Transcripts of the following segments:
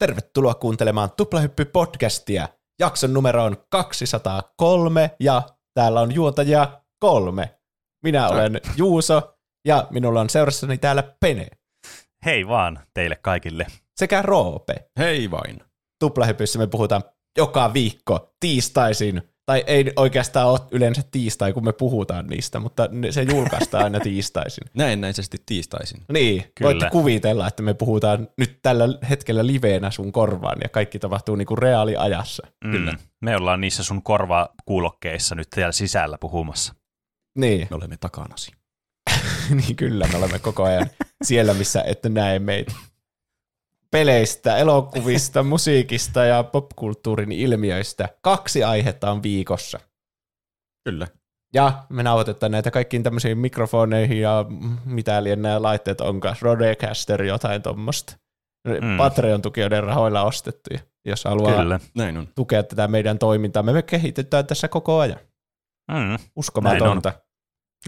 tervetuloa kuuntelemaan Tuplahyppy-podcastia. Jakson numero on 203 ja täällä on juontaja kolme. Minä olen Juuso ja minulla on seurassani täällä Pene. Hei vaan teille kaikille. Sekä Roope. Hei vain. Tuplahypyssä me puhutaan joka viikko tiistaisin tai ei oikeastaan ole yleensä tiistai, kun me puhutaan niistä, mutta se julkaistaan aina tiistaisin. Näennäisesti tiistaisin. Niin, Kyllä. voitte kuvitella, että me puhutaan nyt tällä hetkellä liveenä sun korvaan ja kaikki tapahtuu niinku reaaliajassa. Mm. Kyllä. Me ollaan niissä sun korvakuulokkeissa nyt siellä sisällä puhumassa. Niin. Me olemme takanasi. niin kyllä, me olemme koko ajan siellä, missä ette näe meitä peleistä, elokuvista, musiikista ja popkulttuurin ilmiöistä. Kaksi aihetta on viikossa. Kyllä. Ja me nauhoitetaan näitä kaikkiin tämmöisiin mikrofoneihin ja mitä liian nämä laitteet onkaan, Rodecaster, jotain tuommoista. Mm. Patreon-tukijoiden rahoilla ostettu, jos haluaa Kyllä. Näin on. tukea tätä meidän toimintaa. Me kehitetään tässä koko ajan. Mm. Uskomatonta.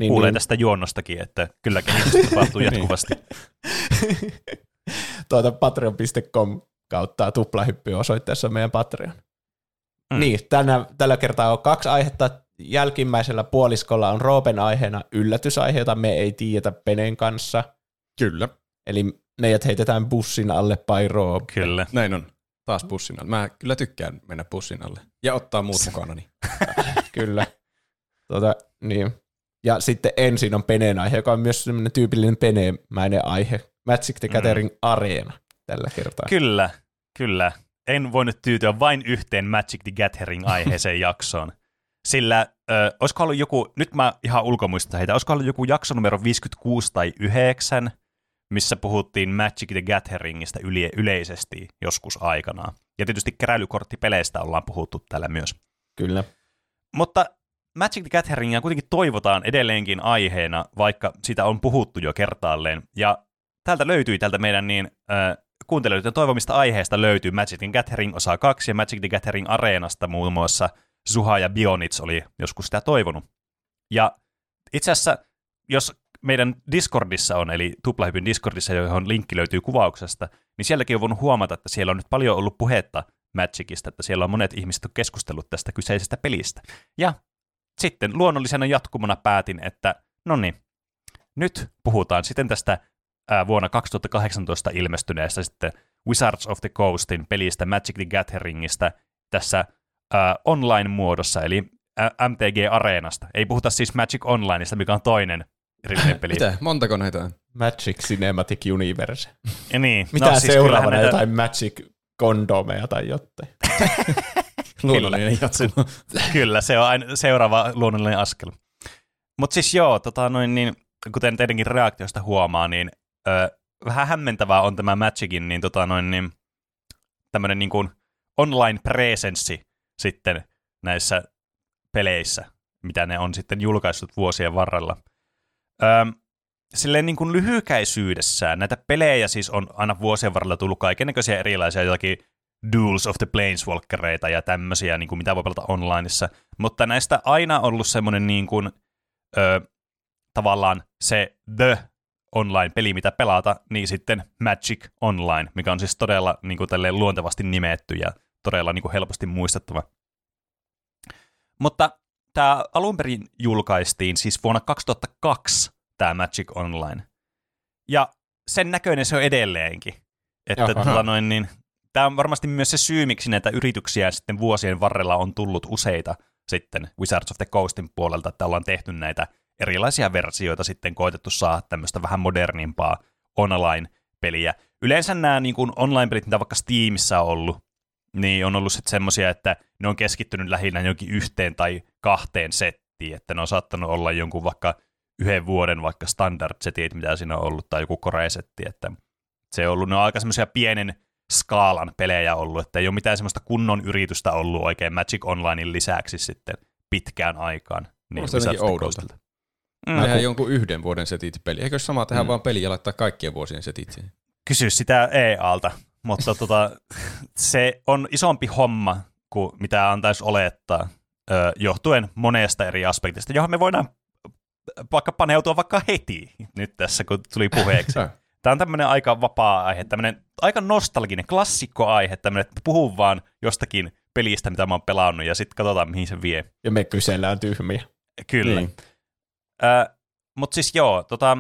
Niin, Kuulee niin. tästä juonnostakin, että kyllä kehitys tapahtuu niin. jatkuvasti tuota patreon.com kautta tuplahyppy osoitteessa meidän Patreon. Mm. Niin, tänä, tällä kertaa on kaksi aihetta. Jälkimmäisellä puoliskolla on Roopen aiheena yllätysaihe, jota me ei tiedetä Penen kanssa. Kyllä. Eli meidät heitetään bussin alle by Roope. Kyllä. Näin on. Taas bussin alle. Mä kyllä tykkään mennä bussin alle. Ja ottaa muut mukana. Niin. kyllä. Tuota, niin. Ja sitten ensin on Peneen aihe, joka on myös sellainen tyypillinen Penemäinen aihe, Magic the Gathering mm. Arena tällä kertaa. Kyllä, kyllä. En voinut tyytyä vain yhteen Magic the Gathering-aiheeseen jaksoon. Sillä, ö, olisiko ollut joku, nyt mä ihan ulkomuistan heitä, olisiko ollut joku jakso numero 56 tai 9, missä puhuttiin Magic the Gatheringista yle- yleisesti joskus aikanaan. Ja tietysti keräilykorttipeleistä ollaan puhuttu täällä myös. Kyllä. Mutta Magic the Gatheringia kuitenkin toivotaan edelleenkin aiheena, vaikka sitä on puhuttu jo kertaalleen. Ja täältä löytyi tältä meidän niin äh, kuuntelijoiden toivomista aiheesta löytyy Magic the Gathering osa 2 ja Magic the Gathering Areenasta muun muassa Suha ja Bionits oli joskus sitä toivonut. Ja itse asiassa, jos meidän Discordissa on, eli Tuplahypyn Discordissa, johon linkki löytyy kuvauksesta, niin sielläkin on voinut huomata, että siellä on nyt paljon ollut puhetta Magicista, että siellä on monet ihmiset keskustellut tästä kyseisestä pelistä. Ja sitten luonnollisena jatkumona päätin, että no niin, nyt puhutaan sitten tästä ää, vuonna 2018 ilmestyneestä sitten Wizards of the Coastin pelistä Magic the Gatheringista tässä ää, online-muodossa, eli MTG-areenasta. Ei puhuta siis Magic Onlineista, mikä on toinen erillinen peli. Mitä? Montako näitä on? Magic Cinematic Universe. Ja niin. Mitä no, siis seuraavana näitä... jotain Magic kondomeja tai jotain. luonnollinen jatkumo. Kyllä, se on aina seuraava luonnollinen askel. Mutta siis joo, tota noin, niin, kuten teidänkin reaktiosta huomaa, niin ö, vähän hämmentävää on tämä Magicin niin, tota noin, niin, tämmöinen niin kuin online presenssi sitten näissä peleissä, mitä ne on sitten julkaissut vuosien varrella. Ö, silleen niin kuin lyhykäisyydessään näitä pelejä siis on aina vuosien varrella tullut kaikenlaisia erilaisia jotakin Duels of the Planeswalkereita ja tämmöisiä, niin kuin mitä voi pelata onlineissa, mutta näistä aina ollut semmoinen niin kuin, ö, tavallaan se The online-peli, mitä pelata, niin sitten Magic Online, mikä on siis todella niin kuin luontevasti nimetty ja todella niin kuin helposti muistettava. Mutta tämä alun perin julkaistiin siis vuonna 2002, tämä Magic Online. Ja sen näköinen se on edelleenkin. Että tota noin, niin, tämä on varmasti myös se syy, miksi näitä yrityksiä sitten vuosien varrella on tullut useita sitten Wizards of the Coastin puolelta, että ollaan tehty näitä erilaisia versioita sitten koitettu saada tämmöistä vähän modernimpaa online-peliä. Yleensä nämä niin kuin online-pelit, mitä vaikka Steamissa on ollut, niin on ollut sitten semmoisia, että ne on keskittynyt lähinnä jonkin yhteen tai kahteen settiin, että ne on saattanut olla jonkun vaikka yhden vuoden vaikka standard-setit, mitä siinä on ollut, tai joku core-setti, että se on ollut, ne on aika semmoisia pienen skaalan pelejä ollut, että ei ole mitään semmoista kunnon yritystä ollut oikein Magic Onlinein lisäksi sitten pitkään aikaan. Niin se jotenkin oudolta. Mm. Tehdään kun... jonkun yhden vuoden setit peli. Eikö sama tehdä mm. vaan peli ja laittaa kaikkien vuosien setit siihen? Kysy sitä EA-alta, mutta tota, se on isompi homma kuin mitä antaisi olettaa, johtuen monesta eri aspektista, johon me voidaan vaikka paneutua vaikka heti nyt tässä, kun tuli puheeksi. Tämä on tämmöinen aika vapaa aihe, tämmöinen aika nostalginen, klassikkoaihe, tämmöinen, että puhun vaan jostakin pelistä, mitä mä oon pelannut, ja sitten katsotaan, mihin se vie. Ja me kysellään tyhmiä. Kyllä. Niin. Äh, Mutta siis joo, tota,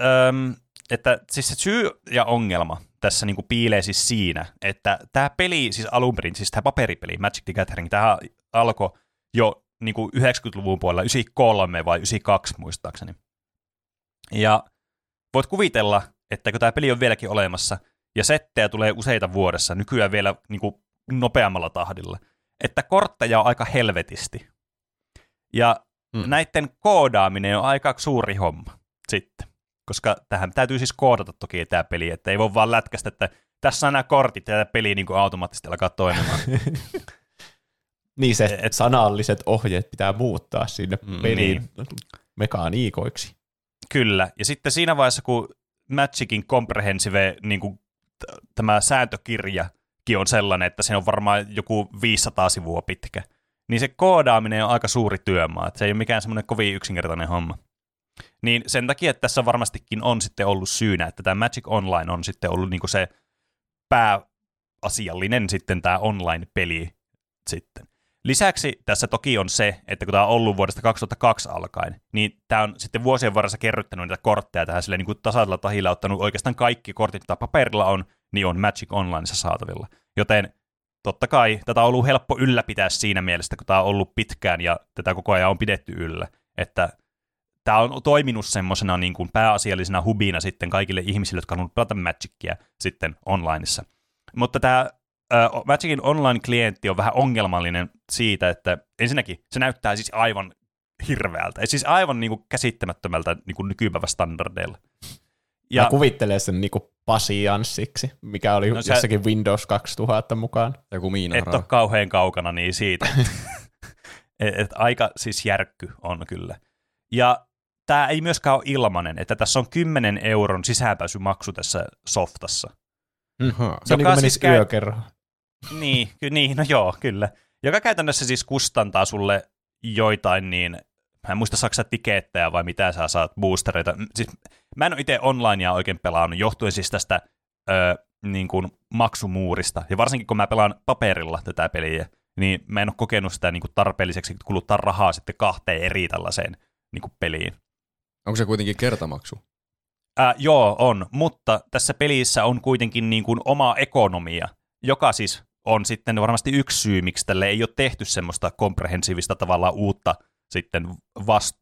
ähm, että siis se syy ja ongelma tässä niinku piilee siis siinä, että tämä peli, siis alun perin, siis tämä paperipeli, Magic the Gathering, tämä alkoi jo niinku 90-luvun puolella, 93 vai 92 muistaakseni. Ja voit kuvitella, että kun tämä peli on vieläkin olemassa, ja settejä tulee useita vuodessa, nykyään vielä niinku nopeammalla tahdilla, että kortteja on aika helvetisti. Ja mm. näiden koodaaminen on aika suuri homma sitten. Koska tähän täytyy siis koodata toki tämä peli, että ei voi vaan lätkästä, että tässä on nämä kortit ja tämä peli niin kuin automaattisesti alkaa toimimaan. niin se et, sanalliset ohjeet pitää muuttaa sinne mm, peliin niin. mekaniikoiksi. Kyllä, ja sitten siinä vaiheessa, kun Magicin comprehensive niin kuin, tämä sääntökirjakin on sellainen, että se on varmaan joku 500 sivua pitkä, niin se koodaaminen on aika suuri työmaa, että se ei ole mikään semmoinen kovin yksinkertainen homma. Niin sen takia, että tässä varmastikin on sitten ollut syynä, että tämä Magic Online on sitten ollut niin se pääasiallinen sitten tämä online-peli sitten. Lisäksi tässä toki on se, että kun tämä on ollut vuodesta 2002 alkaen, niin tämä on sitten vuosien varrella kerryttänyt niitä kortteja tähän silleen niin kuin tasaisella tahilla ottanut oikeastaan kaikki kortit, mitä paperilla on, niin on Magic Onlineissa saatavilla. Joten totta kai tätä on ollut helppo ylläpitää siinä mielessä, kun tämä on ollut pitkään ja tätä koko ajan on pidetty yllä. Että tämä on toiminut semmoisena niin kuin pääasiallisena hubina sitten kaikille ihmisille, jotka haluavat pelata Magicia sitten onlineissa. Mutta tämä uh, Magicin online-klientti on vähän ongelmallinen siitä, että ensinnäkin se näyttää siis aivan hirveältä, siis aivan niin kuin käsittämättömältä niin kuin nykypäivä standardeilla. Ja Mä kuvittelen sen niin kuin pasianssiksi, mikä oli no se, jossakin Windows 2000 mukaan. Joku Et ole kauhean kaukana niin siitä. et, et aika siis järkky on kyllä. Ja tämä ei myöskään ole ilmanen, että tässä on 10 euron sisäänpääsymaksu tässä softassa. Mm-hmm. Se on niin kuin siis käy... Niin, ky- niin, no joo, kyllä. Joka käytännössä siis kustantaa sulle joitain niin, mä en muista saksa tikettejä vai mitä sä saat boostereita. Siis, mä en ole itse onlinea oikein pelannut, johtuen siis tästä ö, niin kuin maksumuurista. Ja varsinkin kun mä pelaan paperilla tätä peliä, niin mä en ole kokenut sitä niin kuin tarpeelliseksi kuluttaa rahaa sitten kahteen eri tällaiseen niin kuin peliin. Onko se kuitenkin kertamaksu? Äh, joo, on, mutta tässä pelissä on kuitenkin niin kuin oma ekonomia, joka siis on sitten varmasti yksi syy, miksi tälle ei ole tehty semmoista komprehensiivista tavalla uutta sitten vast,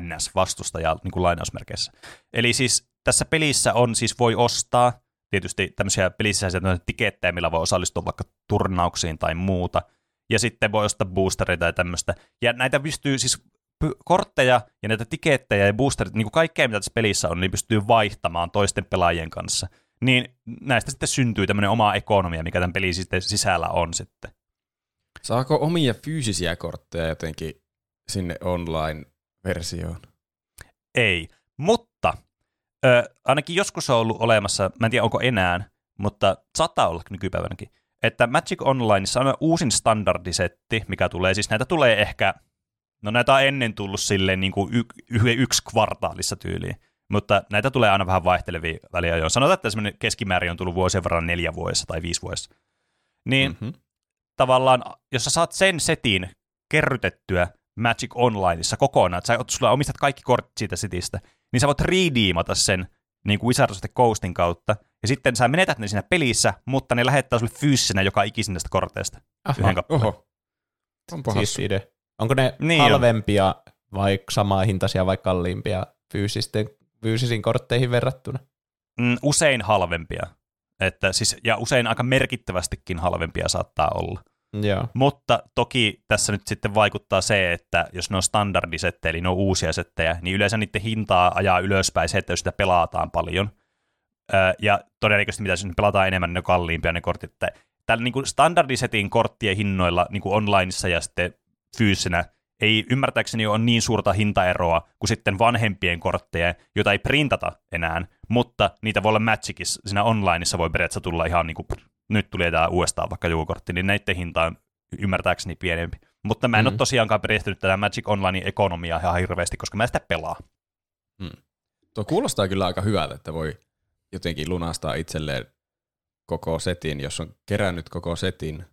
NS-vastustajaa niin kuin lainausmerkeissä. Eli siis tässä pelissä on siis voi ostaa tietysti tämmöisiä pelissä tikettejä, millä voi osallistua vaikka turnauksiin tai muuta, ja sitten voi ostaa boostereita ja tämmöistä. Ja näitä pystyy siis kortteja ja näitä tikettejä ja boosterit, niin kuin kaikkea mitä tässä pelissä on, niin pystyy vaihtamaan toisten pelaajien kanssa. Niin näistä sitten syntyy tämmöinen oma ekonomia, mikä tämän pelin sisällä on sitten. Saako omia fyysisiä kortteja jotenkin sinne online-versioon? Ei, mutta ö, ainakin joskus on ollut olemassa, mä en tiedä onko enää, mutta saattaa olla nykypäivänäkin, että Magic Onlineissa on uusin standardisetti, mikä tulee, siis näitä tulee ehkä No näitä on ennen tullut silleen niin kuin y- y- yksi kvartaalissa tyyliin, mutta näitä tulee aina vähän vaihtelevia väliä. Jo. Sanotaan, että semmoinen keskimäärin on tullut vuosien verran neljä vuodessa tai viisi vuodessa. Niin mm-hmm. tavallaan, jos sä saat sen setin kerrytettyä Magic Onlineissa kokonaan, että sä sulla omistat kaikki kortit siitä setistä, niin sä voit redeemata sen niin kuin Wizards of the Coastin kautta, ja sitten sä menetät ne siinä pelissä, mutta ne lähettää sulle fyysisenä joka ikisen näistä korteista. Aha, yhden oho. Onpa siis idea. Onko ne niin halvempia on. vai samaa hintaisia vai kalliimpia fyysisten, fyysisiin kortteihin verrattuna? Mm, usein halvempia. Että siis, ja usein aika merkittävästikin halvempia saattaa olla. Joo. Mutta toki tässä nyt sitten vaikuttaa se, että jos ne on standardisettejä, eli ne on uusia settejä, niin yleensä niiden hintaa ajaa ylöspäin se, että jos sitä pelataan paljon. ja todennäköisesti mitä jos ne pelataan enemmän, ne on kalliimpia ne kortit. Tällä niin kuin standardisetin korttien hinnoilla niin kuin onlineissa ja sitten fyysisenä ei ymmärtääkseni ole niin suurta hintaeroa kuin sitten vanhempien kortteja, joita ei printata enää, mutta niitä voi olla Magicissa, siinä onlineissa voi periaatteessa tulla ihan niin kuin, nyt tuli tämä uudestaan vaikka joku kortti, niin näiden hinta on ymmärtääkseni pienempi. Mutta mä en mm. ole tosiaankaan perehtynyt tätä Magic Online ekonomiaa ihan hirveästi, koska mä sitä pelaa. Mm. Tuo kuulostaa kyllä aika hyvältä, että voi jotenkin lunastaa itselleen koko setin, jos on kerännyt koko setin.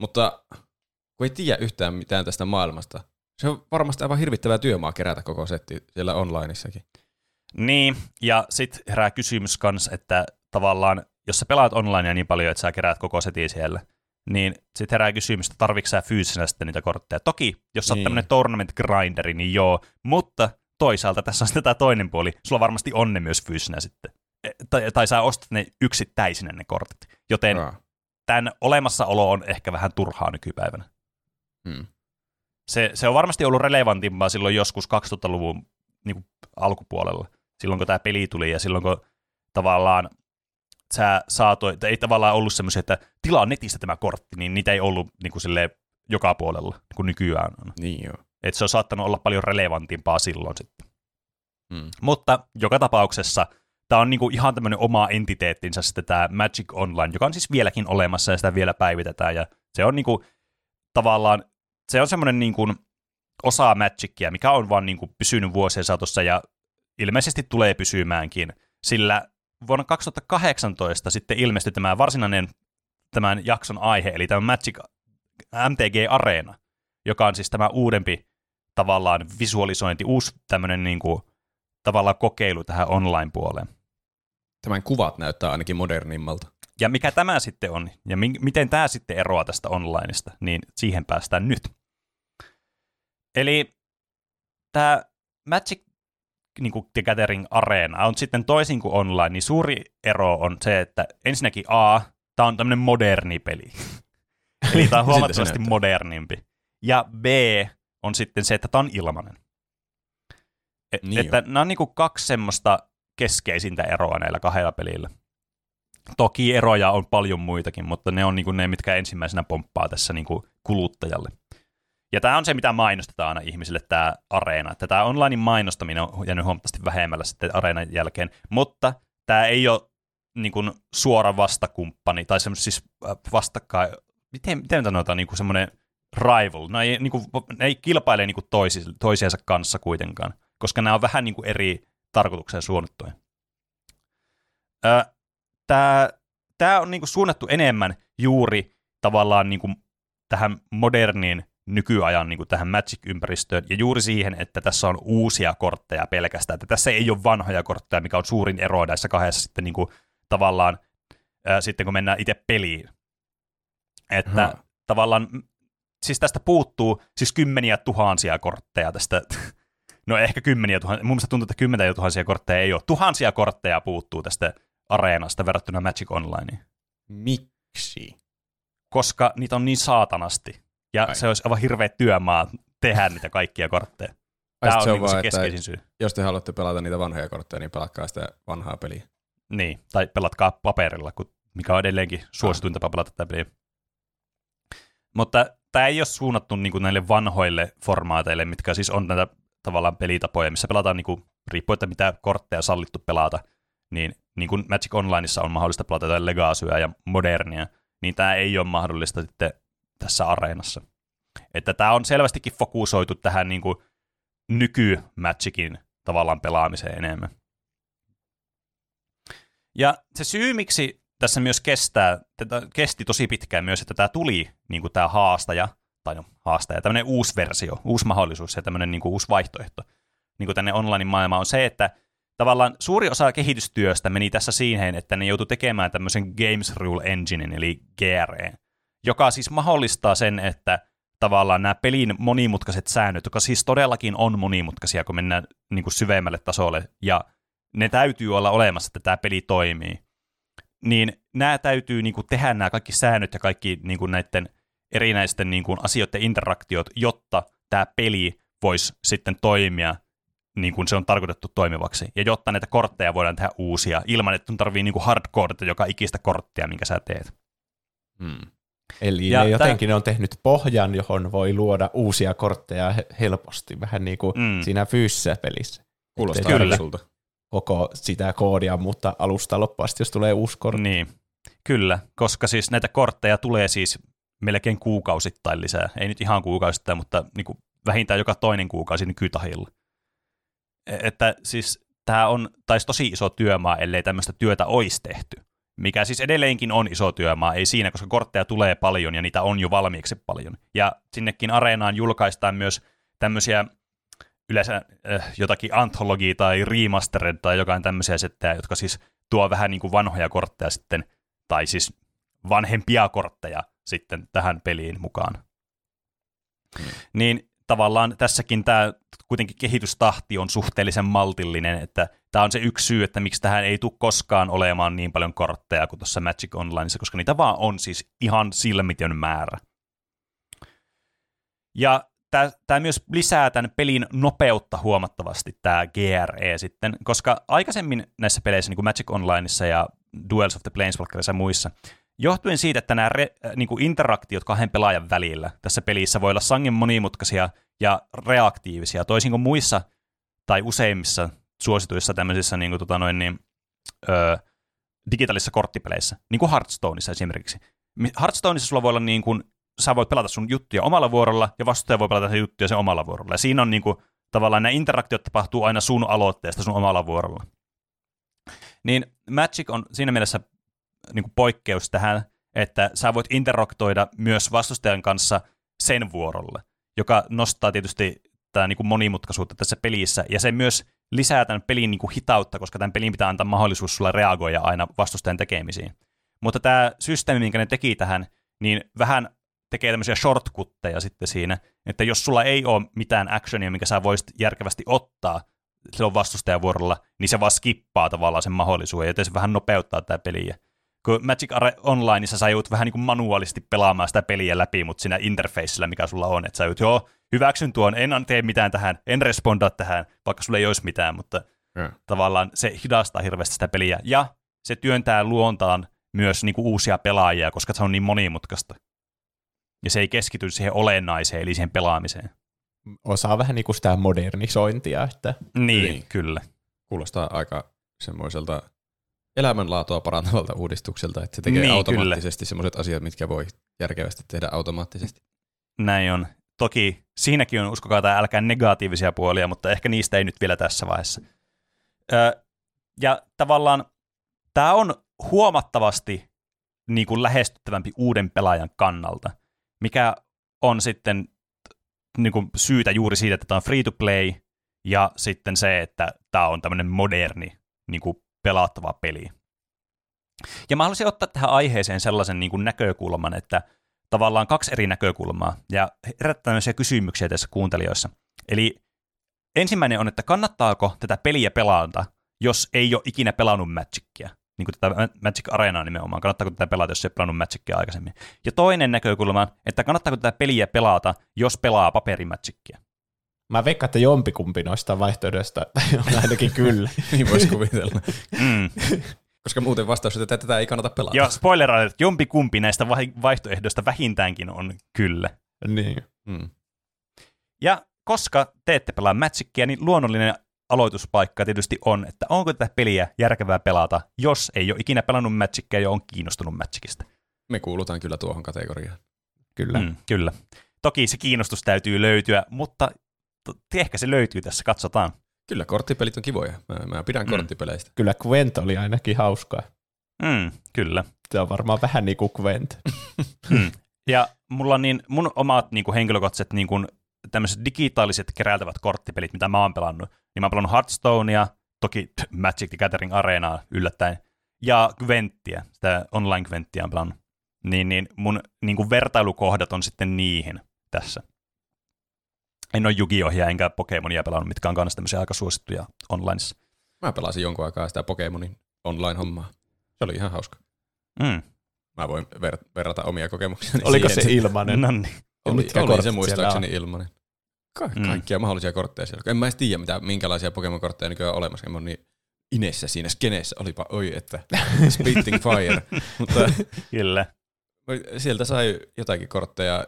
Mutta kun ei tiedä yhtään mitään tästä maailmasta, se on varmasti aivan hirvittävää työmaa kerätä koko setti siellä onlineissakin. Niin, ja sitten herää kysymys kans, että tavallaan, jos sä pelaat onlinea niin paljon, että sä keräät koko setin siellä, niin sitten herää kysymys, että tarvitsetko sä fyysisenä sitten niitä kortteja. Toki, jos sä oot niin. tämmöinen tournament grinderi, niin joo, mutta toisaalta tässä on sitten tämä toinen puoli, sulla varmasti on ne myös fyysisenä sitten. E, tai, tai sä ostat ne yksittäisinä ne kortit. Joten Raa. tämän olemassaolo on ehkä vähän turhaa nykypäivänä. Hmm. Se, se on varmasti ollut relevantimpaa silloin joskus 2000-luvun niin kuin alkupuolella, silloin kun tämä peli tuli ja silloin kun tavallaan sä saatoit, ei tavallaan ollut semmoisia, että tilaa netistä tämä kortti, niin niitä ei ollut niin kuin silleen, joka puolella, niin kuin nykyään on. Niin joo. Et se on saattanut olla paljon relevantimpaa silloin sitten. Hmm. Mutta joka tapauksessa tämä on niinku ihan tämmöinen oma entiteettinsä sitten tämä Magic Online, joka on siis vieläkin olemassa ja sitä vielä päivitetään. Ja se on niinku tavallaan, se on semmoinen niinku osa Magicia, mikä on vaan niinku pysynyt vuosien saatossa ja ilmeisesti tulee pysymäänkin, sillä vuonna 2018 sitten ilmestyi tämä varsinainen tämän jakson aihe, eli tämä Magic MTG Arena, joka on siis tämä uudempi tavallaan visualisointi, uusi tämmöinen niin kuin, tavallaan kokeilu tähän online-puoleen. Tämän kuvat näyttää ainakin modernimmalta. Ja mikä tämä sitten on, ja mi- miten tämä sitten eroaa tästä onlineista, niin siihen päästään nyt. Eli tämä Magic niin kuin The Gathering Arena on sitten toisin kuin online, niin suuri ero on se, että ensinnäkin A, tämä on tämmöinen moderni peli. Eli tämä on huomattavasti modernimpi. Ja B on sitten se, että tämä on ilmainen. Et, niin että nämä on niin kuin kaksi semmoista keskeisintä eroa näillä kahdella pelillä. Toki eroja on paljon muitakin, mutta ne on niin kuin ne, mitkä ensimmäisenä pomppaa tässä niin kuin kuluttajalle. Ja tämä on se, mitä mainostetaan aina ihmisille, tämä areena. Että tämä online mainostaminen on jäänyt huomattavasti vähemmällä sitten areenan jälkeen, mutta tämä ei ole niin kuin suora vastakumppani, tai semmoinen siis äh, vastakkain, miten, miten sanotaan, niin kuin semmoinen rival. Ne ei, niin kuin, ne ei kilpaile niin kuin toisi, toisiensa kanssa kuitenkaan, koska nämä on vähän niin kuin eri tarkoitukseen suunnattuja. Tämä, tämä on niin kuin suunnattu enemmän juuri tavallaan niin kuin tähän moderniin nykyajan niin kuin tähän Magic-ympäristöön, ja juuri siihen, että tässä on uusia kortteja pelkästään, että tässä ei ole vanhoja kortteja, mikä on suurin ero näissä kahdessa sitten niin kuin, tavallaan, ää, sitten kun mennään itse peliin. Että hmm. tavallaan, siis tästä puuttuu siis kymmeniä tuhansia kortteja tästä, no ehkä kymmeniä tuhansia, mun mielestä tuntuu, että kymmeniä tuhansia kortteja ei ole, tuhansia kortteja puuttuu tästä areenasta verrattuna Magic Onlineen. Miksi? Koska niitä on niin saatanasti. Ja Ai. se olisi aivan hirveä työmaa tehdä niitä kaikkia kortteja. Tämä on, se, on niin vaan, se keskeisin syy. Jos te haluatte pelata niitä vanhoja kortteja, niin pelatkaa sitä vanhaa peliä. Niin, tai pelatkaa paperilla, mikä on edelleenkin suosituin tapa pelata tätä peliä. Mutta tämä ei ole suunnattu niin kuin näille vanhoille formaateille, mitkä siis on näitä tavallaan pelitapoja, missä pelataan niin kuin, riippuen, että mitä kortteja sallittu pelata, niin, niin kuin Magic Onlineissa on mahdollista pelata jotain legacyä ja modernia, niin tämä ei ole mahdollista sitten tässä areenassa. Että tämä on selvästikin fokusoitu tähän niin kuin nyky-Magicin tavallaan pelaamiseen enemmän. Ja se syy, miksi tässä myös kestää, tätä kesti tosi pitkään myös, että tämä tuli niin kuin tämä haastaja, tai no haastaja, tämmöinen uusi versio, uusi mahdollisuus ja tämmöinen niin kuin uusi vaihtoehto niin kuin tänne online-maailmaan on se, että tavallaan suuri osa kehitystyöstä meni tässä siihen, että ne joutui tekemään tämmöisen Games Rule Engine, eli GRE, joka siis mahdollistaa sen, että tavallaan nämä pelin monimutkaiset säännöt, jotka siis todellakin on monimutkaisia, kun mennään niin kuin syvemmälle tasolle, ja ne täytyy olla olemassa, että tämä peli toimii, niin nämä täytyy niin kuin tehdä nämä kaikki säännöt ja kaikki niin kuin näiden erinäisten niin kuin asioiden interaktiot, jotta tämä peli voisi sitten toimia niin kuin se on tarkoitettu toimivaksi, ja jotta näitä kortteja voidaan tehdä uusia, ilman että tarvii niin kuin hardcore joka ikistä korttia, minkä sä teet. Hmm. Eli ja ne jotenkin tämän... on tehnyt pohjan, johon voi luoda uusia kortteja helposti, vähän niin kuin mm. siinä fyysisessä pelissä. Kuulostaa kyllä. sulta. Koko sitä koodia, mutta alusta loppuasti, jos tulee uusi kortti. Niin, kyllä, koska siis näitä kortteja tulee siis melkein kuukausittain lisää. Ei nyt ihan kuukausittain, mutta niin kuin vähintään joka toinen kuukausi nykytahilla. E, että siis tämä on, taisi tosi iso työmaa, ellei tämmöistä työtä olisi tehty. Mikä siis edelleenkin on iso työmaa, ei siinä, koska kortteja tulee paljon ja niitä on jo valmiiksi paljon. Ja sinnekin areenaan julkaistaan myös tämmöisiä yleensä äh, jotakin anthologia tai remastered tai jotain tämmöisiä settejä, jotka siis tuo vähän niin kuin vanhoja kortteja sitten, tai siis vanhempia kortteja sitten tähän peliin mukaan. Hmm. Niin tavallaan tässäkin tämä kuitenkin kehitystahti on suhteellisen maltillinen, että tämä on se yksi syy, että miksi tähän ei tule koskaan olemaan niin paljon kortteja kuin tuossa Magic Onlineissa, koska niitä vaan on siis ihan silmitön määrä. Ja tämä myös lisää tämän pelin nopeutta huomattavasti, tämä GRE sitten, koska aikaisemmin näissä peleissä, niin kuin Magic Onlineissa ja Duels of the Planeswalkerissa ja muissa, johtuen siitä, että nämä re, äh, niin kuin interaktiot kahden pelaajan välillä tässä pelissä voi olla sangen monimutkaisia ja reaktiivisia, toisin kuin muissa tai useimmissa suosituissa tämmöisissä niin kuin, tota noin, niin, ö, digitaalisissa korttipeleissä, niin kuin Hearthstoneissa esimerkiksi. Hearthstoneissa sulla voi olla niin kuin, sä voit pelata sun juttuja omalla vuorolla, ja vastustaja voi pelata sen juttuja sen omalla vuorolla. Ja siinä on niin kuin, tavallaan nämä interaktiot tapahtuu aina sun aloitteesta sun omalla vuorolla. Niin Magic on siinä mielessä niin kuin poikkeus tähän, että sä voit interaktoida myös vastustajan kanssa sen vuorolle, joka nostaa tietysti tämä niin kuin monimutkaisuutta tässä pelissä, ja se myös lisää tämän pelin niin kuin hitautta, koska tämän pelin pitää antaa mahdollisuus sulle reagoida aina vastustajan tekemisiin. Mutta tämä systeemi, minkä ne teki tähän, niin vähän tekee tämmöisiä shortcutteja sitten siinä, että jos sulla ei ole mitään actionia, mikä sä voisit järkevästi ottaa silloin vastustajan vuorolla, niin se vaan skippaa tavallaan sen mahdollisuuden, joten se vähän nopeuttaa tämä peliä kun Magic Onlineissa sä joudut vähän niin kuin manuaalisti pelaamaan sitä peliä läpi, mutta siinä interfaceillä, mikä sulla on, että sä joudut, joo, hyväksyn tuon, en tee mitään tähän, en responda tähän, vaikka sulla ei olisi mitään, mutta ja. tavallaan se hidastaa hirveästi sitä peliä, ja se työntää luontaan myös niin kuin uusia pelaajia, koska se on niin monimutkaista. Ja se ei keskity siihen olennaiseen, eli siihen pelaamiseen. Osaa vähän niin kuin sitä modernisointia. Että... Niin, niin, kyllä. Kuulostaa aika semmoiselta elämänlaatua parantavalta uudistukselta, että se tekee niin, automaattisesti sellaiset asiat, mitkä voi järkevästi tehdä automaattisesti. Näin on. Toki siinäkin on, uskokaa tai älkää negatiivisia puolia, mutta ehkä niistä ei nyt vielä tässä vaiheessa. Öö, ja tavallaan tämä on huomattavasti niin kuin lähestyttävämpi uuden pelaajan kannalta, mikä on sitten niin kuin syytä juuri siitä, että tämä on free to play, ja sitten se, että tämä on tämmöinen moderni niin kuin pelattava peli. Ja mä haluaisin ottaa tähän aiheeseen sellaisen niin kuin näkökulman, että tavallaan kaksi eri näkökulmaa ja herättää tämmöisiä kysymyksiä tässä kuuntelijoissa. Eli ensimmäinen on, että kannattaako tätä peliä pelata, jos ei ole ikinä pelannut Magicia? Niin kuin tätä Magic Arenaa nimenomaan. Kannattaako tätä pelata, jos ei pelannut Magicia aikaisemmin? Ja toinen näkökulma, että kannattaako tätä peliä pelata, jos pelaa paperimagicia? Mä veikkaan, että jompikumpi noista vaihtoehdoista, on ainakin kyllä. niin voisi kuvitella. mm. Koska muuten vastaus että tätä ei kannata pelata. Joo, spoiler että jompikumpi näistä vaihtoehdoista vähintäänkin on kyllä. Niin. Mm. Ja koska te ette pelaa Magicia, niin luonnollinen aloituspaikka tietysti on, että onko tätä peliä järkevää pelata, jos ei ole ikinä pelannut Magicia ja on kiinnostunut Magicista. Me kuulutaan kyllä tuohon kategoriaan. Kyllä. Mm, kyllä. Toki se kiinnostus täytyy löytyä, mutta ehkä se löytyy tässä, katsotaan. Kyllä, korttipelit on kivoja. Mä, mä pidän mm. korttipeleistä. Kyllä Gwent oli ainakin hauskaa. Mm, kyllä. Se on varmaan vähän niin kuin Gwent. mm. Ja mulla on niin, mun omat niin kuin henkilökohtaiset niin kuin, tämmöiset digitaaliset keräiltävät korttipelit, mitä mä oon pelannut. Niin mä oon pelannut Hearthstonea, toki Magic the Gathering Arenaa yllättäen, ja Gwenttiä, sitä online Gwenttiä on pelannut. Niin, niin mun niin kuin vertailukohdat on sitten niihin tässä. En ole Yu-Gi-Ohia enkä Pokemonia pelannut, mitkä on kanssa tämmöisiä aika suosittuja onlineissa. Mä pelasin jonkun aikaa sitä Pokemonin online-hommaa. Se oli ihan hauska. Mm. Mä voin ver- verrata omia kokemuksia. Oliko se ilmanen? No niin. Oli, oli se muistaakseni ilmanen. Ka- mm. Kaikkia mahdollisia kortteja siellä. En mä edes tiedä, mitä, minkälaisia Pokemon-kortteja nykyään on olemassa. En mä niin inessä siinä skeneessä. Olipa, oi että, spitting fire. Mutta Kyllä. Sieltä sai jotakin kortteja,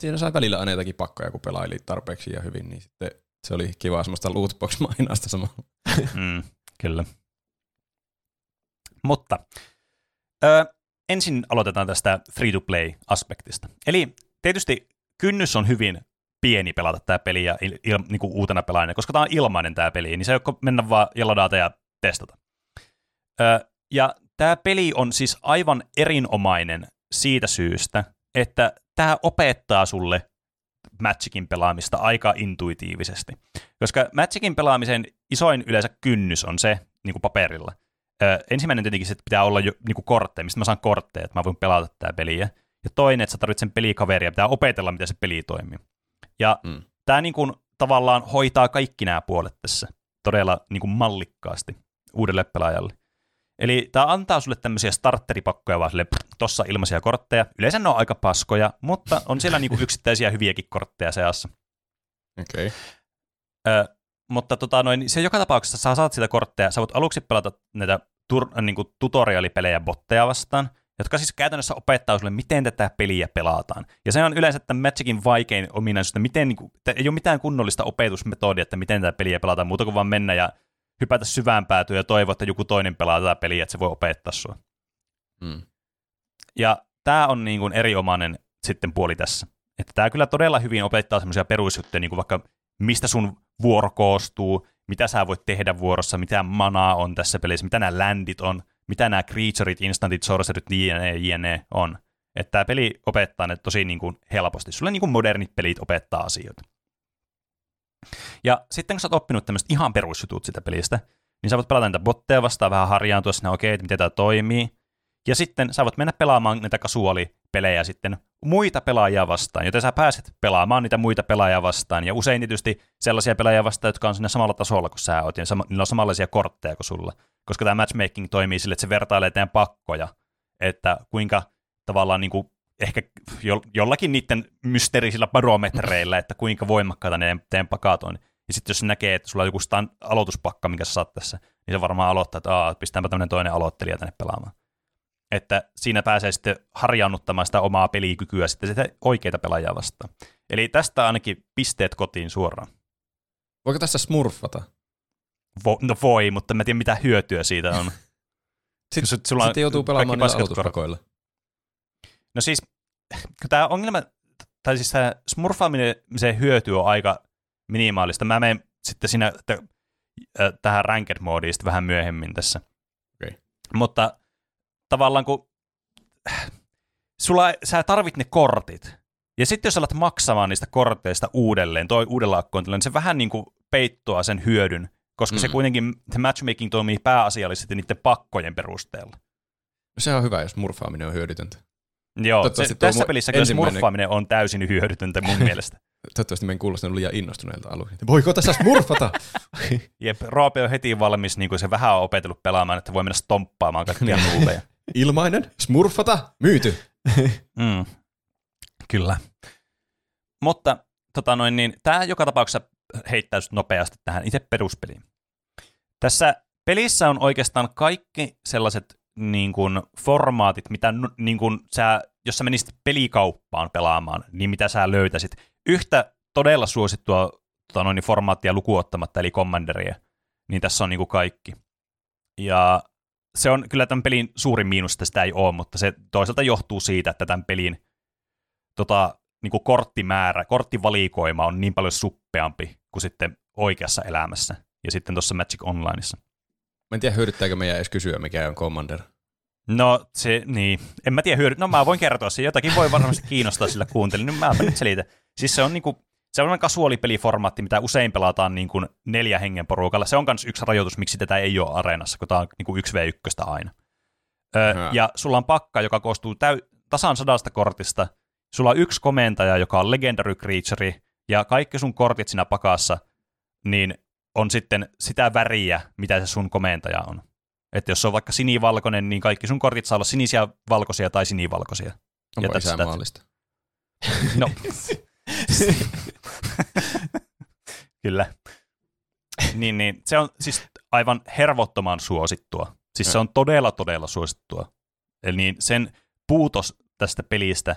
siinä sai välillä aina jotakin pakkoja, kun pelaili tarpeeksi ja hyvin, niin sitten se oli kiva semmoista lootbox-mainasta samalla. mm, kyllä. Mutta ö, ensin aloitetaan tästä free-to-play-aspektista. Eli tietysti kynnys on hyvin pieni pelata tämä peli ja il, il, niin kuin uutena pelaajana, koska tämä on ilmainen tämä peli, niin se ei ole mennä vaan ja ladata ja testata. Ö, ja tämä peli on siis aivan erinomainen siitä syystä, että tämä opettaa sulle Magicin pelaamista aika intuitiivisesti. Koska Magicin pelaamisen isoin yleensä kynnys on se niin kuin paperilla. Ö, ensimmäinen tietenkin, että pitää olla jo niin kuin kortteja, mistä mä saan kortteja, että mä voin pelata tätä peliä. Ja toinen, että sä tarvitset sen pelikaveria, pitää opetella, miten se peli toimii. Ja mm. tämä niin kuin, tavallaan hoitaa kaikki nämä puolet tässä todella niin kuin mallikkaasti uudelle pelaajalle. Eli tämä antaa sulle tämmöisiä starteripakkoja vaan sille, tossa ilmaisia kortteja. Yleensä ne on aika paskoja, mutta on siellä niinku yksittäisiä hyviäkin kortteja seassa. Okei. Okay. Ö, mutta tota, noin, se joka tapauksessa sä saat sitä kortteja, sä voit aluksi pelata näitä tur, niin kuin tutorialipelejä botteja vastaan, jotka siis käytännössä opettaa sulle, miten tätä peliä pelataan. Ja se on yleensä tämän Magicin vaikein ominaisuus, että miten, niin kuin, ei ole mitään kunnollista opetusmetodia, että miten tätä peliä pelataan, muuta kuin vaan mennä ja hypätä syvään päätyyn ja toivoa, että joku toinen pelaa tätä peliä, että se voi opettaa sua. Mm. Ja tämä on niin kuin eriomainen sitten puoli tässä. Että tämä kyllä todella hyvin opettaa semmoisia perusjuttuja, niin kuin vaikka mistä sun vuoro koostuu, mitä sä voit tehdä vuorossa, mitä manaa on tässä pelissä, mitä nämä landit on, mitä nämä creatureit, instantit, sorcerit, jne, jne on. Että tämä peli opettaa ne tosi niin kuin helposti. Sulle niin kuin modernit pelit opettaa asioita. Ja sitten kun sä oot oppinut tämmöiset ihan perusjutut sitä pelistä, niin sä voit pelata näitä botteja vastaan vähän harjaantua sinne, okei, okay, miten tämä toimii. Ja sitten sä voit mennä pelaamaan näitä kasuaalipelejä sitten muita pelaajia vastaan, joten sä pääset pelaamaan niitä muita pelaajia vastaan. Ja usein tietysti sellaisia pelaajia vastaan, jotka on siinä samalla tasolla kuin sä oot, ja niillä on samanlaisia kortteja kuin sulla. Koska tämä matchmaking toimii sille, että se vertailee teidän pakkoja, että kuinka tavallaan niin kuin ehkä jollakin niiden mysteerisillä barometreillä, että kuinka voimakkaita ne teidän pakat on. Ja sitten jos näkee, että sulla on joku stand, aloituspakka, minkä sä saat tässä, niin se varmaan aloittaa, että Aa, pistäänpä tämmöinen toinen aloittelija tänne pelaamaan. Että siinä pääsee sitten harjaannuttamaan sitä omaa pelikykyä sitten sitä oikeita pelaajaa vastaan. Eli tästä ainakin pisteet kotiin suoraan. Voiko tässä smurfata? Vo, no voi, mutta mä tiedän mitä hyötyä siitä on. sitten, sulla sitten joutuu pelaamaan niillä aloituspakoilla. No siis, tämä ongelma, tai siis tämä smurfaaminen, se hyöty on aika minimaalista. Mä menen sitten siinä t- tähän ranked moodiin vähän myöhemmin tässä. Okay. Mutta tavallaan kun sulla, sä tarvit ne kortit, ja sitten jos alat maksamaan niistä korteista uudelleen, toi uudella akkointilla, niin se vähän niin kuin peittoa sen hyödyn, koska mm. se kuitenkin, se matchmaking toimii pääasiallisesti niiden pakkojen perusteella. No se on hyvä, jos murfaaminen on hyödytöntä. Joo, se, tässä pelissä kyllä smurfaaminen on täysin hyödytöntä mun mielestä. Toivottavasti me en kuulostanut liian innostuneelta alueen. Voiko tässä smurfata? Jep, Roope on heti valmis, niin kuin se vähän on opetellut pelaamaan, että voi mennä stomppaamaan kaikkia nuubeja. Ilmainen, smurfata, myyty. mm. Kyllä. Mutta tota noin, niin, tämä joka tapauksessa heittää nopeasti tähän itse peruspeliin. Tässä pelissä on oikeastaan kaikki sellaiset niin kuin, formaatit, mitä niin kuin, sä, jos sä menisit pelikauppaan pelaamaan, niin mitä sä löytäisit. Yhtä todella suosittua tota noin, formaattia lukuottamatta, eli Commanderia, niin tässä on niin kuin kaikki. Ja se on kyllä tämän pelin suurin miinus, että sitä ei ole, mutta se toisaalta johtuu siitä, että tämän pelin tota, niin kuin korttimäärä, korttivalikoima on niin paljon suppeampi kuin sitten oikeassa elämässä ja sitten tuossa Magic Onlineissa. Mä en tiedä, hyödyttääkö meidän edes kysyä, mikä on Commander. No, se, niin. En mä tiedä, hyödyt. No, mä voin kertoa se. Jotakin voi varmasti kiinnostaa sillä kuuntelin. Nyt mä nyt selitä. Siis se on niinku, sellainen kasuaalipeliformaatti, mitä usein pelataan niin kuin neljä hengen porukalla. Se on myös yksi rajoitus, miksi tätä ei ole areenassa, kun tämä on niin kuin 1v1 aina. Öö, ja sulla on pakka, joka koostuu täy- tasan sadasta kortista. Sulla on yksi komentaja, joka on legendary creature, ja kaikki sun kortit siinä pakassa, niin on sitten sitä väriä, mitä se sun komentaja on. Että jos se on vaikka sinivalkoinen, niin kaikki sun kortit saa olla sinisiä, valkoisia tai sinivalkoisia. Onko isänmaallista? No. Kyllä. Niin, niin. Se on siis aivan hervottoman suosittua. Siis se on todella, todella suosittua. Eli niin sen puutos tästä pelistä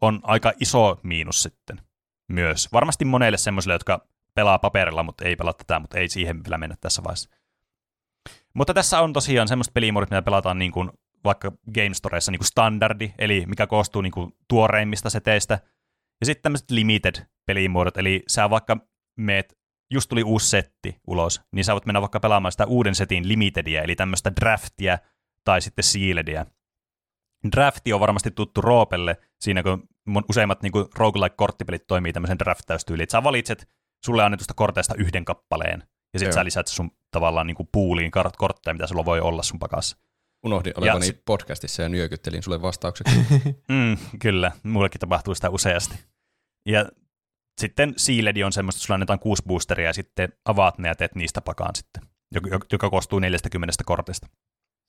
on aika iso miinus sitten myös. Varmasti monelle semmoisille, jotka pelaa paperilla, mutta ei pelaa tätä, mutta ei siihen vielä mennä tässä vaiheessa. Mutta tässä on tosiaan semmoista pelimuodot, mitä pelataan niin kuin vaikka Game Storeissa niin kuin standardi, eli mikä koostuu niin kuin tuoreimmista seteistä. Ja sitten tämmöiset limited-pelimuodot, eli sä vaikka meet, just tuli uusi setti ulos, niin sä voit mennä vaikka pelaamaan sitä uuden setin limitedia, eli tämmöistä draftia tai sitten sealedia. Drafti on varmasti tuttu Roopelle, siinä kun useimmat niin kuin roguelike-korttipelit toimii tämmöisen draftäystyyliin, että sä valitset sulle annetusta korteista yhden kappaleen, ja sitten sä lisät sun tavallaan niin kuin puuliin kortteja, mitä sulla voi olla sun pakassa. Unohdin olevani ja, podcastissa ja nyökyttelin sulle vastaukseksi. mm, kyllä, mullekin tapahtuu sitä useasti. Ja sitten Sealedi on semmoista, että sulla annetaan kuusi boosteria ja sitten avaat ne ja teet niistä pakaan sitten, joka, joka koostuu 40 kortista.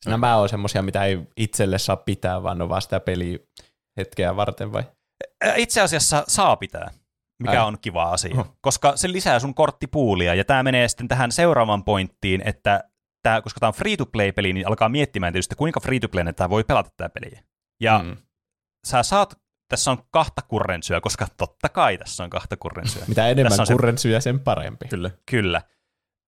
Nämä on semmoisia, mitä ei itselle saa pitää, vaan on vaan sitä peliä hetkeä varten vai? Itse asiassa saa pitää, mikä Ai. on kiva asia, oh. koska se lisää sun korttipuulia, ja tämä menee sitten tähän seuraavan pointtiin, että tää, koska tämä on free-to-play-peli, niin alkaa miettimään tietysti, kuinka free-to-play tämä voi pelata tämä peli. Ja mm. sä saat, tässä on kahta kurrensyä, koska totta kai tässä on kahta kurrensyä. Mitä enemmän kurrensyä, sen parempi. Kyllä. Kyllä.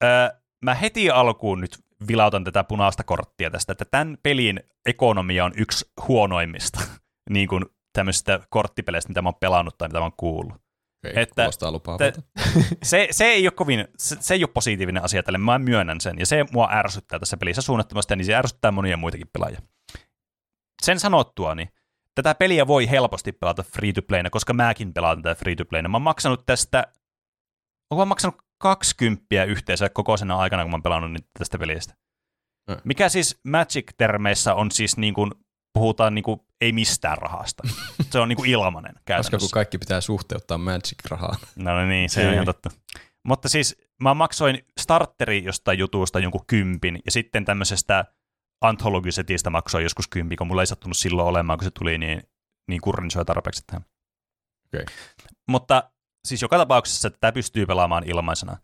Öö, mä heti alkuun nyt vilautan tätä punaista korttia tästä, että tämän pelin ekonomia on yksi huonoimmista niin kuin tämmöisistä korttipeleistä, mitä mä oon pelannut tai mitä mä oon kuullut. Okay, että te, se, se, ei ole kovin, se, se ei ole positiivinen asia tälle, mä myönnän sen, ja se mua ärsyttää tässä pelissä suunnattomasti, niin se ärsyttää monia muitakin pelaajia. Sen sanottua, niin tätä peliä voi helposti pelata free to playna, koska mäkin pelaan tätä free to playna. Mä oon maksanut tästä, onko mä maksanut 20 yhteensä koko sen aikana, kun mä oon pelannut nyt tästä pelistä. Mikä siis Magic-termeissä on siis niin kuin, puhutaan niin kuin, ei mistään rahasta. Se on niin kuin ilmanen käytännössä. Koska kun kaikki pitää suhteuttaa Magic-rahaan. No niin, se on ihan totta. Mutta siis mä maksoin starteri jostain jutusta jonkun kympin, ja sitten tämmöisestä anthologisetistä maksoin joskus kympin, kun mulla ei sattunut silloin olemaan, kun se tuli niin, niin kurrinsoi tarpeeksi tähän. Okay. Mutta siis joka tapauksessa tämä pystyy pelaamaan ilmaisena.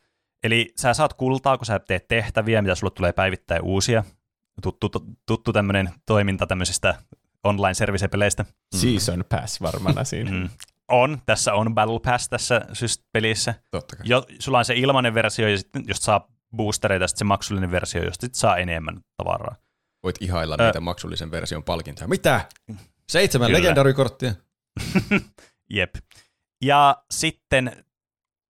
Eli sä saat kultaa, kun sä teet tehtäviä, mitä sulle tulee päivittäin uusia. Tuttu, tuttu tämmöinen toiminta tämmöisistä online-service-peleistä. Mm. Season Pass varmana siinä. Mm. On, tässä on Battle Pass tässä pelissä. Totta kai. Jo, sulla on se ilmainen versio, ja sitten jos saa boostereita, sitten se maksullinen versio, josta sit saa enemmän tavaraa. Voit ihailla Ö... niitä maksullisen version palkintoja. Mitä? Seitsemän legendarikorttia. Jep. Ja sitten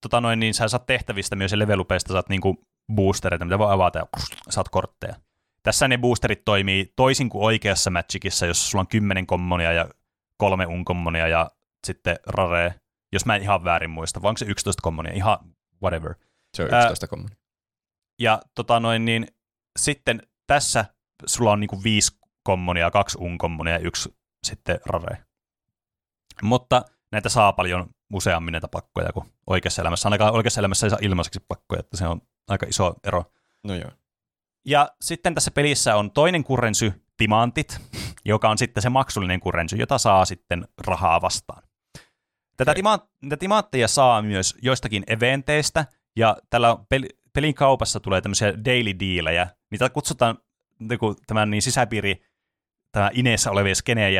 tota noin, niin sä saat tehtävistä myös ja levelupeista saat niinku boostereita, mitä voi avata ja saat kortteja. Tässä ne boosterit toimii toisin kuin oikeassa Magicissa, jos sulla on 10 kommonia ja kolme unkommonia ja sitten rare, jos mä en ihan väärin muista, vai onko se 11 kommonia, ihan whatever. Se on 11 kommonia. Ja tota noin, niin sitten tässä sulla on niinku viisi kommonia, kaksi unkommonia ja yksi sitten rare. Mutta näitä saa paljon useammin näitä pakkoja kuin oikeassa elämässä. Ainakaan oikeassa elämässä ei saa ilmaiseksi pakkoja, että se on aika iso ero. No joo. Ja sitten tässä pelissä on toinen kurrensy, timantit, joka on sitten se maksullinen kurrensy, jota saa sitten rahaa vastaan. Tätä okay. tima- näitä timantteja saa myös joistakin eventeistä, ja tällä pel- pelin kaupassa tulee tämmöisiä daily dealejä, mitä kutsutaan tämän niin sisäpiiri, tämä ineessä olevien skeneen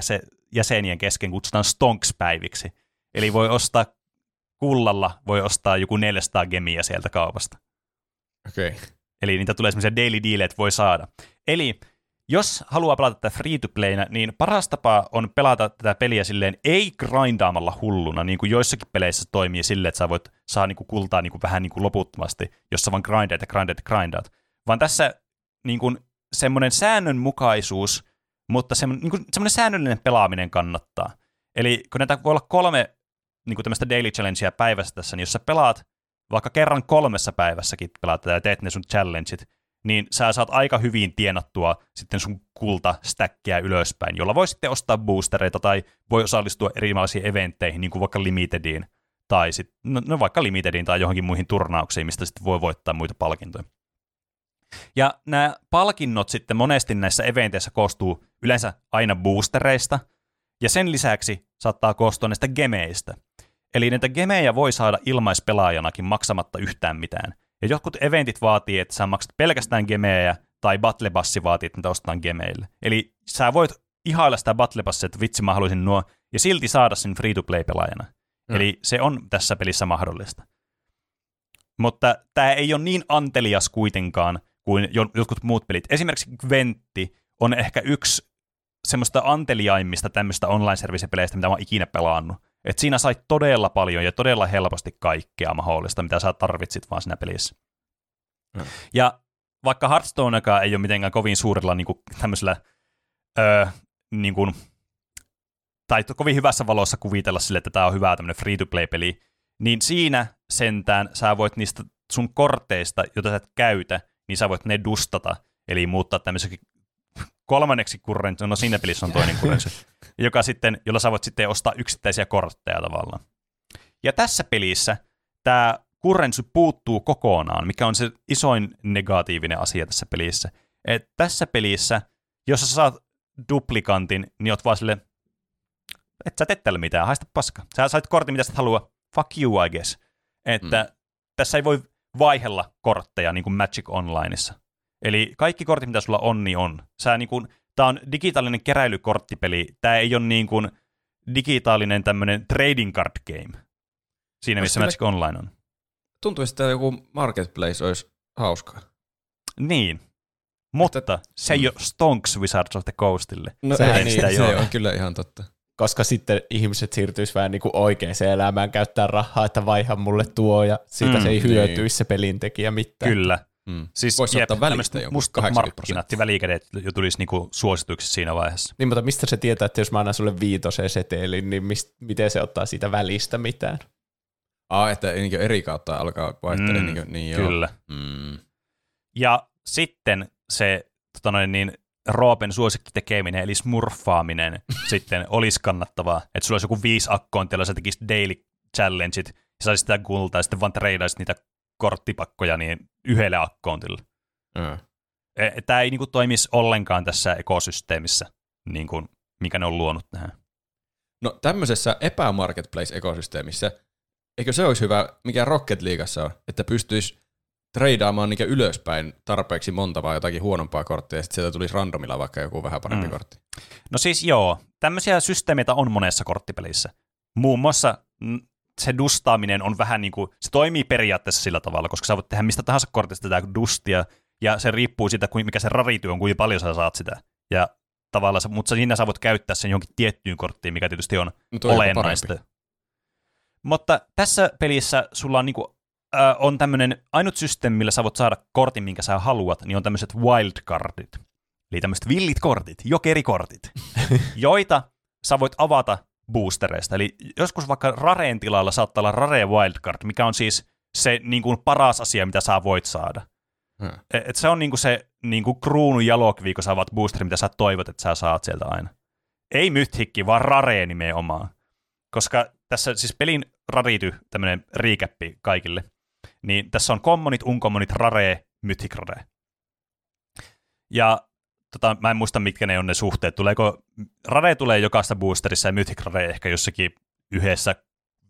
jäsenien kesken kutsutaan stonks-päiviksi. Eli voi ostaa kullalla, voi ostaa joku 400 gemiä sieltä kaupasta. Okei. Okay. Eli niitä tulee semmoisia daily dealeja, voi saada. Eli jos haluaa pelata tätä free to playna, niin paras tapa on pelata tätä peliä silleen ei grindaamalla hulluna, niin kuin joissakin peleissä toimii silleen, että sä voit saa niin kuin kultaa niin kuin vähän niin kuin loputtomasti, jos sä vaan grindaat ja grindaat ja grindaat. Vaan tässä niin kuin semmoinen säännönmukaisuus, mutta semmoinen, niin kuin, semmoinen säännöllinen pelaaminen kannattaa. Eli kun näitä voi olla kolme niin kuin tämmöistä daily challengea päivässä tässä, niin jos sä pelaat vaikka kerran kolmessa päivässäkin pelaat ja teet ne sun challengeit, niin sä saat aika hyvin tienattua sitten sun kulta stäkkiä ylöspäin, jolla voi sitten ostaa boostereita tai voi osallistua erilaisiin eventteihin, niin kuin vaikka Limitediin, tai sitten, no, no vaikka Limitediin tai johonkin muihin turnauksiin, mistä sitten voi voittaa muita palkintoja. Ja nämä palkinnot sitten monesti näissä eventeissä koostuu yleensä aina boostereista, ja sen lisäksi saattaa koostua näistä gemeistä. Eli näitä gemejä voi saada ilmaispelaajanakin maksamatta yhtään mitään. Ja jotkut eventit vaatii, että sä maksat pelkästään gemejä, tai Battlebassi vaatii, että niitä ostetaan gemeille. Eli sä voit ihailla sitä Battlebassia, että vitsi mä haluaisin nuo, ja silti saada sen free-to-play-pelaajana. Mm. Eli se on tässä pelissä mahdollista. Mutta tämä ei ole niin antelias kuitenkaan kuin jotkut muut pelit. Esimerkiksi Gwentti on ehkä yksi semmoista anteliaimmista tämmöistä online-service-peleistä, mitä mä oon ikinä pelannut. Et siinä sait todella paljon ja todella helposti kaikkea mahdollista, mitä sä tarvitsit vaan siinä pelissä. Mm. Ja vaikka Hearthstoneakaan ei ole mitenkään kovin suurella niin kuin, tämmöisellä öö, niin kuin, tai kovin hyvässä valossa kuvitella sille, että tämä on hyvä tämmöinen free-to-play-peli, niin siinä sentään sä voit niistä sun korteista, joita sä et käytä, niin sä voit ne dustata, eli muuttaa tämmöiseksi kolmanneksi kurrentsi, no siinä pelissä on toinen kurrentsi, joka sitten, jolla sä voit sitten ostaa yksittäisiä kortteja tavallaan. Ja tässä pelissä tämä kurrentsi puuttuu kokonaan, mikä on se isoin negatiivinen asia tässä pelissä. Et tässä pelissä, jos sä saat duplikantin, niin oot vaan sille, et sä teet tällä mitään, haista paska. Sä sait kortin, mitä sä haluaa, fuck you, I guess. Että mm. tässä ei voi vaihella kortteja niin kuin Magic Onlineissa. Eli kaikki kortit, mitä sulla on, niin on. Sä niin kuin, tää on digitaalinen keräilykorttipeli. Tämä ei ole niin kuin digitaalinen tämmöinen trading card game. Siinä, missä Magic Online on. Tuntuu, että joku marketplace olisi hauskaa. Niin. Mutta että, se ei mm. ole Stonks Wizards of the Coastille. No se, ei, niin, sitä se on kyllä ihan totta koska sitten ihmiset siirtyisi vähän niin kuin oikeaan elämään, käyttää rahaa, että vaiha mulle tuo, ja siitä mm, se ei niin. hyötyisi niin. se pelintekijä mitään. Kyllä. Mm. Siis Voisi ottaa välistä joku mustat markkinat ja välikädet jo tulisi niinku suosituksi siinä vaiheessa. Niin, mutta mistä se tietää, että jos mä annan sulle viitoseen setelin, niin mist, miten se ottaa siitä välistä mitään? Ah, että niin eri kautta alkaa vaihtella. Mm, niin, niin joo. Kyllä. Mm. Ja sitten se tota noin, niin, Roopen suosikkitekeminen, eli smurfaaminen, sitten olisi kannattavaa. Että sulla olisi joku viisi akkoontia, sä tekisit daily challengeit, ja saisit sitä kultaa, ja sitten vaan treidaisit niitä korttipakkoja niin yhdelle akkoontille. Mm. Tämä ei niinku toimisi ollenkaan tässä ekosysteemissä, niin kuin, mikä ne on luonut tähän. No tämmöisessä epämarketplace-ekosysteemissä, eikö se olisi hyvä, mikä Rocket Leagueassa on, että pystyisi treidaamaan niin ylöspäin tarpeeksi monta vai jotakin huonompaa korttia, ja sitten sieltä tulisi randomilla vaikka joku vähän parempi mm. kortti. No siis joo, tämmöisiä systeemeitä on monessa korttipelissä. Muun muassa se dustaaminen on vähän niin kuin, se toimii periaatteessa sillä tavalla, koska sä voit tehdä mistä tahansa kortista tätä dustia, ja se riippuu siitä, mikä se rarityö on, kuinka paljon sä saat sitä. Ja tavallaan, mutta siinä sä voit käyttää sen jonkin tiettyyn korttiin, mikä tietysti on no olennaista. Mutta tässä pelissä sulla on niinku äh, on tämmöinen ainut systeemi, millä sä voit saada kortin, minkä sä haluat, niin on tämmöiset wildcardit. Eli tämmöiset villit kortit, jokerikortit, joita sä voit avata boostereista. Eli joskus vaikka Rareen tilalla saattaa olla Rare Wildcard, mikä on siis se niin kuin paras asia, mitä sä voit saada. Hmm. Et se on niin kuin se niin kuin kruunu jalokvi, kun sä avaat boosterin, mitä sä toivot, että sä saat sieltä aina. Ei mythikki, vaan Rare nimenomaan. Koska tässä siis pelin rarity, tämmöinen riikäppi kaikille, niin tässä on commonit, uncommonit, rare, mythic rare. Ja tota, mä en muista, mitkä ne on ne suhteet. Tuleeko, rare tulee jokaista boosterissa ja mythic rare ehkä jossakin yhdessä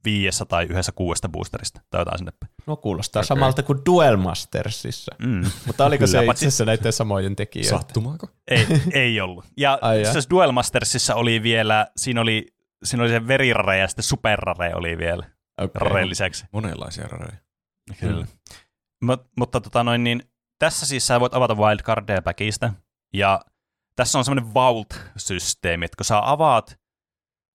viidessä tai yhdessä kuudesta boosterista tai jotain sinne. No kuulostaa okay. samalta kuin Duel Mastersissa. Mm. Mutta oliko Kyllä, se itse asiassa näiden samojen tekijöitä? Sattumaako? Ei, ei ollut. Ja siis Duel Mastersissa oli vielä, siinä oli, siinä oli se verirare ja sitten superrare oli vielä okay. lisäksi. Monenlaisia rareja. Kyllä. Mm. Mut, mutta tota noin, niin, tässä siis sä voit avata wildcardeja päkistä, ja tässä on semmoinen vault-systeemi, että kun sä avaat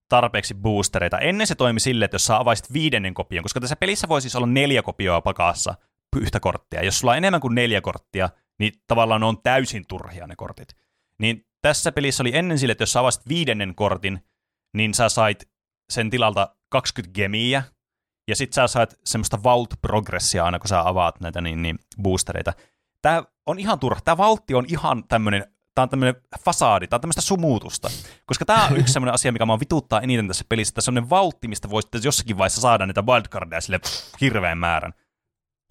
tarpeeksi boostereita, ennen se toimi sille, että jos sä avaisit viidennen kopion, koska tässä pelissä voi siis olla neljä kopioa pakassa yhtä korttia. Jos sulla on enemmän kuin neljä korttia, niin tavallaan ne on täysin turhia ne kortit. Niin tässä pelissä oli ennen sille, että jos sä avasit viidennen kortin, niin sä sait sen tilalta 20 gemiä, ja sit sä saat semmoista vault-progressia aina, kun sä avaat näitä niin, niin boostereita. Tää on ihan turha. Tää valtti on ihan tämmönen, tää on tämmönen fasaadi, tää on tämmöistä sumuutusta. Koska tää on yksi semmoinen asia, mikä mua vituttaa eniten tässä pelissä, että semmoinen valtti, mistä voisi jossakin vaiheessa saada niitä wildcardeja sille pff, hirveän määrän.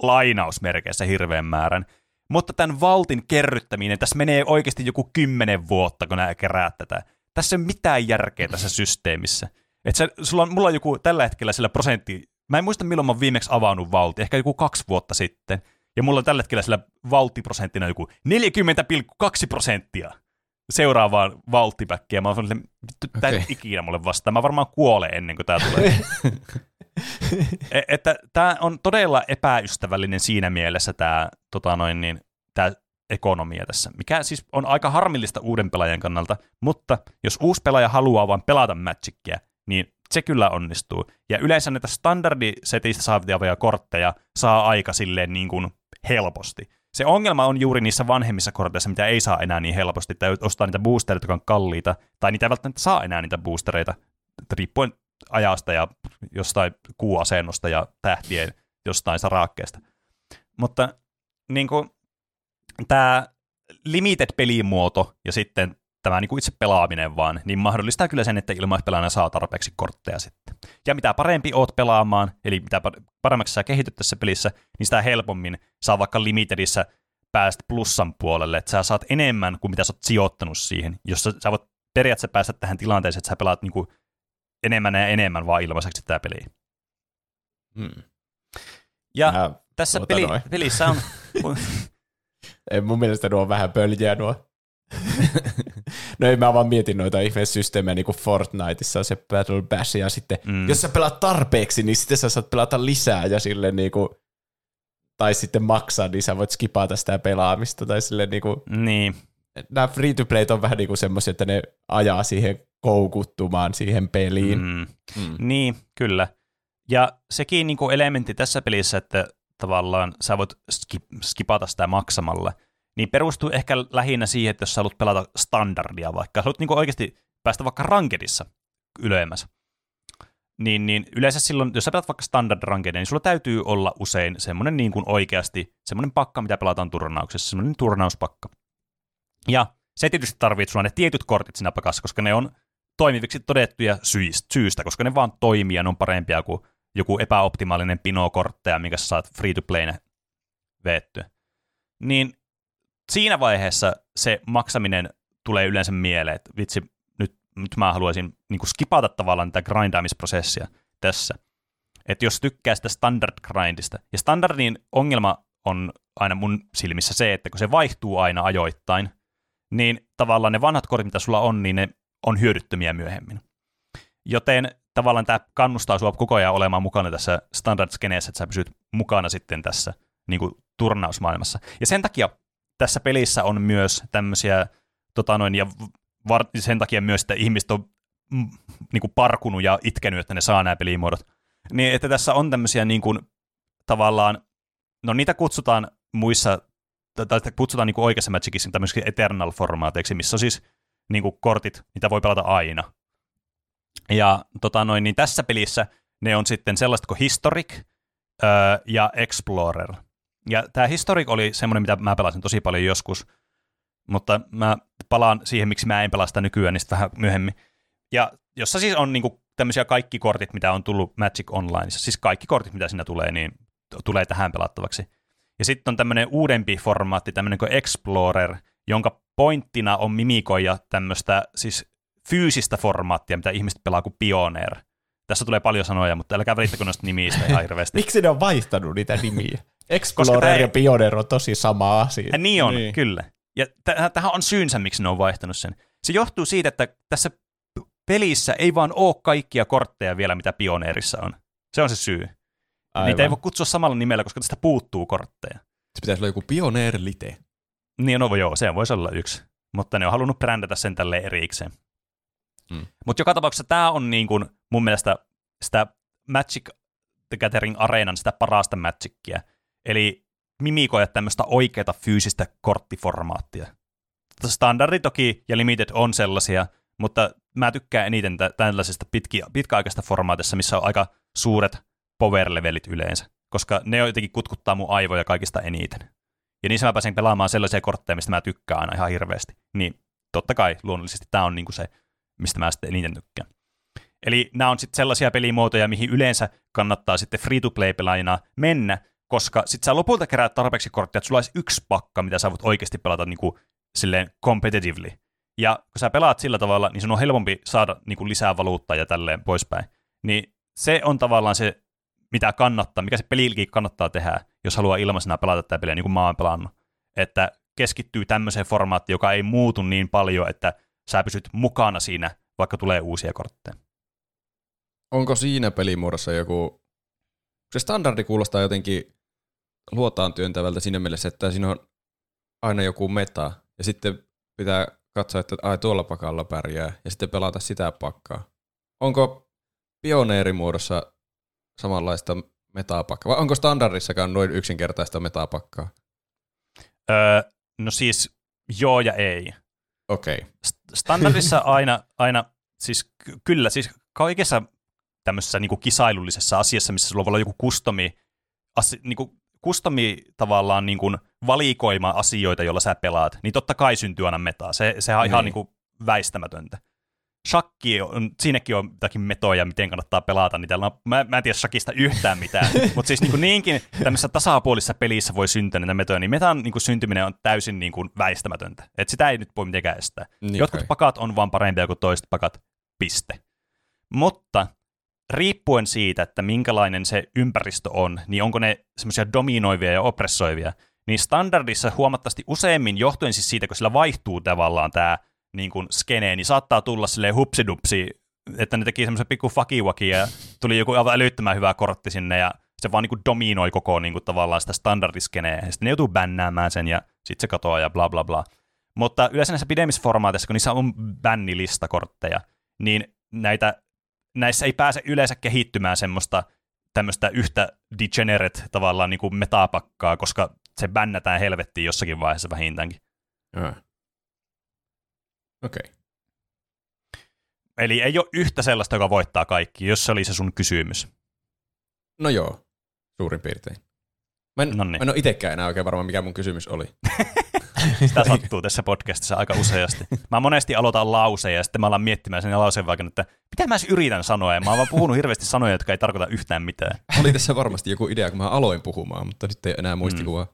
Lainausmerkeissä hirveän määrän. Mutta tämän valtin kerryttäminen, tässä menee oikeasti joku kymmenen vuotta, kun nää kerää tätä. Tässä ei ole mitään järkeä tässä systeemissä. Et se, sulla on, mulla on joku tällä hetkellä sillä prosentti Mä en muista milloin mä oon viimeksi avannut valti, ehkä joku kaksi vuotta sitten. Ja mulla on tällä hetkellä sillä valttiprosenttina joku 40,2 prosenttia seuraavaan valttipäkkiä. Mä oon että tämä okay. ikinä mulle vastaan. Mä varmaan kuolen ennen kuin tämä tulee. e- että tämä on todella epäystävällinen siinä mielessä tämä tota noin, niin, tää ekonomia tässä, mikä siis on aika harmillista uuden pelaajan kannalta, mutta jos uusi pelaaja haluaa vain pelata Magicia, niin se kyllä onnistuu. Ja yleensä näitä standardisetistä saavia kortteja saa aika silleen niin kuin helposti. Se ongelma on juuri niissä vanhemmissa korteissa, mitä ei saa enää niin helposti, tai ostaa niitä boostereita, jotka on kalliita, tai niitä ei välttämättä saa enää niitä boostereita, riippuen ajasta ja jostain kuuasennosta ja tähtien jostain sarakkeesta. Mutta niin kuin, tämä limited-pelimuoto ja sitten tämä niin kuin itse pelaaminen vaan, niin mahdollistaa kyllä sen, että ilmaispelaajana saa tarpeeksi kortteja sitten. Ja mitä parempi oot pelaamaan, eli mitä paremmaksi sä kehityt tässä pelissä, niin sitä helpommin saa vaikka limitedissä päästä plussan puolelle, että sä saat enemmän kuin mitä sä oot sijoittanut siihen, jos sä, sä voit periaatteessa päästä tähän tilanteeseen, että sä pelaat niin kuin enemmän ja enemmän vaan ilmaiseksi tämä peli. Hmm. Ja Mä tässä peli, pelissä on... ei, mun mielestä nuo on vähän pöljiä nuo. No ei mä vaan mietin noita ihmesysteemejä niin kuin Fortniteissa se Battle Bash ja sitten mm. jos sä pelaat tarpeeksi, niin sitten sä saat pelata lisää ja sille niin kuin, tai sitten maksaa, niin sä voit skipata sitä pelaamista tai sille niin kuin, niin. Nämä free to play on vähän niin kuin semmoisia, että ne ajaa siihen koukuttumaan siihen peliin. Mm. Mm. Niin, kyllä. Ja sekin niin kuin elementti tässä pelissä, että tavallaan sä voit skipata sitä maksamalla, niin perustuu ehkä lähinnä siihen, että jos sä haluat pelata standardia vaikka, haluat niin oikeasti päästä vaikka rankedissa ylemmäs, niin, niin yleensä silloin, jos sä pelaat vaikka standard rankedia, niin sulla täytyy olla usein semmoinen niin kuin oikeasti, semmoinen pakka, mitä pelataan turnauksessa, semmoinen turnauspakka. Ja se tietysti tarvitsee sulla ne tietyt kortit siinä pakassa, koska ne on toimiviksi todettuja syystä, koska ne vaan toimii ja ne on parempia kuin joku epäoptimaalinen pino-kortteja, minkä sä saat free to play veettyä. Niin siinä vaiheessa se maksaminen tulee yleensä mieleen, että vitsi, nyt, nyt mä haluaisin niin kuin skipata tavallaan tätä grindaamisprosessia tässä. Että jos tykkää sitä standard grindista, ja standardin ongelma on aina mun silmissä se, että kun se vaihtuu aina ajoittain, niin tavallaan ne vanhat kortit, mitä sulla on, niin ne on hyödyttömiä myöhemmin. Joten tavallaan tämä kannustaa sinua koko ajan olemaan mukana tässä standard-skeneessä, että sä pysyt mukana sitten tässä niin kuin, turnausmaailmassa. Ja sen takia tässä pelissä on myös tämmöisiä, tota noin, ja var, sen takia myös, että ihmiset on mm, niin kuin parkunut ja itkenyt, että ne saa nämä pelimuodot. Niin, että tässä on tämmöisiä niin kuin, tavallaan, no niitä kutsutaan muissa, tai kutsutaan niin kuin oikeassa Magicissa tämmöisiä Eternal-formaateiksi, missä on siis niin kuin kortit, niitä voi pelata aina. Ja tota noin, niin tässä pelissä ne on sitten sellaista kuin Historic öö, ja Explorer. Ja tämä Historic oli semmoinen, mitä mä pelasin tosi paljon joskus, mutta mä palaan siihen, miksi mä en pelasta nykyään, niin vähän myöhemmin. Ja jossa siis on niinku tämmöisiä kaikki kortit, mitä on tullut Magic Online, siis kaikki kortit, mitä siinä tulee, niin tulee tähän pelattavaksi. Ja sitten on tämmöinen uudempi formaatti, tämmöinen kuin Explorer, jonka pointtina on mimikoida tämmöistä siis fyysistä formaattia, mitä ihmiset pelaa kuin Pioneer. Tässä tulee paljon sanoja, mutta älkää välittäkö noista nimistä ihan hirveästi. Miksi ne on vaihtanut niitä nimiä? Explorer ja Pioneer on tosi sama asia. Ja niin on, niin. kyllä. Ja tähän on syynsä, miksi ne on vaihtanut sen. Se johtuu siitä, että tässä pelissä ei vaan ole kaikkia kortteja vielä, mitä Pioneerissa on. Se on se syy. Aivan. Niitä ei voi kutsua samalla nimellä, koska tästä puuttuu kortteja. Se pitäisi olla joku Pioneer Lite. Niin, no joo, se voisi olla yksi. Mutta ne on halunnut brändätä sen tälle erikseen. Hmm. Mutta joka tapauksessa tämä on niin kuin mun mielestä sitä Magic the Gathering Areenan sitä parasta Magicia. Eli mimikoida tämmöistä oikeata fyysistä korttiformaattia. Standardi toki ja limited on sellaisia, mutta mä tykkään eniten tällaisesta pitki, pitkäaikaista formaatissa, missä on aika suuret power-levelit yleensä, koska ne jotenkin kutkuttaa mun aivoja kaikista eniten. Ja niin mä pääsen pelaamaan sellaisia kortteja, mistä mä tykkään aina ihan hirveästi. Niin totta kai luonnollisesti tämä on niinku se, mistä mä sitten eniten tykkään. Eli nämä on sitten sellaisia pelimuotoja, mihin yleensä kannattaa sitten free-to-play-pelaajina mennä, koska sit sä lopulta keräät tarpeeksi kortteja, että sulla olisi yksi pakka, mitä sä voit oikeasti pelata niin kuin, silleen competitively. Ja kun sä pelaat sillä tavalla, niin sun on helpompi saada niin kuin, lisää valuuttaa ja tälleen poispäin. Niin se on tavallaan se, mitä kannattaa, mikä se pelikin kannattaa tehdä, jos haluaa ilmaisena pelata tätä peliä, niin kuin mä oon pelannut. Että keskittyy tämmöiseen formaattiin, joka ei muutu niin paljon, että sä pysyt mukana siinä, vaikka tulee uusia kortteja. Onko siinä pelimuodossa joku... Se standardi kuulostaa jotenkin luotaan työntävältä siinä mielessä, että siinä on aina joku meta, ja sitten pitää katsoa, että ai tuolla pakalla pärjää, ja sitten pelata sitä pakkaa. Onko pioneerimuodossa samanlaista metapakkaa? Vai onko standardissakaan noin yksinkertaista metapakkaa? Öö, no siis joo ja ei. Okei. Okay. Standardissa aina, aina siis ky- kyllä, siis kaikessa tämmöisessä niin kuin kisailullisessa asiassa, missä sulla voi olla joku kustomi, niin kuin kustomi tavallaan niin kuin valikoima asioita, joilla sä pelaat, niin totta kai syntyy aina metaa. Se, se on ihan niin. niin kuin väistämätöntä. Shakki on, siinäkin on jotakin metoja, miten kannattaa pelata niitä. No, mä, mä en tiedä Shakista yhtään mitään, mutta siis niin kuin niinkin tämmöisessä tasapuolisessa pelissä voi syntyä niitä metoja, niin metan niin kuin syntyminen on täysin niin kuin väistämätöntä. Et sitä ei nyt voi mitenkään estää. Niin Jotkut kai. pakat on vaan parempia kuin toiset pakat, piste. Mutta riippuen siitä, että minkälainen se ympäristö on, niin onko ne semmoisia dominoivia ja oppressoivia, niin standardissa huomattavasti useimmin, johtuen siis siitä, kun sillä vaihtuu tavallaan tämä niin kuin skeneen, niin saattaa tulla silleen hupsidupsi, että ne teki semmoisen pikku fakiwaki ja tuli joku aivan älyttömän hyvä kortti sinne ja se vaan niin kuin dominoi koko niin kuin tavallaan sitä standardiskeneä ja sitten ne joutuu bännäämään sen ja sitten se katoaa ja bla bla bla. Mutta yleensä näissä pidemmissä formaateissa, kun niissä on bännilistakortteja, niin näitä, näissä ei pääse yleensä kehittymään semmoista tämmöistä yhtä degenerate tavallaan niin kuin metapakkaa, koska se bännätään helvettiin jossakin vaiheessa vähintäänkin. Okei. Okay. Eli ei ole yhtä sellaista, joka voittaa kaikki, jos se oli se sun kysymys. No joo, suurin piirtein. Mä en, Noniin. mä en ole itsekään enää oikein varma, mikä mun kysymys oli. Sitä sattuu tässä podcastissa aika useasti. Mä monesti aloitan lauseja ja sitten mä alan miettimään sen lauseen vaikka, että mitä mä yritän sanoa. Ja mä oon vaan puhunut hirveästi sanoja, jotka ei tarkoita yhtään mitään. Oli tässä varmasti joku idea, kun mä aloin puhumaan, mutta nyt ei enää muistikuvaa. Mm.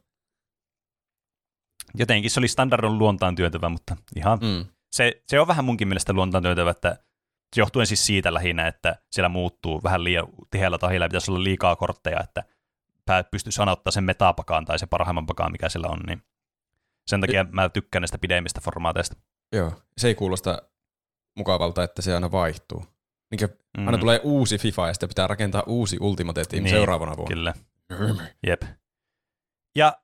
Jotenkin se oli standardin luontaan työntävä, mutta ihan mm se, se on vähän munkin mielestä luontaantyötävä, että johtuen siis siitä lähinnä, että siellä muuttuu vähän liian tiheällä tahilla, pitäisi olla liikaa kortteja, että pystyisi sanottaa sen metapakaan tai se parhaimman pakaan, mikä siellä on, niin sen takia y- mä tykkään näistä pidemmistä formaateista. Joo, se ei kuulosta mukavalta, että se aina vaihtuu. Niin mm. aina tulee uusi FIFA ja sitten pitää rakentaa uusi Ultimate Team niin, seuraavana vuonna. Kyllä. Jep. Ja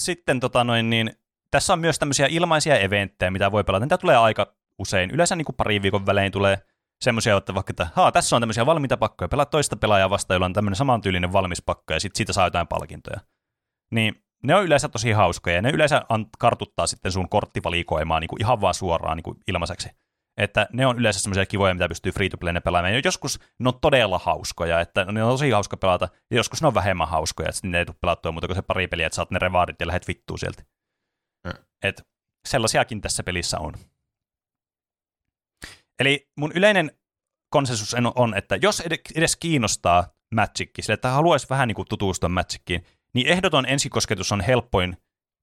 sitten tota noin, niin tässä on myös tämmöisiä ilmaisia eventtejä, mitä voi pelata. Niitä tulee aika usein. Yleensä niin kuin parin viikon välein tulee semmoisia, että vaikka, että Haa, tässä on tämmöisiä valmiita pakkoja, pelaa toista pelaajaa vastaan, jolla on tämmöinen samantyylinen valmis pakko, ja sitten siitä saa jotain palkintoja. Niin ne on yleensä tosi hauskoja, ja ne yleensä kartuttaa sitten sun korttivalikoimaa niin kuin ihan vaan suoraan niin kuin ilmaiseksi. Että ne on yleensä semmoisia kivoja, mitä pystyy free to pelaamaan. Ja joskus ne on todella hauskoja, että ne on tosi hauska pelata, ja joskus ne on vähemmän hauskoja, että ne ei tule pelattua muuta kuin se pari peliä, että saat ne revardit ja lähdet vittuun sieltä. Et sellaisiakin tässä pelissä on. Eli mun yleinen konsensus on, että jos edes kiinnostaa Magic, sille, että haluaisi vähän niin kuin tutustua Magiciin, niin ehdoton ensikosketus on helpoin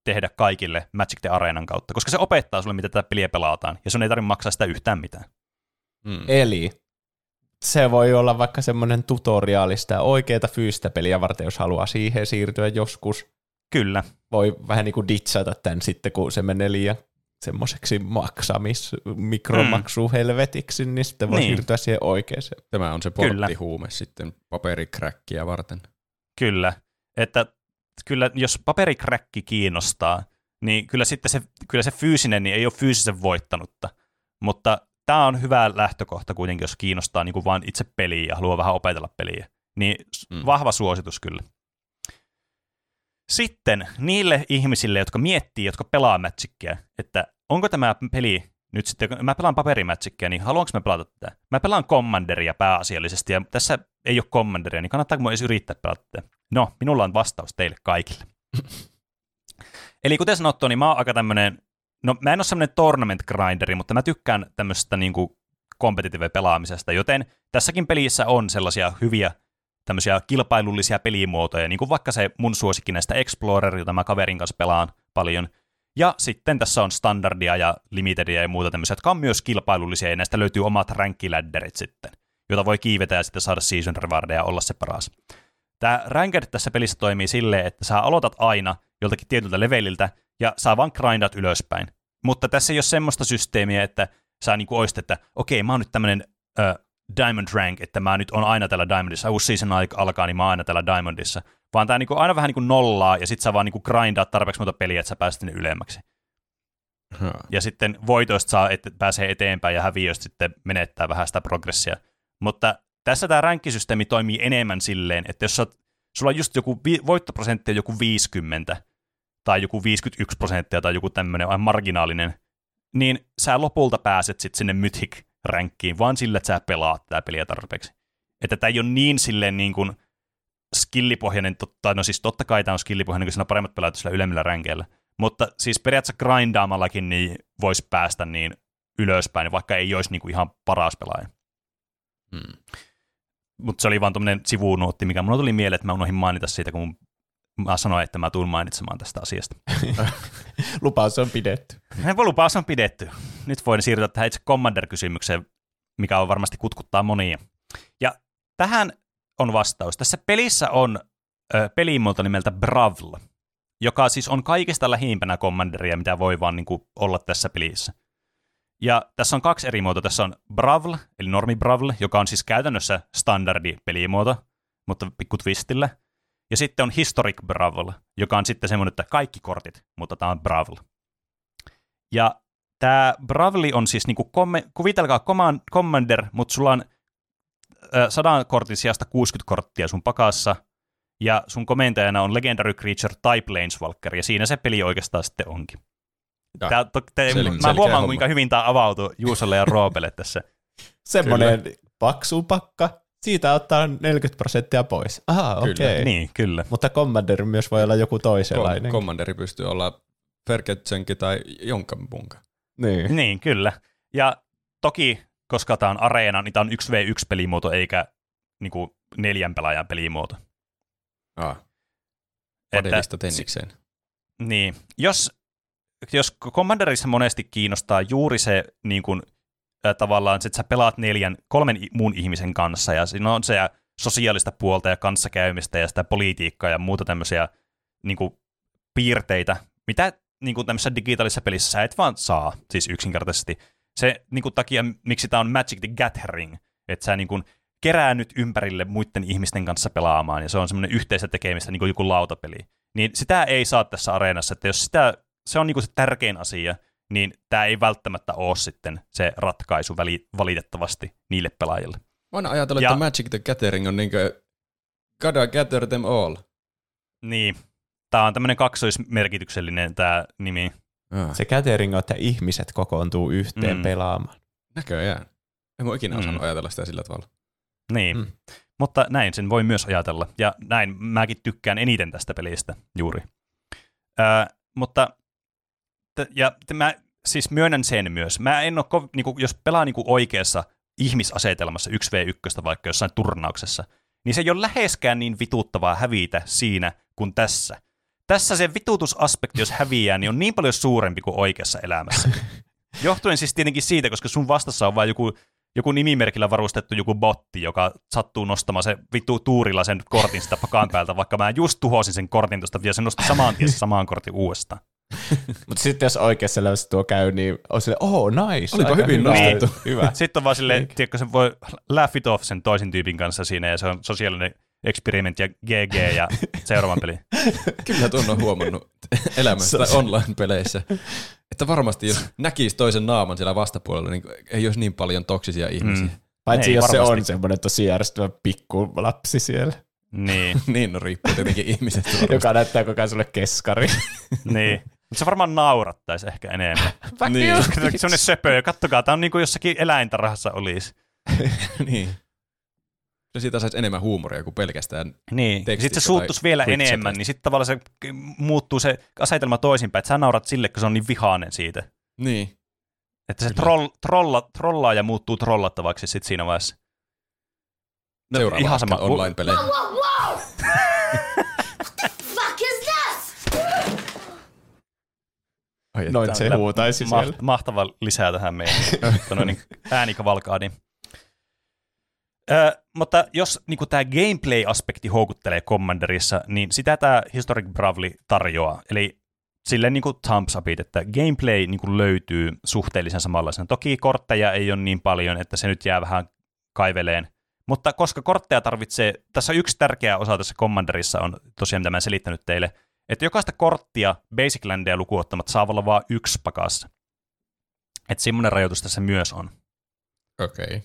tehdä kaikille Magic the Arenan kautta, koska se opettaa sulle, miten tätä peliä pelataan, ja sun ei tarvitse maksaa sitä yhtään mitään. Mm. Eli se voi olla vaikka semmoinen tutoriaalista oikeita fyysistä peliä varten, jos haluaa siihen siirtyä joskus. Kyllä. Voi vähän niin kuin ditsata tämän sitten, kun se menee liian semmoiseksi maksamis, mikromaksu helvetiksi, niin sitten voi niin. siirtyä siihen oikeeseen. Tämä on se porttihuume sitten paperikräkkiä varten. Kyllä, että kyllä jos paperikräkki kiinnostaa, niin kyllä sitten se, kyllä se fyysinen niin ei ole fyysisen voittanutta, mutta tämä on hyvä lähtökohta kuitenkin, jos kiinnostaa niin kuin vain itse peliä ja haluaa vähän opetella peliä. Niin mm. vahva suositus kyllä. Sitten niille ihmisille, jotka miettii, jotka pelaa Magicia, että onko tämä peli nyt sitten, kun mä pelaan paperimätsikkiä, niin haluanko mä pelata tätä? Mä pelaan Commanderia pääasiallisesti, ja tässä ei ole Commanderia, niin kannattaako mun edes yrittää pelata tätä? No, minulla on vastaus teille kaikille. Eli kuten sanottu, niin mä oon aika tämmönen, no mä en ole semmoinen tournament grinderi, mutta mä tykkään tämmöisestä niinku competitive pelaamisesta, joten tässäkin pelissä on sellaisia hyviä tämmöisiä kilpailullisia pelimuotoja, niin kuin vaikka se mun suosikki näistä Explorer, jota mä kaverin kanssa pelaan paljon. Ja sitten tässä on standardia ja limitedia ja muuta tämmöisiä, jotka on myös kilpailullisia, ja näistä löytyy omat rankkilädderit sitten, jota voi kiivetä ja sitten saada season rewardeja ja olla se paras. Tämä ranked tässä pelissä toimii silleen, että sä aloitat aina joltakin tietyltä leveliltä, ja sä vaan grindat ylöspäin. Mutta tässä ei ole semmoista systeemiä, että sä niin oistat, että okei, mä oon nyt tämmönen Diamond Rank, että mä nyt on aina tällä Diamondissa, uusi season alkaa, niin mä oon aina tällä Diamondissa. Vaan tää niinku aina vähän niin kuin nollaa, ja sit sä vaan niinku grindaat tarpeeksi monta peliä, että sä pääset sinne ylemmäksi. Hmm. Ja sitten voitoista saa, että pääsee eteenpäin, ja häviöistä sitten menettää vähän sitä progressia. Mutta tässä tämä ränkkisysteemi toimii enemmän silleen, että jos sä, sulla on just joku vi- voittoprosentti joku 50, tai joku 51 prosenttia, tai joku tämmöinen aivan marginaalinen, niin sä lopulta pääset sitten sinne Mythic-ränkkiin, vaan sillä, että sä pelaat tämä peliä tarpeeksi. Että tämä ei ole niin silleen niin kuin skillipohjainen, totta, no siis totta kai tämä on skillipohjainen, kun siinä on paremmat pelaajat sillä ylemmillä ränkeillä. Mutta siis periaatteessa grindaamallakin niin voisi päästä niin ylöspäin, vaikka ei olisi niin kuin ihan paras pelaaja. Hmm. Mutta se oli vaan tuommoinen sivunuotti, mikä mulla tuli mieleen, että mä unohdin mainita siitä, kun mä sanoin, että mä tuun mainitsemaan tästä asiasta. lupaus on pidetty. Lupaus on pidetty. Nyt voin siirtyä tähän itse Commander-kysymykseen, mikä on varmasti kutkuttaa monia. Ja tähän on vastaus. Tässä pelissä on ö, pelimuoto nimeltä Bravl, joka siis on kaikista lähimpänä Commanderia, mitä voi vaan niin kuin, olla tässä pelissä. Ja tässä on kaksi eri muotoa. Tässä on Bravl, eli normi Bravl, joka on siis käytännössä standardi pelimuoto, mutta pikku twistillä. Ja sitten on Historic Bravl, joka on sitten semmoinen, että kaikki kortit, mutta tämä on Bravl. Ja tämä Bravli on siis, niinku komme, kuvitelkaa Commander, mutta sulla on sadan kortin sijasta 60 korttia sun pakassa, ja sun komentajana on Legendary Creature tai Planeswalker, ja siinä se peli oikeastaan sitten onkin. Tää, to, te, Sel- mä huomaan, homma. kuinka hyvin tämä avautui Juusolle ja Roopelle tässä. Semmoinen paksu pakka, siitä ottaa 40 prosenttia pois. Aha, okei. Okay. Niin, kyllä. Mutta Commander myös voi olla joku toisenlainen. Commanderi pystyy olla Ferketsenki tai Jonkkampunka. Niin. niin, kyllä. Ja toki, koska tämä on areena, niin tämä on 1v1-pelimuoto eikä niin kuin neljän pelaajan pelimuoto. Ah. Padellista tennikseen. Niin. Jos jos Commanderissa monesti kiinnostaa juuri se niin kuin, äh, tavallaan, että sä pelaat neljän, kolmen muun ihmisen kanssa, ja siinä on se sosiaalista puolta ja kanssakäymistä ja sitä politiikkaa ja muuta tämmöisiä niin kuin, piirteitä, mitä niin kuin tämmöisessä digitaalisessa pelissä sä et vaan saa, siis yksinkertaisesti. Se niin kuin, takia, miksi tämä on Magic the Gathering, että sä niin kuin, kerää nyt ympärille muiden ihmisten kanssa pelaamaan, ja se on semmoinen yhteistä tekemistä, niin kuin joku lautapeli. Niin sitä ei saa tässä areenassa, että jos sitä se on niinku se tärkein asia, niin tämä ei välttämättä ole sitten se ratkaisu väli, valitettavasti niille pelaajille. Mä oon ajatellut, ja, että Magic the Gathering on niinku gotta gather them all. Niin. Tämä on tämmöinen kaksoismerkityksellinen tämä nimi. Ja. Se gathering on, että ihmiset kokoontuu yhteen mm. pelaamaan. Näköjään. En voi ikinä osannut mm. ajatella sitä sillä tavalla. Niin. Mm. Mutta näin sen voi myös ajatella. Ja näin mäkin tykkään eniten tästä pelistä juuri. Öö, mutta ja mä siis myönnän sen myös. Mä en ole, ko- niinku, jos pelaa niinku oikeassa ihmisasetelmassa 1v1 vaikka jossain turnauksessa, niin se ei ole läheskään niin vituuttavaa hävitä siinä kuin tässä. Tässä se vituutusaspekti, jos häviää, niin on niin paljon suurempi kuin oikeassa elämässä. Johtuen siis tietenkin siitä, koska sun vastassa on vain joku, joku nimimerkillä varustettu joku botti, joka sattuu nostamaan se vittu tuurilla sen kortin sitä pakan päältä, vaikka mä just tuhosin sen kortin tuosta ja se nosti samaan tien samaan kortin uudestaan. Mutta sitten jos oikeassa elämässä tuo käy, niin on sille, oh nice. Olipa hyvin nostettu. Hyvä. Sitten on vaan silleen, tiedätkö, se voi laugh it off sen toisen tyypin kanssa siinä, ja se on sosiaalinen experiment ja GG ja seuraavan peli. Kyllä tuon on huomannut elämässä tai online-peleissä. Että varmasti jos näkisi toisen naaman siellä vastapuolella, niin ei olisi niin paljon toksisia ihmisiä. Mm. Paitsi ei, jos varmasti. se on semmoinen tosi järjestävä pikku lapsi siellä. Niin. niin, no riippuu tietenkin ihmisestä. Joka näyttää koko ajan sulle keskari. niin. Mutta se varmaan naurattaisi ehkä enemmän. niin. Se on söpö. Kattokaa, tämä on niin kuin jossakin eläintarhassa olisi. niin. Se siitä saisi enemmän huumoria kuin pelkästään Niin, sitten se suuttuisi vielä enemmän, niin sitten tavallaan se muuttuu se asetelma toisinpäin, että sä naurat sille, kun se on niin vihainen siitä. Niin. Että se troll, trolla, trollaa ja muuttuu trollattavaksi sitten siinä vaiheessa. No, Seuraava ihan sama online-pelejä. Wow, wow, wow! What the fuck is this? Noin se huutaisi ma- siellä. Mahtava lisää tähän meidän niin äänikavalkaadiin. Ö, mutta jos niin tämä gameplay-aspekti houkuttelee Commanderissa, niin sitä tämä Historic Bravely tarjoaa. Eli silleen niin kuin thumbs upit, että gameplay niin kuin löytyy suhteellisen samanlaisena. Toki kortteja ei ole niin paljon, että se nyt jää vähän kaiveleen mutta koska kortteja tarvitsee, tässä yksi tärkeä osa tässä Commanderissa on tosiaan, mitä mä selittänyt teille, että jokaista korttia Basic Landia lukuottamat saa olla vain yksi pakassa. Että semmoinen rajoitus tässä myös on. Okei. Okay.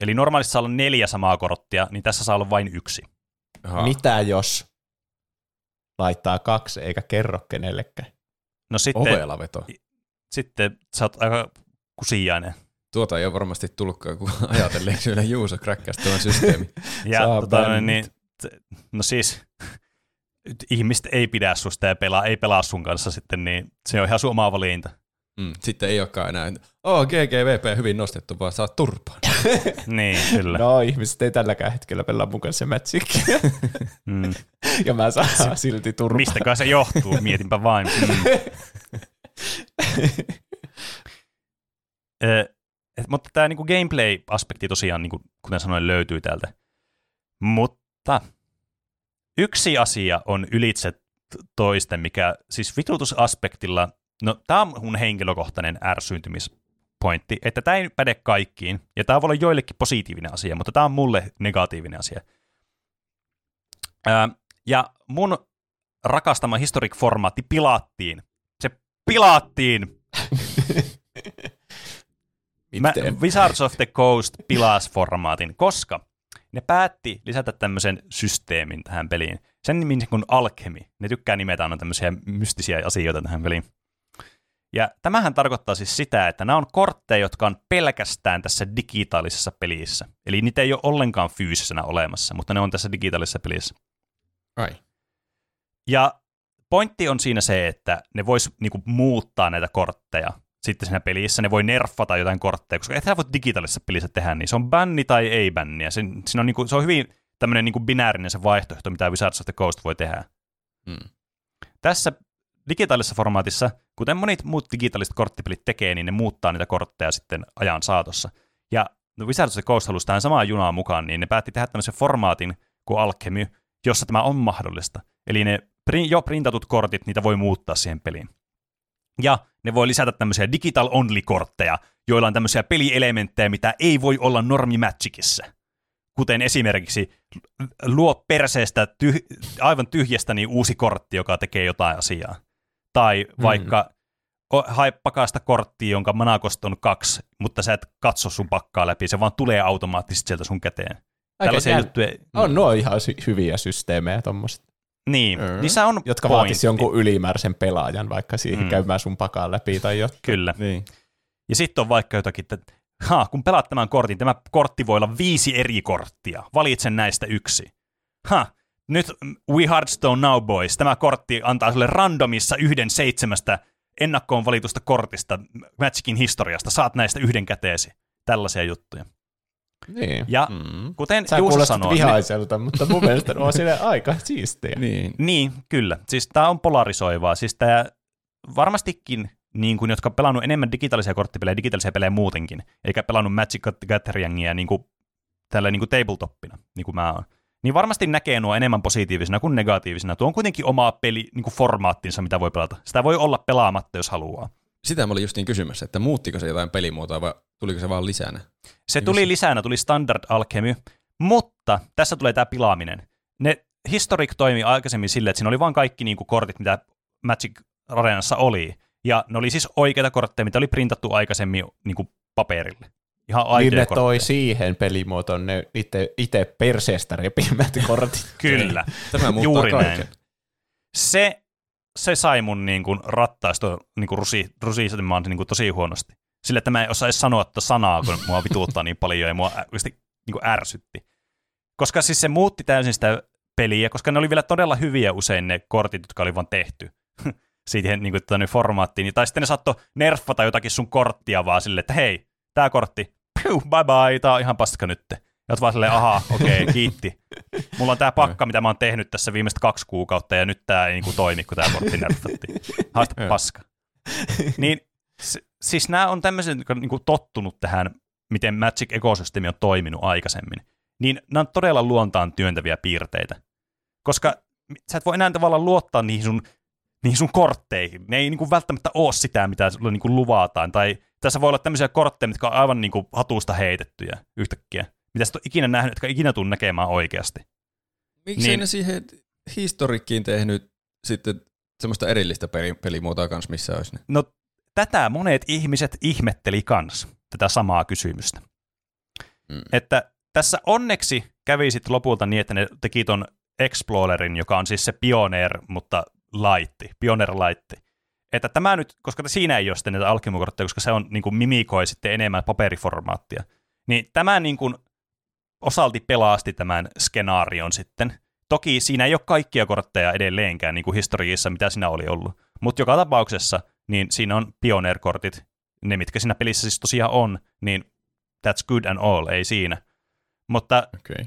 Eli normaalisti saa olla neljä samaa korttia, niin tässä saa olla vain yksi. Aha. Mitä jos laittaa kaksi eikä kerro kenellekään? No sitten, Ovela veto. sitten sä oot aika kusiainen. Tuota ei ole varmasti tullutkaan, kun ajatelleen siellä Juuso kräkkäsi tämän systeemi. Ja tota, niin, no siis ihmiset ei pidä susta ja pelaa, ei pelaa sun kanssa sitten, niin se on ihan sun oma valinta. Mm, sitten ei olekaan enää, oh GGVP hyvin nostettu, vaan saa turpaan. niin, kyllä. No ihmiset ei tälläkään hetkellä pelaa mun kanssa mm. Ja mä saan silti turpaan. Mistäkään se johtuu, mietinpä vain. Mm. Et, mutta tämä niinku gameplay-aspekti tosiaan, niinku, kuten sanoin, löytyy täältä. Mutta yksi asia on ylitse toisten, mikä siis vitutusaspektilla, no tämä on mun henkilökohtainen ärsyyntymispointti, että tämä ei päde kaikkiin, ja tämä voi olla joillekin positiivinen asia, mutta tämä on mulle negatiivinen asia. Ää, ja mun rakastama historic-formaatti pilattiin. Se pilattiin! Mä, Wizards of the Coast pilas formaatin, koska ne päätti lisätä tämmöisen systeemin tähän peliin. Sen nimi kuin Alchemy. Ne tykkää nimetä aina tämmöisiä mystisiä asioita tähän peliin. Ja tämähän tarkoittaa siis sitä, että nämä on kortteja, jotka on pelkästään tässä digitaalisessa pelissä. Eli niitä ei ole ollenkaan fyysisenä olemassa, mutta ne on tässä digitaalisessa pelissä. Ai. Ja pointti on siinä se, että ne vois niinku muuttaa näitä kortteja sitten siinä pelissä. Ne voi nerfata jotain kortteja, koska et sä voi digitaalisessa pelissä tehdä niin. Se on bänni tai ei bänni. Ja se, siinä on, niinku, se on hyvin tämmöinen niinku binäärinen se vaihtoehto, mitä Wizards of the Coast voi tehdä. Hmm. Tässä digitaalisessa formaatissa, kuten monet muut digitaaliset korttipelit tekee, niin ne muuttaa niitä kortteja sitten ajan saatossa. Ja no Wizards of the Coast halusi tähän samaan junaan mukaan, niin ne päätti tehdä tämmöisen formaatin kuin Alchemy, jossa tämä on mahdollista. Eli ne jo printatut kortit, niitä voi muuttaa siihen peliin. Ja ne voi lisätä tämmöisiä digital only-kortteja, joilla on tämmöisiä pelielementtejä, mitä ei voi olla normi Magicissa. Kuten esimerkiksi luo perseestä tyh- aivan tyhjästä niin uusi kortti, joka tekee jotain asiaa. Tai mm. vaikka mm. hae pakasta korttia, jonka manakost on kaksi, mutta sä et katso sun pakkaa läpi, se vaan tulee automaattisesti sieltä sun käteen. Tällaisia juttuja. On nuo ihan hyviä systeemejä tuommoista. Niin, mm. niissä on Jotka pointti. vaatisi jonkun ylimääräisen pelaajan vaikka siihen mm. käymään sun pakaan läpi tai jotain. Kyllä. Niin. Ja sitten on vaikka jotakin, että ha, kun pelaat tämän kortin, tämä kortti voi olla viisi eri korttia. Valitse näistä yksi. Ha, nyt We Hearthstone Now Boys, tämä kortti antaa sulle randomissa yhden seitsemästä ennakkoon valitusta kortista Magicin historiasta. Saat näistä yhden käteesi. Tällaisia juttuja. Niin. Ja mm. kuten Sä Juuso sanoi... vihaiselta, niin... mutta mun mielestä on sille aika siistiä. Niin. niin, kyllä. Siis tämä on polarisoivaa. Siis tämä varmastikin niin kuin, jotka on pelannut enemmän digitaalisia korttipelejä, digitaalisia pelejä muutenkin, eikä pelannut Magic Gatheringia niin kuin, tällä niin kuin tabletoppina, niin kuin mä oon, niin varmasti näkee nuo enemmän positiivisena kuin negatiivisena. Tuo on kuitenkin oma peli, niin kuin formaattinsa, mitä voi pelata. Sitä voi olla pelaamatta, jos haluaa. Sitä mä olin justiin kysymässä, että muuttiko se jotain pelimuotoa vai tuliko se vaan lisänä? Se tuli lisänä, tuli Standard Alchemy, mutta tässä tulee tämä pilaaminen. Ne Historic toimi aikaisemmin silleen, että siinä oli vain kaikki niin kuin, kortit, mitä Magic Arenassa oli. Ja ne oli siis oikeita kortteja, mitä oli printattu aikaisemmin niin kuin paperille. Ihan niin ne toi siihen pelimuotoon ne itse, itse perseestä repimät kortit. Kyllä, Tämä juuri kaiken. näin. Se se sai mun niin kuin, rattaista niin kuin rusi, rusisemaan niin kuin, tosi huonosti. Sillä, että mä en osaa edes sanoa että sanaa, kun mua vituuttaa niin paljon ja mua oikeasti niin kuin, ärsytti. Koska siis se muutti täysin sitä peliä, koska ne oli vielä todella hyviä usein ne kortit, jotka oli vaan tehty siihen niin kuin, tuonne formaattiin. Tai sitten ne saattoi nerfata jotakin sun korttia vaan silleen, että hei, tämä kortti, bye bye, tää on ihan paska nytte. Ja oot vaan silleen, aha, okei, okay, kiitti. Mulla on tää pakka, mitä mä oon tehnyt tässä viimeiset kaksi kuukautta, ja nyt tää ei niinku toimi, kun tää kortti nerfattiin. Haista paska. Niin, siis nämä on tämmöiset, jotka on niinku tottunut tähän, miten Magic-ekosysteemi on toiminut aikaisemmin. Niin nämä on todella luontaan työntäviä piirteitä. Koska sä et voi enää tavallaan luottaa niihin sun, niihin sun kortteihin. Ne ei niinku välttämättä ole sitä, mitä sulle niinku luvataan. Tai tässä voi olla tämmöisiä kortteja, mitkä on aivan niinku hatusta heitettyjä yhtäkkiä mitä sä ikinä nähnyt, etkä ikinä tule näkemään oikeasti. Miksi niin, ne siihen historikkiin tehnyt sitten semmoista erillistä pelimuotoa kanssa, missä olisi ne? No tätä monet ihmiset ihmetteli kans, tätä samaa kysymystä. mm. että tässä onneksi kävi sitten lopulta niin, että ne teki ton Explorerin, joka on siis se Pioneer, mutta laitti, Pioneer-laitti. Että tämä nyt, koska siinä ei ole sitten näitä alkemukortteja, koska se on niin kuin mimikoi sitten enemmän paperiformaattia, niin tämä niin kuin osalti pelasti tämän skenaarion sitten. Toki siinä ei ole kaikkia kortteja edelleenkään niin kuin historiassa, mitä siinä oli ollut. Mutta joka tapauksessa niin siinä on Pioneer-kortit, ne mitkä siinä pelissä siis tosiaan on, niin that's good and all, ei siinä. Mutta okay.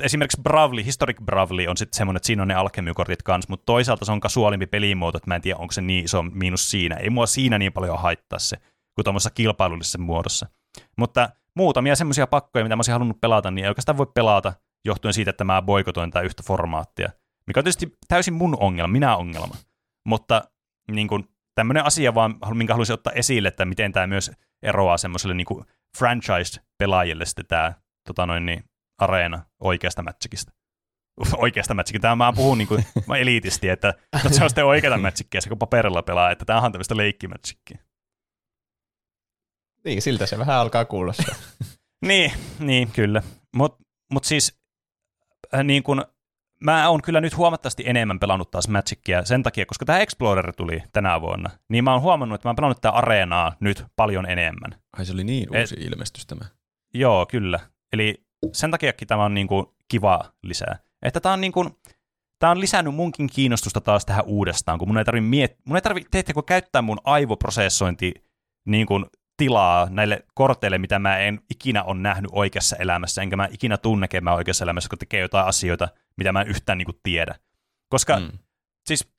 esimerkiksi Bravely, Historic Bravely on sitten semmoinen, että siinä on ne alkemiukortit kanssa, mutta toisaalta se on kasuaalimpi pelimuoto, että mä en tiedä, onko se niin iso miinus siinä. Ei mua siinä niin paljon haittaa se, kuin tuommoisessa kilpailullisessa muodossa. Mutta muutamia semmoisia pakkoja, mitä mä olisin halunnut pelata, niin ei oikeastaan voi pelata johtuen siitä, että mä boikotoin tätä yhtä formaattia. Mikä on tietysti täysin mun ongelma, minä ongelma. Mutta niin kuin, tämmöinen asia vaan, minkä haluaisin ottaa esille, että miten tämä myös eroaa semmoiselle niin franchise-pelaajille sitten tämä tota noin, niin, areena oikeasta matchikista. oikeasta matchikista. Tämä mä puhun niin kuin, mä eliitisti, että se on sitten oikeata matchikkiä, se kun paperilla pelaa, että tämä on tämmöistä leikkimatchikkiä. Niin, siltä se vähän alkaa kuulostaa. niin, niin, kyllä. Mutta mut siis äh, niin kun, mä oon kyllä nyt huomattavasti enemmän pelannut taas Magicia sen takia, koska tämä Explorer tuli tänä vuonna, niin mä oon huomannut, että mä oon pelannut tätä areenaa nyt paljon enemmän. Ai se oli niin uusi Et, ilmestys tämä. Joo, kyllä. Eli sen takiakin tämä on niin kuin kiva lisää. Että tämä on niin kuin, tämä on lisännyt munkin kiinnostusta taas tähän uudestaan, kun mun ei tarvitse miet- mun ei tarvi, teettekö käyttää mun aivoprosessointi niin kuin tilaa näille korteille, mitä mä en ikinä ole nähnyt oikeassa elämässä, enkä mä ikinä tunne näkemään oikeassa elämässä, kun tekee jotain asioita, mitä mä en yhtään niin kuin tiedä. Koska mm. siis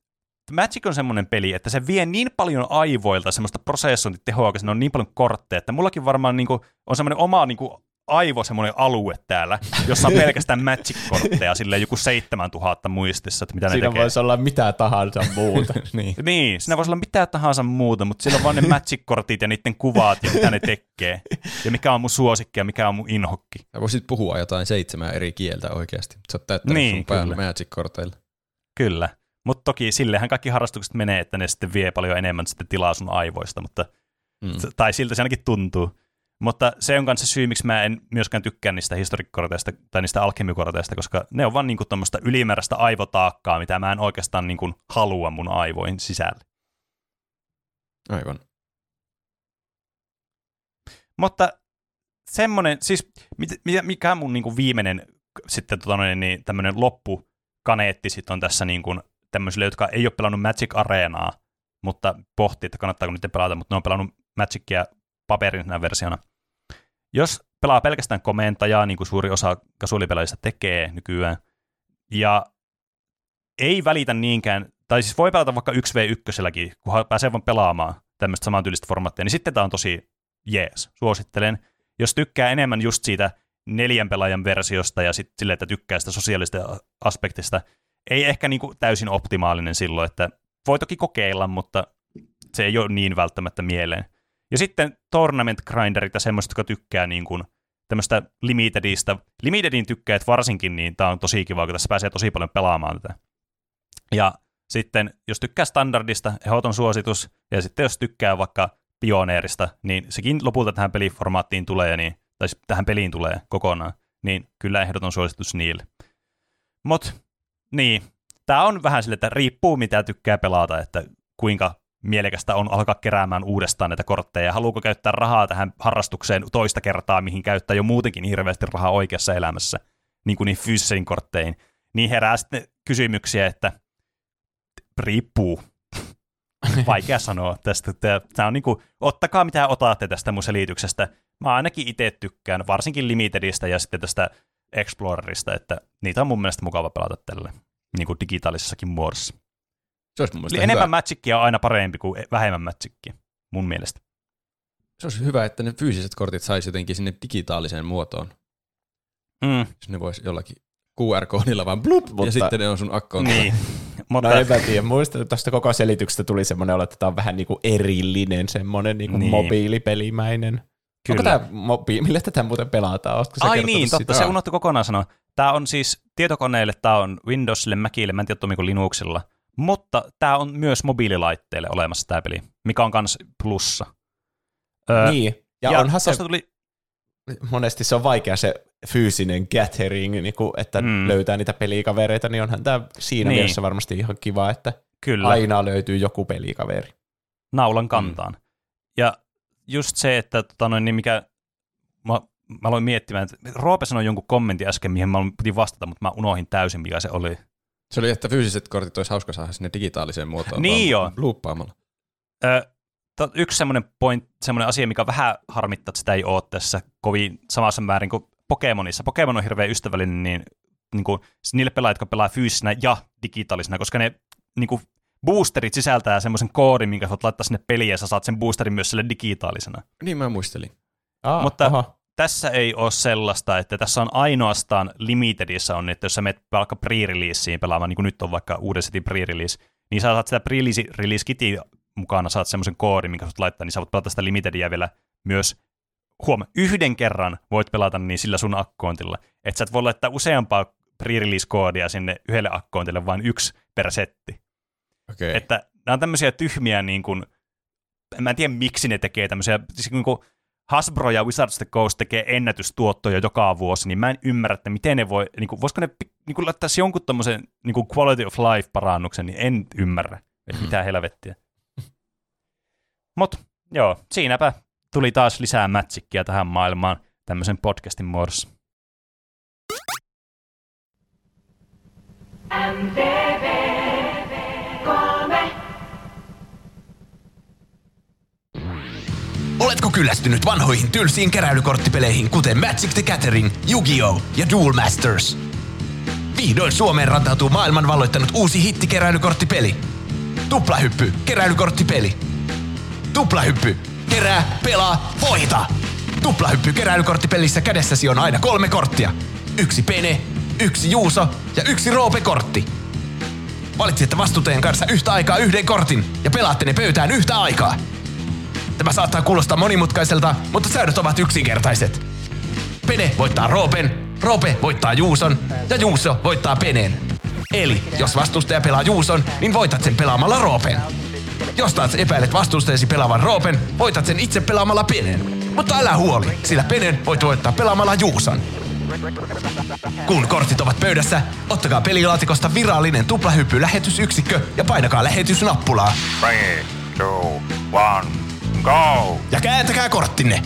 Magic on semmoinen peli, että se vie niin paljon aivoilta semmoista prosessointitehoa, kun se on niin paljon kortteja, että mullakin varmaan niin kuin, on semmoinen oma niin kuin, aivo semmoinen alue täällä, jossa on pelkästään Magic-kortteja, silleen joku 7000 muistissa, että mitä siinä ne tekee. voisi olla mitä tahansa muuta. niin. niin, siinä voisi olla mitä tahansa muuta, mutta siellä on vain ne Magic-kortit ja niiden kuvat ja mitä ne tekee. Ja mikä on mun suosikki ja mikä on mun inhokki. Ja voisit puhua jotain seitsemää eri kieltä oikeasti. Sä oot täyttänyt niin, sun päällä Magic-korteilla. Kyllä. Mutta toki sillehän kaikki harrastukset menee, että ne sitten vie paljon enemmän sitten tilaa sun aivoista, mutta mm. tai siltä se ainakin tuntuu. Mutta se on kanssa syy, miksi mä en myöskään tykkää niistä historikkorteista tai niistä alkemikorteista, koska ne on vaan niinku tuommoista ylimääräistä aivotaakkaa, mitä mä en oikeastaan niinku halua mun aivoihin sisälle. Aivan. Mutta semmoinen, siis mikä mun niinku viimeinen sitten tota noin, niin tämmöinen loppukaneetti sitten on tässä niinku tämmöisille, jotka ei ole pelannut Magic Arenaa, mutta pohtii, että kannattaako niiden pelata, mutta ne on pelannut Magicia paperisena versiona. Jos pelaa pelkästään komentajaa, niin kuin suuri osa kasuaalipelaajista tekee nykyään, ja ei välitä niinkään, tai siis voi pelata vaikka 1v1, kun pääsee vaan pelaamaan tämmöistä samantyylistä formaattia, niin sitten tämä on tosi jees, suosittelen. Jos tykkää enemmän just siitä neljän pelaajan versiosta ja sitten sille, että tykkää sitä sosiaalista aspektista, ei ehkä niin kuin täysin optimaalinen silloin, että voi toki kokeilla, mutta se ei ole niin välttämättä mieleen. Ja sitten tournament grinderit ja semmoiset, jotka tykkää niin kuin tämmöistä limitedistä. Limitedin tykkäät varsinkin, niin tämä on tosi kiva, kun tässä pääsee tosi paljon pelaamaan tätä. Ja sitten, jos tykkää standardista, ehdoton suositus, ja sitten jos tykkää vaikka pioneerista, niin sekin lopulta tähän peliformaattiin tulee, niin, tai tähän peliin tulee kokonaan, niin kyllä ehdoton suositus niille. Mut, niin, tämä on vähän sille, että riippuu mitä tykkää pelata, että kuinka mielekästä on alkaa keräämään uudestaan näitä kortteja. Haluuko käyttää rahaa tähän harrastukseen toista kertaa, mihin käyttää jo muutenkin hirveästi rahaa oikeassa elämässä, niin kuin niin fyysisiin kortteihin. Niin herää sitten kysymyksiä, että riippuu. Vaikea sanoa tästä. Tämä on niin kuin, ottakaa mitä otatte tästä mun selityksestä. Mä ainakin itse tykkään, varsinkin Limitedistä ja sitten tästä Explorerista, että niitä on mun mielestä mukava pelata tälle niin kuin digitaalisessakin muodossa. Se olisi mun Eli enemmän magicia on aina parempi kuin vähemmän magicia, mun mielestä. Se olisi hyvä, että ne fyysiset kortit saisi jotenkin sinne digitaaliseen muotoon. Mm. Jos ne voisi jollakin QR-koodilla vaan blup, Mutta, ja sitten ne on sun akkoon. Niin. Mutta... No en mä tiedä. Muista, että tuosta koko selityksestä tuli semmoinen että tämä on vähän niin kuin erillinen, semmoinen niin kuin niin. mobiilipelimäinen. Kyllä. Onko tämä mobiili? Millä tätä muuten pelataan? Oletko Ai niin, totta, sitä? se unohtui kokonaan sanoa. Tämä on siis tietokoneelle, tämä on Windowsille, Macille, mä en tiedä, Linuxilla – mutta tämä on myös mobiililaitteille olemassa tämä peli, mikä on myös plussa. Öö, niin, ja, ja onhan se... tuli... monesti se on vaikea se fyysinen gathering, niin kuin, että mm. löytää niitä pelikavereita, niin onhan tämä siinä niin. mielessä varmasti ihan kiva, että Kyllä. aina löytyy joku pelikaveri. Naulan kantaan. Mm. Ja just se, että tota noin, niin mikä mä, mä aloin miettimään, että Roope sanoi jonkun kommentin äsken, mihin mä piti vastata, mutta mä unohdin täysin, mikä se oli. Se oli, että fyysiset kortit olisi hauska saada sinne digitaaliseen muotoon. Niin joo. Luuppaamalla. Ö, yksi semmoinen point, semmoinen asia, mikä vähän harmittaa, että sitä ei ole tässä kovin samassa määrin kuin Pokemonissa. Pokemon on hirveän ystävällinen niin, niin kuin, niille pelaajille, jotka pelaa fyysisenä ja digitaalisena, koska ne niin kuin, boosterit sisältää semmoisen koodin, minkä voit laittaa sinne peliin ja sä saat sen boosterin myös sille digitaalisena. Niin mä muistelin. Aa, Mutta aha. Tässä ei ole sellaista, että tässä on ainoastaan limitedissä on, että jos sä menet vaikka pre-releaseen pelaamaan, niin kuin nyt on vaikka uuden setin pre-release, niin sä saat sitä pre-release kitia mukana, saat semmoisen koodin, minkä voit laittaa, niin sä voit pelata sitä limitedia vielä myös huom, yhden kerran voit pelata niin sillä sun akkoontilla. Että sä et voi laittaa useampaa pre-release-koodia sinne yhdelle akkoontille, vain yksi per setti. Okay. Että nämä on tämmöisiä tyhmiä, niin kuin, mä en tiedä miksi ne tekee tämmöisiä, siis niin kuin Hasbro ja Wizards of the Coast tekee ennätystuottoja joka vuosi, niin mä en ymmärrä, että miten ne voi, niin kuin, voisiko ne niin kuin laittaa jonkun tommosen niin kuin quality of life parannuksen, niin en ymmärrä, että mitä helvettiä. Mut joo, siinäpä tuli taas lisää Magickia tähän maailmaan tämmöisen podcastin muodossa. MTV. Oletko kyllästynyt vanhoihin tylsiin keräilykorttipeleihin, kuten Magic the Gathering, Yu-Gi-Oh! ja Duel Masters? Vihdoin Suomeen rantautuu maailman valloittanut uusi hittikeräilykorttipeli. Tuplahyppy, keräilykorttipeli. Tuplahyppy, kerää, pelaa, voita! Tuplahyppy keräilykorttipelissä kädessäsi on aina kolme korttia. Yksi pene, yksi juuso ja yksi roope-kortti. Valitsette vastuuteen kanssa yhtä aikaa yhden kortin ja pelaatte ne pöytään yhtä aikaa. Tämä saattaa kuulostaa monimutkaiselta, mutta säädöt ovat yksinkertaiset. Pene voittaa Roopen, Roope voittaa Juuson ja Juuso voittaa Peneen. Eli jos vastustaja pelaa Juuson, niin voitat sen pelaamalla Roopen. Jos taas epäilet vastustajasi pelaavan Roopen, voitat sen itse pelaamalla Peneen. Mutta älä huoli, sillä Penen voit voittaa pelaamalla Juuson. Kun kortit ovat pöydässä, ottakaa pelilaatikosta virallinen tuplahyppy-lähetysyksikkö ja painakaa lähetysnappulaa. Three, two, one. Go! Ja kääntäkää korttinne.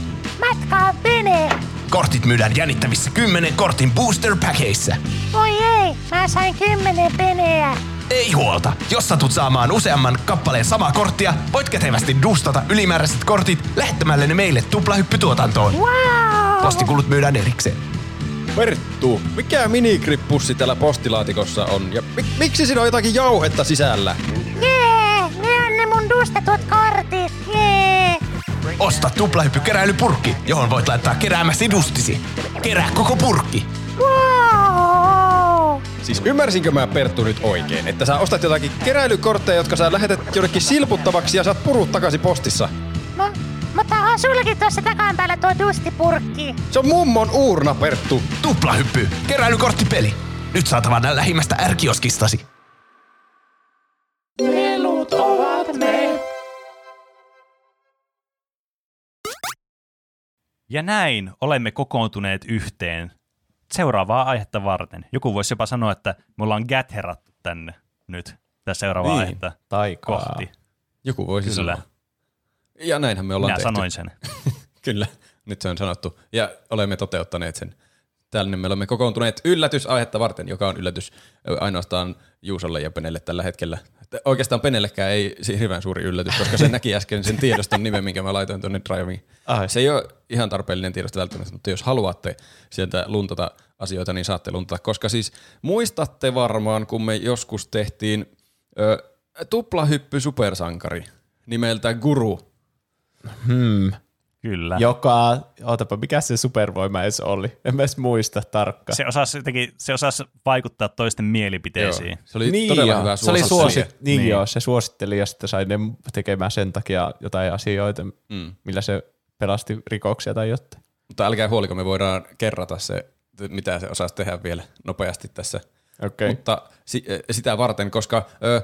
Matkaa menee. Kortit myydään jännittävissä 10 kortin booster packeissa. Voi ei, mä sain 10 peneä. Ei huolta. Jos satut saamaan useamman kappaleen samaa korttia, voit kätevästi dustata ylimääräiset kortit lähettämällä ne meille tuplahyppytuotantoon. Wow! Postikulut myydään erikseen. Perttu, mikä minikripussi täällä postilaatikossa on? Ja mi- miksi siinä on jotakin jauhetta sisällä? Jee, ne on ne mun dustetut kortit. Osta tuplahyppykeräilypurkki, johon voit laittaa keräämäsi dustisi. Kerää koko purkki. Wow! Siis ymmärsinkö mä Perttu nyt oikein, että sä ostat jotakin keräilykortteja, jotka sä lähetät jonnekin silputtavaksi ja saat purut takaisin postissa? No, mutta on sullakin tuossa takan päällä tuo dustipurkki. Se on mummon uurna, Perttu. Tuplahyppy, keräilykorttipeli. Nyt saatavana lähimmästä ärkioskistasi. Ja näin olemme kokoontuneet yhteen seuraavaa aihetta varten. Joku voisi jopa sanoa, että me ollaan gatherattu tänne nyt tässä seuraavaa niin, aihetta taikaa. kohti. Joku voisi Kyllä. sanoa. Ja näinhän me ollaan Minä tehty. sanoin sen. Kyllä, nyt se on sanottu. Ja olemme toteuttaneet sen. Täällä me olemme kokoontuneet yllätysaihetta varten, joka on yllätys ainoastaan Juusolle ja Penelle tällä hetkellä. Oikeastaan Penellekään ei hirveän suuri yllätys, koska se näki äsken sen tiedoston nimen, minkä mä laitoin tuonne Driving. Se ei ole ihan tarpeellinen tiedosto välttämättä, mutta jos haluatte sieltä luntata asioita, niin saatte luntata. Koska siis muistatte varmaan, kun me joskus tehtiin ö, tuplahyppy supersankari nimeltä Guru. Hmm. Kyllä. Joka, ootapa, mikä se supervoima edes oli? En mä edes muista tarkkaan. Se osasi, jotenkin, se osasi vaikuttaa toisten mielipiteisiin. Joo. Se oli niin todella joo. hyvä se oli suosi, niin, niin, joo, se suositteli ja sitten sai ne tekemään sen takia jotain asioita, mm. millä se pelasti rikoksia tai jotain. Mutta älkää huoliko, me voidaan kerrata se, mitä se osasi tehdä vielä nopeasti tässä. Okay. Mutta si- sitä varten, koska ö,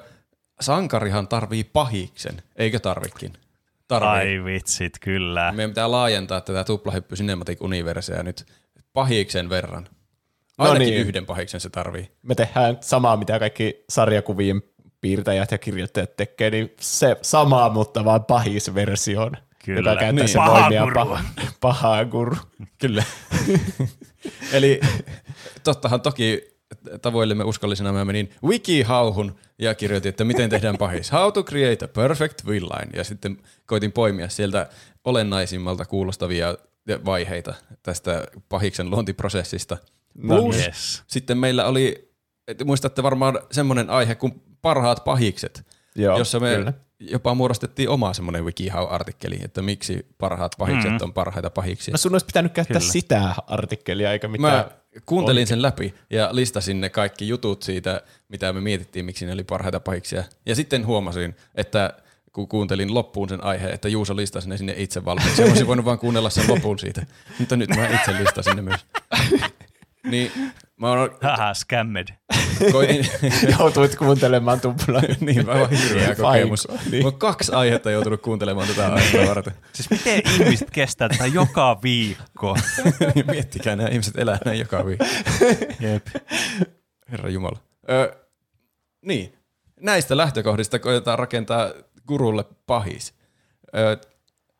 sankarihan tarvii pahiksen, eikö tarvikin? Tarvii. Ai vitsit, kyllä. Meidän pitää laajentaa tätä tuplahyppy Cinematic Universea nyt pahiksen verran. Ainakin no niin. yhden pahiksen se tarvii. Me tehdään samaa, mitä kaikki sarjakuvien piirtäjät ja kirjoittajat tekee, niin se sama, mutta vaan pahis-versioon. Kyllä. Joka käyttää niin. se voimia paha, pahaa guru. Kyllä. Eli tottahan toki tavoillemme uskollisena mä menin WikiHauhun ja kirjoitin, että miten tehdään pahis. How to create a perfect villain. Ja sitten koitin poimia sieltä olennaisimmalta kuulostavia vaiheita tästä pahiksen luontiprosessista. No Plus, yes. sitten meillä oli, muistatte varmaan semmoinen aihe kuin parhaat pahikset, Joo, jossa me kyllä. jopa muodostettiin oma semmoinen WikiHow-artikkeli, että miksi parhaat pahikset mm. on parhaita pahiksia. No sun olisi pitänyt käyttää kyllä. sitä artikkelia, eikä mitään. Mä kuuntelin oikein. sen läpi ja listasin ne kaikki jutut siitä, mitä me mietittiin, miksi ne oli parhaita pahiksia. Ja sitten huomasin, että kun kuuntelin loppuun sen aiheen, että Juuso listasi ne sinne itse valmiiksi. Olisin voinut vaan kuunnella sen lopun siitä. Mutta nyt mä itse listasin ne myös. Niin, mä oon... Haha, scammed. Koitin... Joutuit kuuntelemaan tuplaa. niin, mä oon hirveä kokemus. Niin. Mä oon kaksi aihetta joutunut kuuntelemaan tätä aihetta varten. Siis miten ihmiset kestää tätä joka viikko? Miettikää, nämä ihmiset elää näin joka viikko. Jep. Herra Jumala. Ö, niin, näistä lähtökohdista koetaan rakentaa gurulle pahis. Ö,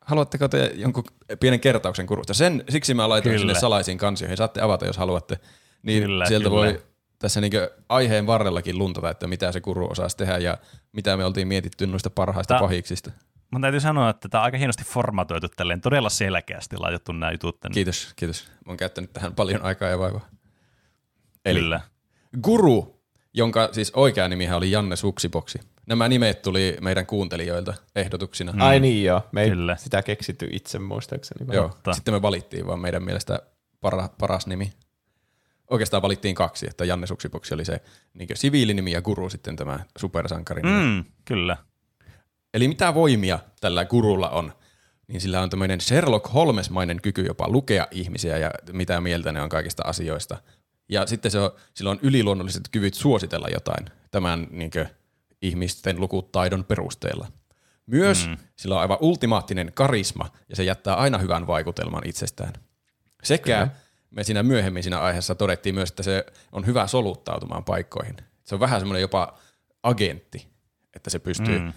haluatteko te jonkun pienen kertauksen kurusta? Sen, siksi mä laitoin kyllä. sinne salaisiin kansioihin. Saatte avata, jos haluatte. Niin kyllä, sieltä kyllä. voi tässä niin aiheen varrellakin luntata, että mitä se kuru osaisi tehdä ja mitä me oltiin mietitty noista parhaista Ta- pahiksista. Mun täytyy sanoa, että tämä on aika hienosti formatoitu tälleen, todella selkeästi laitettu nämä jutut tänne. Kiitos, kiitos. Mä oon käyttänyt tähän paljon aikaa ja vaivaa. Eli Kyllä. Guru, jonka siis oikea nimihän oli Janne Suksiboksi. Nämä nimet tuli meidän kuuntelijoilta ehdotuksina. Mm. Ai niin joo, me ei Kyllä. sitä keksitty itse muistaakseni. Joo, sitten me valittiin vaan meidän mielestä para, paras nimi. Oikeastaan valittiin kaksi, että Janne Suksiboksi oli se niin siviilinimi ja Guru sitten tämä supersankari. Mm, kyllä. Eli mitä voimia tällä Gurulla on? Niin sillä on tämmöinen Sherlock Holmes-mainen kyky jopa lukea ihmisiä ja mitä mieltä ne on kaikista asioista. Ja sitten se on, sillä on yliluonnolliset kyvyt suositella jotain tämän niin kuin, ihmisten lukutaidon perusteella. Myös mm. sillä on aivan ultimaattinen karisma ja se jättää aina hyvän vaikutelman itsestään. Sekä okay. Me siinä myöhemmin siinä aiheessa todettiin myös, että se on hyvä soluttautumaan paikkoihin. Se on vähän semmoinen jopa agentti, että se pystyy mm.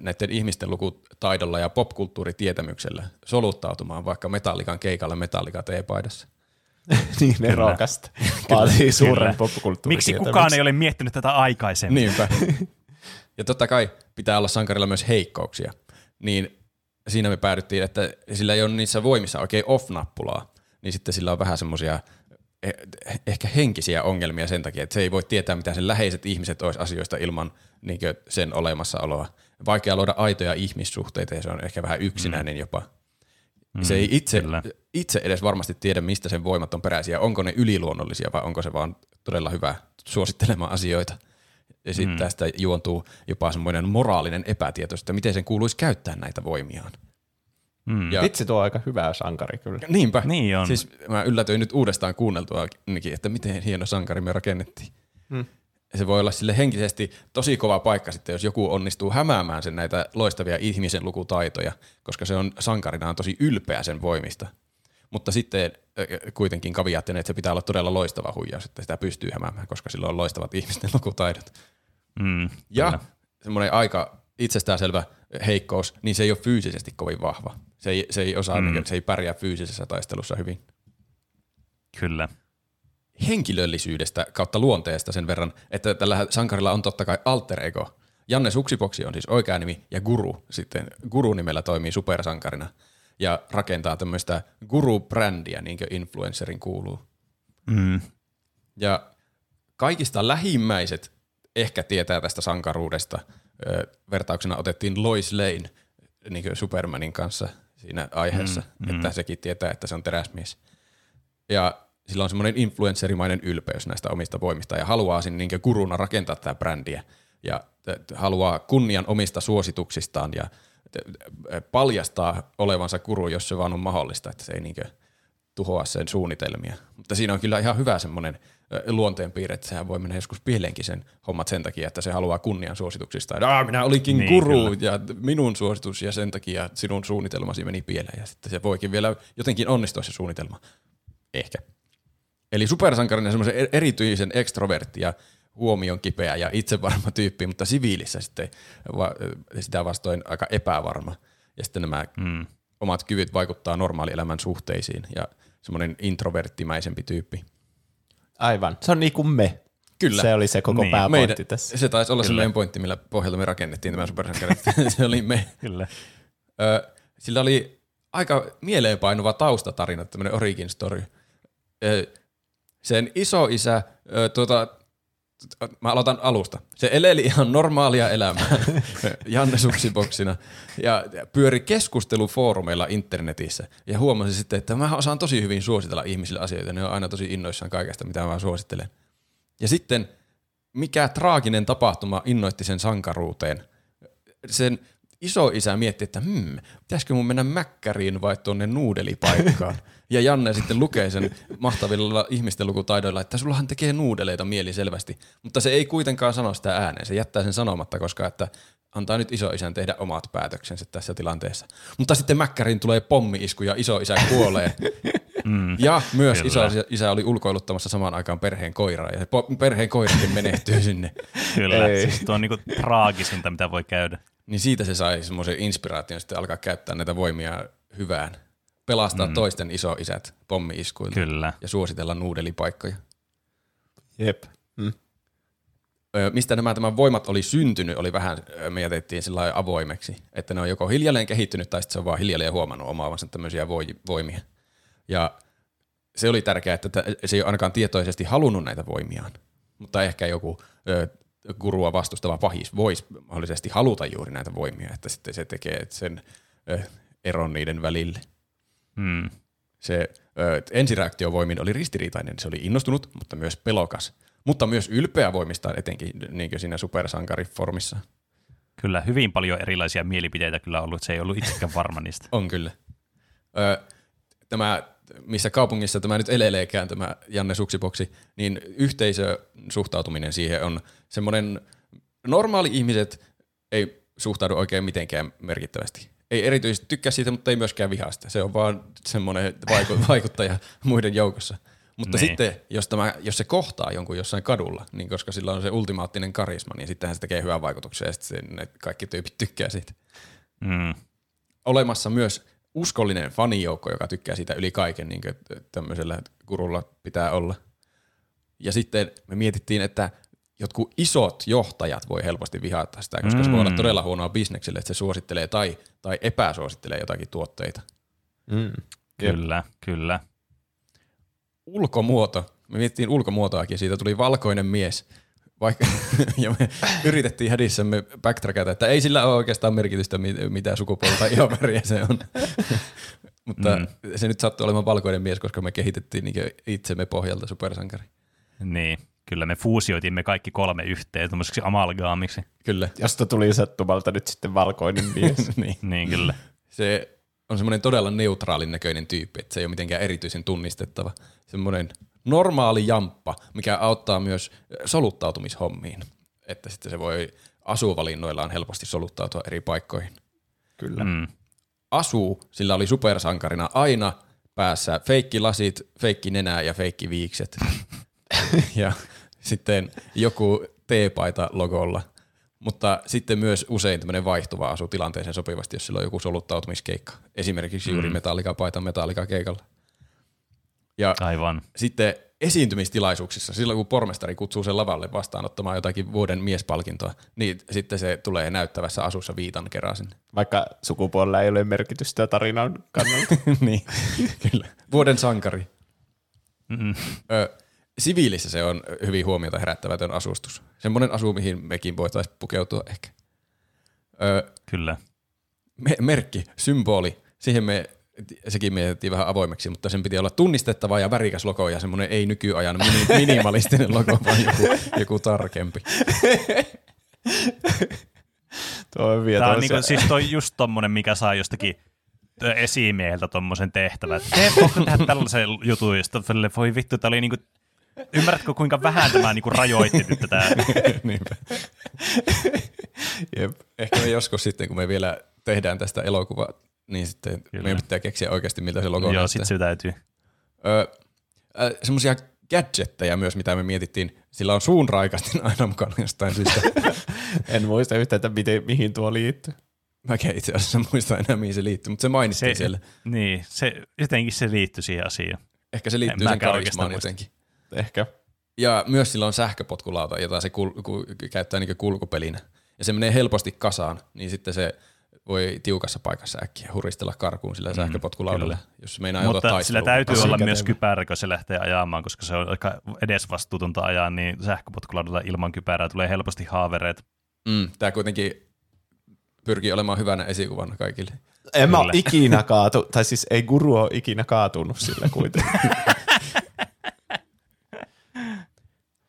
näiden ihmisten lukutaidolla ja popkulttuuritietämyksellä soluttautumaan vaikka metallikan keikalle metallika T-paidassa. niin nerokasta. Vaatii suuren popkulttuurin Miksi kukaan ei ole miettinyt tätä aikaisemmin? Niinpä. Ja totta kai pitää olla sankarilla myös heikkouksia. Niin siinä me päädyttiin, että sillä ei ole niissä voimissa oikein off-nappulaa, niin sitten sillä on vähän semmoisia eh, ehkä henkisiä ongelmia sen takia, että se ei voi tietää, mitä sen läheiset ihmiset olisi asioista ilman niin sen olemassaoloa. Vaikea luoda aitoja ihmissuhteita ja se on ehkä vähän yksinäinen mm. jopa. Mm, se ei itse, itse edes varmasti tiedä, mistä sen voimat on peräisiä. Onko ne yliluonnollisia vai onko se vaan todella hyvä suosittelemaan asioita. Ja sitten mm. tästä juontuu jopa semmoinen moraalinen epätietoisuus, että miten sen kuuluisi käyttää näitä voimiaan. Mm. Ja, Vitsi tuo on aika hyvä sankari kyllä. Niinpä. Niin on. Siis mä yllätyin nyt uudestaan kuunneltua, että miten hieno sankari me rakennettiin. Mm. Se voi olla sille henkisesti tosi kova paikka sitten, jos joku onnistuu hämäämään sen näitä loistavia ihmisen lukutaitoja, koska se on sankarinaan tosi ylpeä sen voimista. Mutta sitten kuitenkin kavi että se pitää olla todella loistava huijaus, että sitä pystyy hämäämään, koska sillä on loistavat ihmisten lukutaidot. Mm, ja semmoinen aika itsestäänselvä heikkous, niin se ei ole fyysisesti kovin vahva. Se ei, se ei osaa, mm. se ei pärjää fyysisessä taistelussa hyvin. Kyllä. Henkilöllisyydestä kautta luonteesta sen verran, että tällä sankarilla on totta kai alter ego. Janne Suksipoksi on siis oikea nimi ja Guru sitten Guru-nimellä toimii supersankarina ja rakentaa tämmöistä guru-brändiä, niin kuin influencerin kuuluu. Mm. Ja kaikista lähimmäiset ehkä tietää tästä sankaruudesta. vertauksena otettiin Lois Lane niin Supermanin kanssa siinä aiheessa, mm, mm. että sekin tietää, että se on teräsmies. Ja sillä on semmoinen influencerimainen ylpeys näistä omista voimista ja haluaa sinne niin kuruna rakentaa tätä brändiä ja haluaa kunnian omista suosituksistaan ja paljastaa olevansa kuru, jos se vaan on mahdollista, että se ei niinkö tuhoa sen suunnitelmia. Mutta siinä on kyllä ihan hyvä semmoinen luonteenpiirre, että sehän voi mennä joskus pieleenkin sen hommat sen takia, että se haluaa kunnian suosituksista. Ja, minä olikin niin, guru kyllä. ja minun suositus ja sen takia sinun suunnitelmasi meni pieleen ja sitten se voikin vielä jotenkin onnistua se suunnitelma. Ehkä. Eli supersankarinen semmoisen er-, erityisen ekstrovertti ja huomion kipeä ja itsevarma tyyppi, mutta siviilissä sitten va- sitä vastoin aika epävarma. Ja sitten nämä mm. omat kyvyt vaikuttaa normaalielämän suhteisiin ja semmoinen introverttimäisempi tyyppi. Aivan. Se on niin kuin me. Kyllä. Se oli se koko niin. pääpointti Meidän, tässä. Se taisi olla Kyllä. se meidän pointti, millä pohjalta me rakennettiin tämä supersankarit. se oli me. Kyllä. Ö, sillä oli aika mieleenpainuva taustatarina, tämmöinen origin story. Ö, sen isoisä ö, tuota, mä aloitan alusta. Se eleli ihan normaalia elämää Janne Suksiboksina ja pyöri keskustelufoorumeilla internetissä ja huomasi sitten, että mä osaan tosi hyvin suositella ihmisille asioita. Ne on aina tosi innoissaan kaikesta, mitä mä suosittelen. Ja sitten mikä traaginen tapahtuma innoitti sen sankaruuteen. Sen isoisä mietti, että hmm, pitäisikö mun mennä mäkkäriin vai tuonne nuudelipaikkaan. ja Janne sitten lukee sen mahtavilla ihmisten lukutaidoilla, että sullahan tekee nuudeleita mieli selvästi. Mutta se ei kuitenkaan sano sitä ääneen, se jättää sen sanomatta, koska että antaa nyt isoisän tehdä omat päätöksensä tässä tilanteessa. Mutta sitten mäkkäriin tulee pommi-isku ja isoisä kuolee. Mm, ja myös iso isä oli ulkoiluttamassa samaan aikaan perheen koiraa ja perheen koirakin menehtyy sinne. Kyllä, Ei. siis tuo on niinku traagisinta, mitä voi käydä. Niin siitä se sai semmoisen inspiraation sitten alkaa käyttää näitä voimia hyvään. Pelastaa mm. toisten isoisät pommi-iskuilta. Kyllä. Ja suositella nuudelipaikkoja. Jep. Mm. Mistä nämä tämän voimat oli syntynyt, oli vähän, me jätettiin sillä avoimeksi, että ne on joko hiljalleen kehittynyt tai sitten se on vaan hiljalleen huomannut omaavansa tämmöisiä voimia. Ja se oli tärkeää, että se ei ole ainakaan tietoisesti halunnut näitä voimiaan, mutta ehkä joku gurua vastustava pahis voisi mahdollisesti haluta juuri näitä voimia, että sitten se tekee sen ö, eron niiden välille. Hmm. Se ö, ensireaktiovoimin oli ristiriitainen, se oli innostunut, mutta myös pelokas, mutta myös ylpeä voimistaan etenkin niin kuin siinä supersankariformissa. Kyllä, hyvin paljon erilaisia mielipiteitä kyllä ollut, se ei ollut itsekään varma niistä. On kyllä. Ö, tämä missä kaupungissa tämä nyt eleleekään, tämä Janne Suksiboksi, niin yhteisösuhtautuminen siihen on semmoinen, normaali ihmiset ei suhtaudu oikein mitenkään merkittävästi. Ei erityisesti tykkää siitä, mutta ei myöskään vihasta. Se on vaan semmoinen vaikuttaja muiden joukossa. Mutta niin. sitten, jos, tämä, jos se kohtaa jonkun jossain kadulla, niin koska sillä on se ultimaattinen karisma, niin sittenhän se tekee hyvää vaikutuksia ja sitten ne kaikki tyypit tykkää siitä. Mm. Olemassa myös uskollinen fanijoukko, joka tykkää siitä yli kaiken, niin kuin tämmöisellä kurulla pitää olla. Ja sitten me mietittiin, että jotkut isot johtajat voi helposti vihata sitä, koska mm. se voi olla mm. todella huonoa bisnekselle, että se suosittelee tai, tai epäsuosittelee jotakin tuotteita. Mm. Kyllä, kyllä. Ulkomuoto. Me mietittiin ulkomuotoakin, siitä tuli valkoinen mies – vaikka, ja me yritettiin hädissämme backtrackata, että ei sillä ole oikeastaan merkitystä, mitä sukupuolta tai ihan väriä se on. Mutta mm. se nyt sattui olemaan valkoinen mies, koska me kehitettiin niin itsemme pohjalta supersankari. Niin, kyllä me fuusioitimme kaikki kolme yhteen tämmöiseksi amalgaamiksi. Kyllä. Josta tuli sattumalta nyt sitten valkoinen mies. niin. niin, kyllä. Se on semmoinen todella neutraalin näköinen tyyppi, että se ei ole mitenkään erityisen tunnistettava. Semmoinen normaali jamppa, mikä auttaa myös soluttautumishommiin. Että sitten se voi asuvalinnoillaan helposti soluttautua eri paikkoihin. Kyllä. Mm. Asu, sillä oli supersankarina aina päässä feikki lasit, feikki nenää ja feikki viikset. ja sitten joku teepaita logolla. Mutta sitten myös usein tämmöinen vaihtuva asu tilanteeseen sopivasti, jos sillä on joku soluttautumiskeikka. Esimerkiksi juuri mm. metallikapaita metallikakeikalla. Ja Aivan. sitten esiintymistilaisuuksissa, silloin kun pormestari kutsuu sen lavalle vastaanottamaan jotakin vuoden miespalkintoa, niin sitten se tulee näyttävässä asussa viitan kerran sinne. Vaikka sukupuolella ei ole merkitystä tarinan kannalta. niin, kyllä. Vuoden sankari. Ö, siviilissä se on hyvin huomiota herättävätön asustus. Semmoinen asu, mihin mekin voitaisiin pukeutua ehkä. Ö, kyllä. Me- merkki, symboli, siihen me sekin mietittiin vähän avoimeksi, mutta sen piti olla tunnistettava ja värikäs logo ja semmoinen ei nykyajan minimalistinen logo, vaan joku, joku tarkempi. Tuo on, Tämä on niinku, siis toi just tommonen, mikä saa jostakin esimieheltä tuommoisen tehtävän. Tee voitko tehdä tällaisen jutun, sitten voi vittu, tämä oli niinku, ymmärrätkö kuinka vähän tämä niinku rajoitti nyt tätä? Niinpä. Jep. Ehkä me joskus sitten, kun me vielä tehdään tästä elokuvaa, niin sitten Kyllä. meidän pitää keksiä oikeasti, miltä se logo Joo, sitten se täytyy. Öö, äh, semmoisia gadgetteja myös, mitä me mietittiin. Sillä on suun raikasti aina mukana jostain syystä. en muista yhtään, että miten, mihin tuo liittyy. Mäkään itse asiassa muista enää, mihin se liittyy, mutta se mainittiin se, siellä. Niin, se, jotenkin se liittyy siihen asiaan. Ehkä se liittyy sen karismaan jotenkin. Ehkä. Ja myös sillä on sähköpotkulauta, jota se kul- ku- käyttää niin kulkupelinä. Ja se menee helposti kasaan, niin sitten se voi tiukassa paikassa äkkiä huristella karkuun sillä mm, sähköpotkulaudalla, jos meinaa Mutta sillä täytyy olla myös kypärä, kun se lähtee ajamaan, koska se on aika edesvastuutonta ajaa, niin sähköpotkulaudalla ilman kypärää tulee helposti haavereet. Mm, tämä kuitenkin pyrkii olemaan hyvänä esikuvana kaikille. En mä ikinä kaatu, tai siis ei guru ole ikinä kaatunut sillä kuitenkin.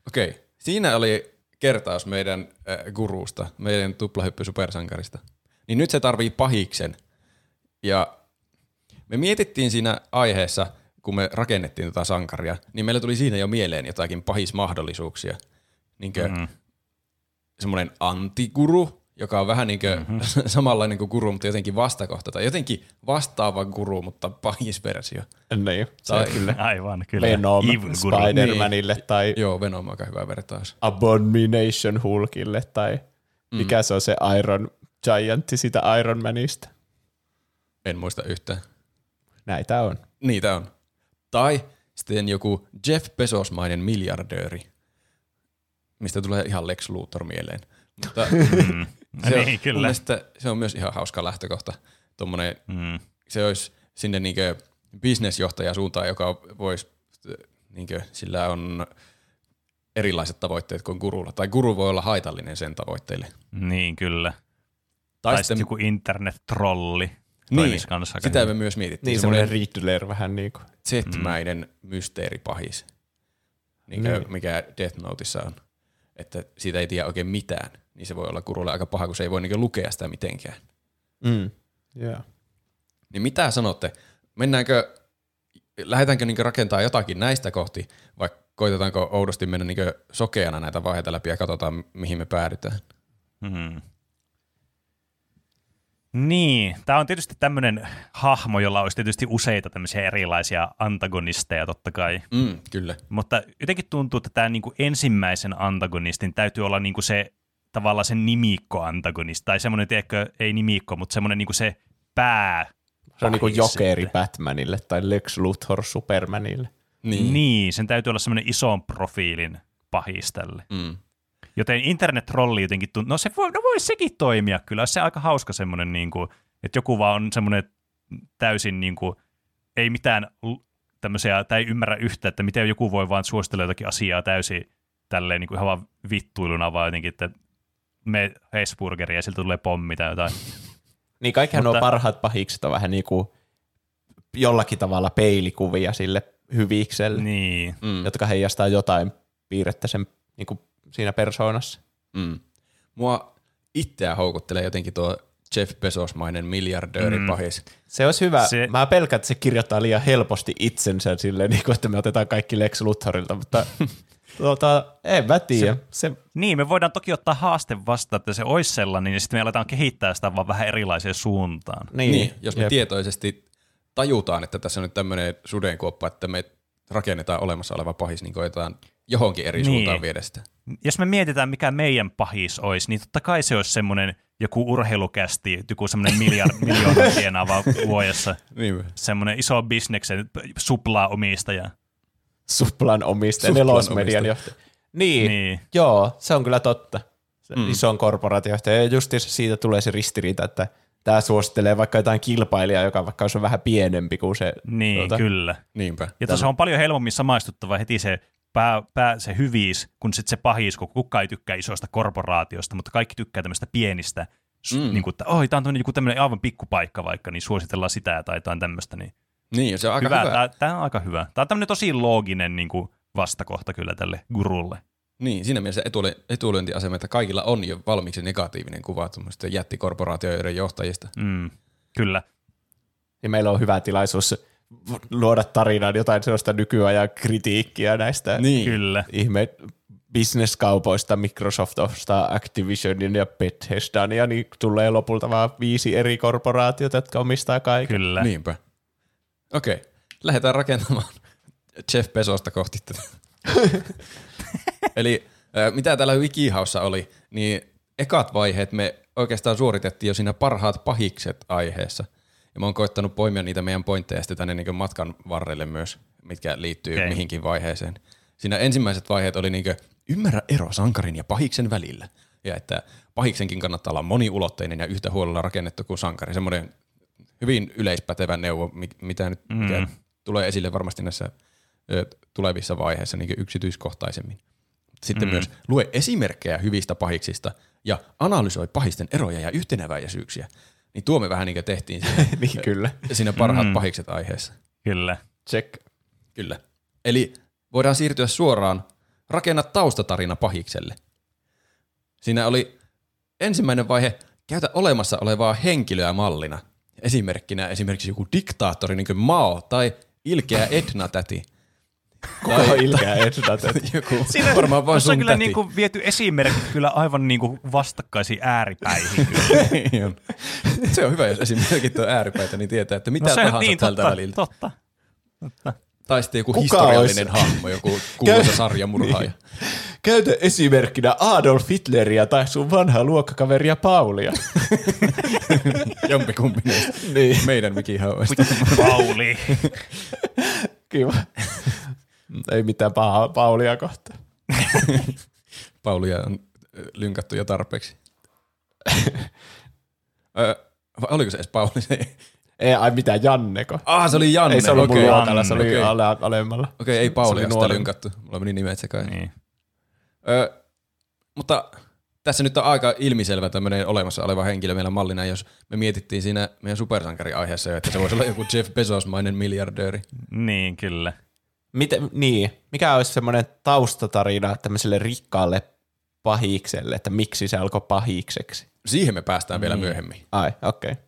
Okei, okay. siinä oli kertaus meidän äh, gurusta, meidän tuplahyppy supersankarista niin nyt se tarvii pahiksen. Ja me mietittiin siinä aiheessa, kun me rakennettiin tätä sankaria, niin meillä tuli siinä jo mieleen jotakin pahismahdollisuuksia. Niinkö mm-hmm. semmoinen antiguru, joka on vähän niin kuin mm-hmm. samanlainen kuin guru, mutta jotenkin vastakohta. Tai jotenkin vastaava guru, mutta pahis versio. Niin, se tai, kyllä. Aivan, kyllä. Venom Spider-Manille niin. tai... Joo, Venom on aika hyvä vertaus. Abomination Hulkille tai mikä mm. se on se Iron Giantti sitä Iron Manista. En muista yhtään. Näitä on. Niitä on. Tai sitten joku Jeff Bezosmainen miljardööri, mistä tulee ihan Lex Luthor mieleen. Mutta mm. se, on, niin, kyllä. se on myös ihan hauska lähtökohta. Tommonen, mm. Se olisi sinne niinkö bisnesjohtaja suuntaan, joka voisi, niinkö, sillä on erilaiset tavoitteet kuin gurulla. Tai guru voi olla haitallinen sen tavoitteille. Niin, kyllä. Tai, tai sitten joku internet-trolli. Niin, kanssa sitä me myös mietittiin. Niin, semmoinen Riddler vähän niin kuin. Z-mäinen mm. mysteeripahis, niin niin. mikä Death Noteissa on. Että siitä ei tiedä oikein mitään, niin se voi olla kurulle aika paha, kun se ei voi niin lukea sitä mitenkään. Mm. Yeah. Niin mitä sanotte? Mennäänkö, lähdetäänkö niin rakentaa jotakin näistä kohti, vai koitetaanko oudosti mennä niin sokeana näitä vaiheita läpi ja katsotaan, mihin me päädytään? Mm. Niin, tämä on tietysti tämmöinen hahmo, jolla olisi tietysti useita tämmöisiä erilaisia antagonisteja totta kai. Mm, kyllä. Mutta jotenkin tuntuu, että tämä niinku ensimmäisen antagonistin täytyy olla niinku se tavallaan se nimikko-antagonist, tai semmoinen, tiedätkö, ei nimikko, mutta semmoinen niinku se pää. Se on niinku jokeri Batmanille tai Lex Luthor Supermanille. Niin. niin, sen täytyy olla semmoinen ison profiilin pahis tälle. Mm. Joten internet-trolli jotenkin tuntuu, no se voi, no voi sekin toimia kyllä, se aika hauska semmoinen, niin kuin, että joku vaan on semmoinen täysin niin kuin, ei mitään tämmöisiä, tai ei ymmärrä yhtä, että miten joku voi vaan suositella jotakin asiaa täysin tälleen niin kuin ihan vaan vittuiluna, vaan jotenkin, että me Hesburgeria ja siltä tulee pommi tai jotain. niin kaikkihan Mutta, nuo parhaat pahikset on vähän niin kuin jollakin tavalla peilikuvia sille hyvikselle, niin. mm. jotka heijastaa jotain piirrettä sen niin kuin siinä persoonassa. Mm. Mua itseä houkuttelee jotenkin tuo Jeff Bezos-mainen miljardööripahis. Mm. Se olisi hyvä. Se... Mä pelkään, että se kirjoittaa liian helposti itsensä silleen, niin kuin, että me otetaan kaikki Lex Luthorilta, mutta tuota, en mä tiedä. Se... Se... Niin, me voidaan toki ottaa haaste vasta, että se olisi sellainen, niin sitten me aletaan kehittää sitä vaan vähän erilaiseen suuntaan. Niin, niin jos me Jep. tietoisesti tajutaan, että tässä on nyt tämmöinen sudenkuoppa, että me rakennetaan olemassa oleva pahis, niin koetaan johonkin eri niin. suuntaan viedä sitä. Jos me mietitään, mikä meidän pahis olisi, niin totta kai se olisi semmoinen joku urheilukästi, joku semmoinen miljard, miljoona tienaava vuodessa. niin. Semmoinen iso bisneksen suplaa-omistaja. Suplan omistaja, nelosmedian johtaja. Niin, niin, joo, se on kyllä totta. Se mm. ison korporaatiohtaja. Ja just siitä tulee se ristiriita, että tämä suosittelee vaikka jotain kilpailijaa, joka vaikka on vähän pienempi kuin se. Niin, tuota, kyllä. Niinpä. Ja tuossa on paljon helpommin samaistuttava heti se pää, pää se hyviis, kun sitten se pahis, kun kukaan ei tykkää isoista korporaatiosta, mutta kaikki tykkää tämmöistä pienistä, mm. niin kuin, että oi, tämä on joku tämmöinen aivan pikkupaikka vaikka, niin suositellaan sitä tai jotain tämmöistä. Niin, niin se on aika hyvä. hyvä. Tämä, tämä on aika hyvä. Tämä on tämmöinen tosi looginen niin kuin vastakohta kyllä tälle gurulle. Niin, siinä mielessä etulyöntiasema, että kaikilla on jo valmiiksi negatiivinen kuva jättikorporaatioiden johtajista. Mm, kyllä. niin meillä on hyvä tilaisuus luoda tarinaan jotain sellaista nykyajan kritiikkiä näistä Niin. Kyllä. ihme bisneskaupoista Microsoftista, Activisionin ja Bethesdan, ja niin tulee lopulta vaan viisi eri korporaatiota, jotka omistaa kaiken. Kyllä. Niinpä. Okei, okay. lähdetään rakentamaan Jeff Bezosta kohti tätä. Eli mitä täällä Wikihaussa oli, niin ekat vaiheet me oikeastaan suoritettiin jo siinä parhaat pahikset aiheessa. Ja mä oon koittanut poimia niitä meidän pointteja sitten tänne niin matkan varrelle myös, mitkä liittyy okay. mihinkin vaiheeseen. Siinä ensimmäiset vaiheet oli niin ymmärrä ero sankarin ja pahiksen välillä. Ja että pahiksenkin kannattaa olla moniulotteinen ja yhtä huolella rakennettu kuin sankari. Semmoinen hyvin yleispätevä neuvo, mi- mitä nyt Mm. mikä tulee esille varmasti näissä ö, tulevissa vaiheissa niin yksityiskohtaisemmin. Sitten Mm. myös lue esimerkkejä hyvistä pahiksista ja analysoi pahisten eroja ja yhteneväisyyksiä. Niin tuo me vähän niin kuin tehtiin siinä, niin kyllä. siinä parhaat Mm. pahikset aiheessa. Kyllä. Check. Kyllä. Eli voidaan siirtyä suoraan rakenna taustatarina pahikselle. Siinä oli ensimmäinen vaihe, käytä olemassa olevaa henkilöä mallina. Esimerkkinä esimerkiksi joku diktaattori, niin kuin Mao tai ilkeä Edna-täti. Kuka on ilkeä Edna täti? Joku, varmaan vaan Tuossa on sun kyllä täti. niinku viety esimerkit kyllä aivan niinku vastakkaisiin ääripäihin. Niin. Se on hyvä, jos esimerkit on ääripäitä, niin tietää, että mitä No se- tahansa niin, tältä totta, väliltä. Totta. Tai sitten joku Kuka historiallinen olisi- hahmo, joku kuuluisa sarjamurhaaja. Käytä esimerkkinä Adolf Hitleriä tai sun vanhaa luokkakaveria Paulia. Jompikumpi niin, meidän mikihauista. Pauli. kiva. Ei mitään pahaa Paulia kohtaan. Paulia on lynkattu jo tarpeeksi. Ö, vai oliko se edes Pauli? Se- Ei, ai mitään, Janneko. Ah, se oli Janne. Ei se ollut Okei, mun Janne, luokalla, se oli okei. ale, alemmalla. Okei, ei Se Pauli sitä lynkattu. Mulla meni nimet sekaisin. niin. Ö, mutta tässä nyt on aika ilmiselvä tämmöinen olemassa oleva henkilö meillä mallina, jos me mietittiin siinä meidän supersankari-aiheessa jo, että se voisi olla joku Jeff Bezos-mainen miljardööri. niin, kyllä. Miten, niin, mikä olisi semmoinen taustatarina tämmöiselle rikkaalle pahikselle, että miksi se alkoi pahikseksi? Siihen me päästään vielä myöhemmin. Ai, okei. Okay.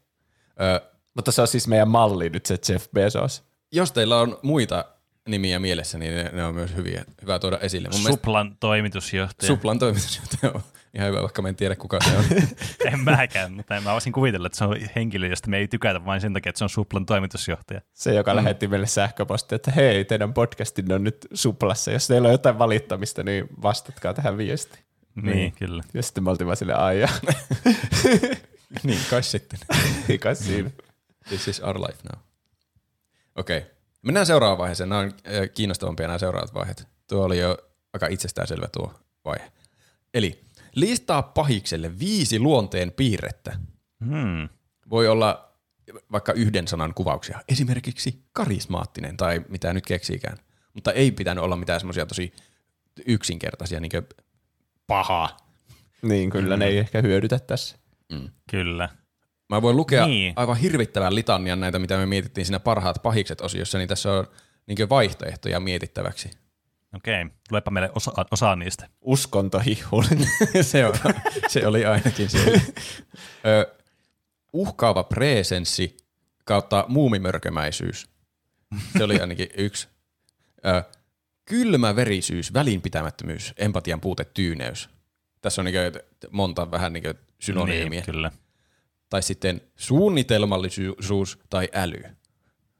Ö, Mutta se on siis meidän malli nyt se Jeff Bezos. jos teillä on muita nimiä mielessä, niin ne, ne on myös hyviä, hyvä tuoda esille. Mun mielestä Suplan toimitusjohtaja. Suplan toimitusjohtaja on ihan hyvä, vaikka mä en tiedä kuka se on. en mäkään, mutta mä voisin kuvitella, että se on henkilö, josta me ei tykätä vain sen takia, että se on Suplan toimitusjohtaja. Se, joka mm. lähetti meille sähköpostia, että hei, teidän podcastin on nyt suplassa. Jos teillä on jotain valittamista, niin vastatkaa tähän viestiin. Niin, niin kyllä. Ja sitten me oltiin vaan sille niin, kai sitten. Eikä siinä. This is our life now. Okei. Okay. Mennään seuraavaan vaiheeseen. Nämä on äh, kiinnostavampia nämä seuraavat vaiheet. Tuo oli jo aika itsestäänselvä tuo vaihe. Eli listaa pahikselle viisi luonteen piirrettä. Hmm. Voi olla vaikka yhden sanan kuvauksia. Esimerkiksi karismaattinen tai mitä nyt keksiikään. Mutta ei pitänyt olla mitään semmoisia tosi yksinkertaisia, niin kuin pahaa. Niin, kyllä mm. ne ei ehkä hyödytä tässä. Kyllä. Mä voin lukea Niin. niin. aivan hirvittävän litanian näitä, mitä me mietittiin siinä parhaat pahikset osiossa, niin tässä on niin vaihtoehtoja mietittäväksi. Okei, luepa meille osa, osa niistä. Uskontohihuli. se, on, se oli ainakin se. Ö, uhkaava presenssi kautta muumimörkömäisyys. Se oli ainakin yksi. Ö, kylmä verisyys, välinpitämättömyys, empatian puute, tyyneys. Tässä on niin monta vähän niin synonyymiä. Niin, kyllä. Tai sitten suunnitelmallisuus tai äly.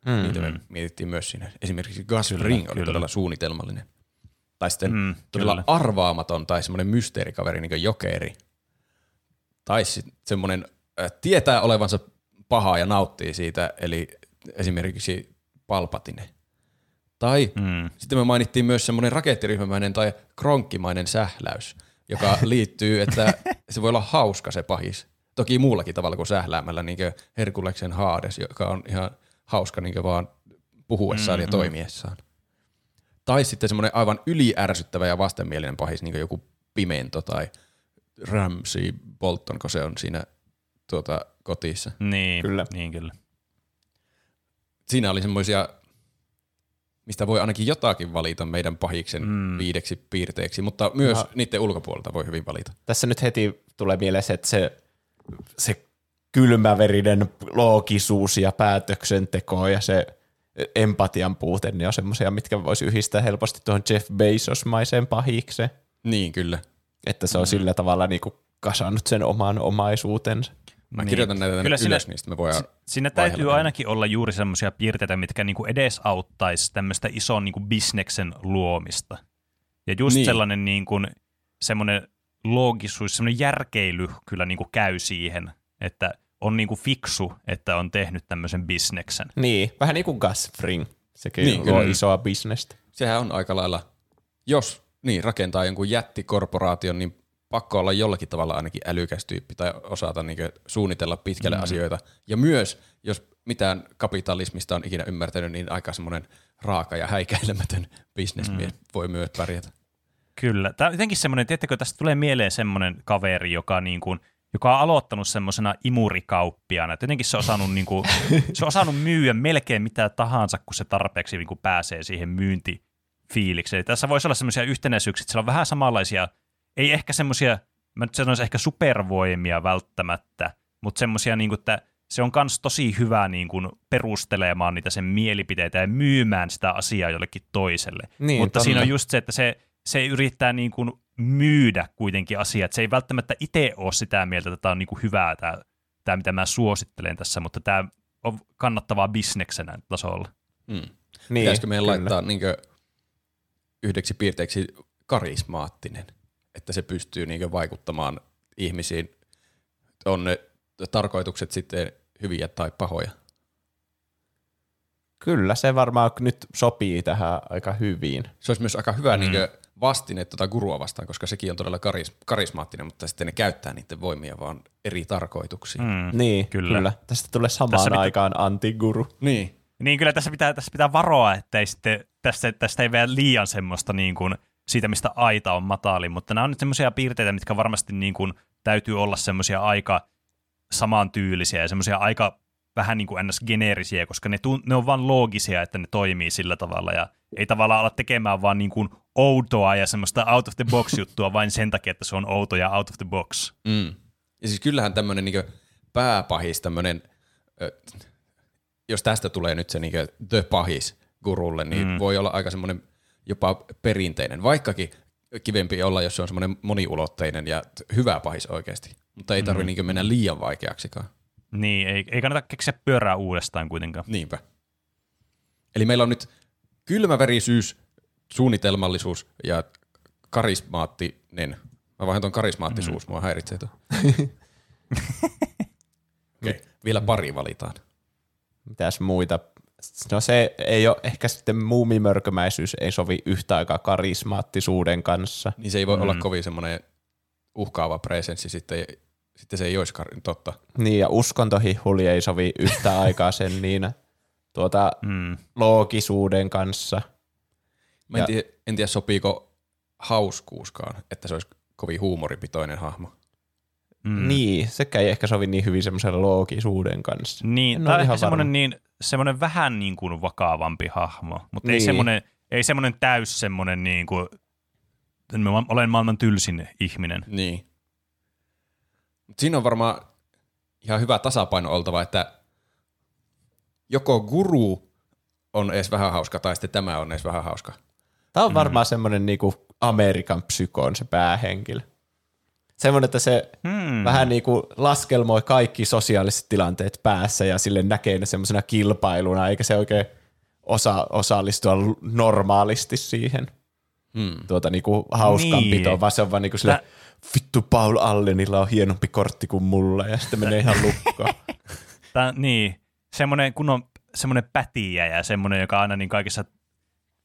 Mm. Niitä me mietittiin myös siinä. Esimerkiksi Gus Ring oli kyllä. todella suunnitelmallinen. Tai sitten Mm, todella kyllä. arvaamaton tai semmoinen mysteerikaveri niin kuin jokeri. Tai sitten semmoinen äh, tietää olevansa paha ja nauttii siitä, eli esimerkiksi Palpatine. Tai Mm. sitten me mainittiin myös semmoinen rakettiryhmämäinen tai kronkkimainen sähläys, joka liittyy, että se voi olla hauska se pahis. Toki muullakin tavalla kuin sähläämällä, niin kuin Herkuleksen Haades, joka on ihan hauska niin vaan puhuessaan mm-hmm. ja toimiessaan. Tai sitten semmoinen aivan yliärsyttävä ja vastenmielinen pahis, niin kuin joku Pimento tai Ramsey Bolton, kun se on siinä tuota, kotissa. Niin, Kyllä. Niin, kyllä. Siinä oli semmoisia, mistä voi ainakin jotakin valita meidän pahiksen Mm. viideksi piirteeksi, mutta myös no. niiden ulkopuolelta voi hyvin valita. Tässä nyt heti tulee mieleen se, että se, se kylmäverinen loogisuus ja päätöksenteko ja se empatian puute, niin on semmoisia, mitkä voisi yhdistää helposti tuohon Jeff Bezos-maiseen pahikseen. Niin, kyllä. Että se on mm. sillä tavalla niin kuin kasannut sen oman omaisuutensa. Mä niin. kirjoitan näitä Kyllä ylös, sinne, niin me voidaan Siinä täytyy ainakin olla juuri semmoisia piirteitä, mitkä niinku edesauttaisi tämmöistä ison niinku bisneksen luomista. Ja just niin. sellainen niinku, semmoinen loogisuus, semmoinen järkeily kyllä niinku käy siihen, että on niinku fiksu, että on tehnyt tämmöisen bisneksen. Niin, vähän niin kuin Gus Fring. Sekin niin, luo isoa bisnestä. Sehän on aika lailla, jos niin, rakentaa jonkun jättikorporaation, niin pakko olla jollakin tavalla ainakin älykäs tyyppi tai osata niin suunnitella pitkälle mm. asioita. Ja myös, jos mitään kapitalismista on ikinä ymmärtänyt, niin aika semmoinen raaka ja häikäilemätön bisnesmies mm. voi myös pärjätä. Kyllä. Tämä on jotenkin semmoinen, tiedättekö, tästä tulee mieleen semmoinen kaveri, joka, niin kuin, joka on aloittanut semmoisena imurikauppiana. Että jotenkin se on, osannut, niin kuin, se on osannut myyä melkein mitä tahansa, kun se tarpeeksi niin kuin pääsee siihen myyntifiilikseen. Tässä voisi olla semmoisia yhtenäisyyksiä, että siellä on vähän samanlaisia – ei ehkä semmoisia, mä nyt sanoisin ehkä supervoimia välttämättä, mutta semmoisia, niin kuin, että se on myös tosi hyvä niin kuin, perustelemaan niitä sen mielipiteitä ja myymään sitä asiaa jollekin toiselle. Niin, mutta tonne. siinä on just se, että se, se yrittää niin kuin, myydä kuitenkin asiaa, että se ei välttämättä itse ole sitä mieltä, että tämä on niin kuin, hyvää tämä, tämä, mitä mä suosittelen tässä, mutta tämä on kannattavaa bisneksenä tasolla. Hmm. Niin, Pitäisikö meidän kyllä. laittaa niin kuin, yhdeksi piirteeksi karismaattinen? että se pystyy niin vaikuttamaan ihmisiin. On ne tarkoitukset sitten hyviä tai pahoja? Kyllä, se varmaan nyt sopii tähän aika hyvin. Se olisi myös aika hyvä mm. niin vastine tuota gurua vastaan, koska sekin on todella karis- karismaattinen, mutta sitten ne käyttää niiden voimia vaan eri tarkoituksiin. Mm. Niin, kyllä. kyllä. Tästä tulee samaan tässä aikaan pitä- antiguru. Niin. Niin, kyllä tässä pitää, tässä pitää varoa, että sitten, tästä, tästä ei vielä liian semmoista niin kuin – siitä, mistä aita on matali, mutta nämä on nyt semmoisia piirteitä, mitkä varmasti niin kuin täytyy olla semmoisia aika samantyylisiä ja semmoisia aika vähän niin kuin ns. geneerisiä, koska ne, tu- ne on vain loogisia, että ne toimii sillä tavalla ja ei tavallaan ala tekemään vaan niin kuin outoa ja semmoista out of the box juttua vain sen takia, että se on outo ja out of the box. Mm. Ja siis kyllähän tämmöinen niin pääpahis, tämmöinen, jos tästä tulee nyt se niin the pahis gurulle, niin mm. voi olla aika semmoinen jopa perinteinen, vaikkakin kivempi olla, jos se on semmoinen moniulotteinen ja hyvä pahis oikeasti. Mutta ei tarvitse mm. niin mennä liian vaikeaksikaan. Niin, ei, ei kannata keksiä pyörää uudestaan kuitenkaan. Niinpä. Eli meillä on nyt kylmäverisyys, suunnitelmallisuus ja karismaattinen. Mä vaihdan tuon karismaattisuus, mm. mua häiritsee tuo. okay. Vielä pari valitaan. Mitäs muita No se ei ole, ehkä sitten muumimörkömäisyys ei sovi yhtä aikaa karismaattisuuden kanssa. Niin se ei voi mm. olla kovin semmoinen uhkaava presenssi, sitten, sitten se ei olisi totta. Niin ja uskontohihuli ei sovi yhtä aikaa sen niin tuota, mm. loogisuuden kanssa. Mä en, ja, tiedä, en tiedä sopiiko hauskuuskaan, että se olisi kovin huumoripitoinen hahmo. Mm. Niin, sekä ei ehkä sovi niin hyvin semmoisen loogisuuden kanssa. Niin, tai ehkä semmoinen, niin, semmoinen vähän niin kuin vakavampi hahmo, mutta niin. ei semmoinen, ei semmoinen täys semmoinen niin kuin, olen maailman tylsin ihminen. Niin. Siinä on varmaan ihan hyvä tasapaino oltava, että joko guru on edes vähän hauska, tai sitten tämä on edes vähän hauska. Tämä on varmaan mm. semmoinen niinku Amerikan psykoon se päähenkilö semmoinen, että se hmm. vähän niin kuin laskelmoi kaikki sosiaaliset tilanteet päässä ja sille näkee ne semmoisena kilpailuna, eikä se oikein osaa osallistua normaalisti siihen hmm. tuota, niin kuin hauskanpitoon, niin. vaan se on vaan niin kuin sille, Tää... vittu Paul Allenilla on hienompi kortti kuin mulla, ja sitten menee ihan lukkoon. Tää, niin, semmoinen kun on semmoinen pätijä ja semmoinen, joka aina niin kaikissa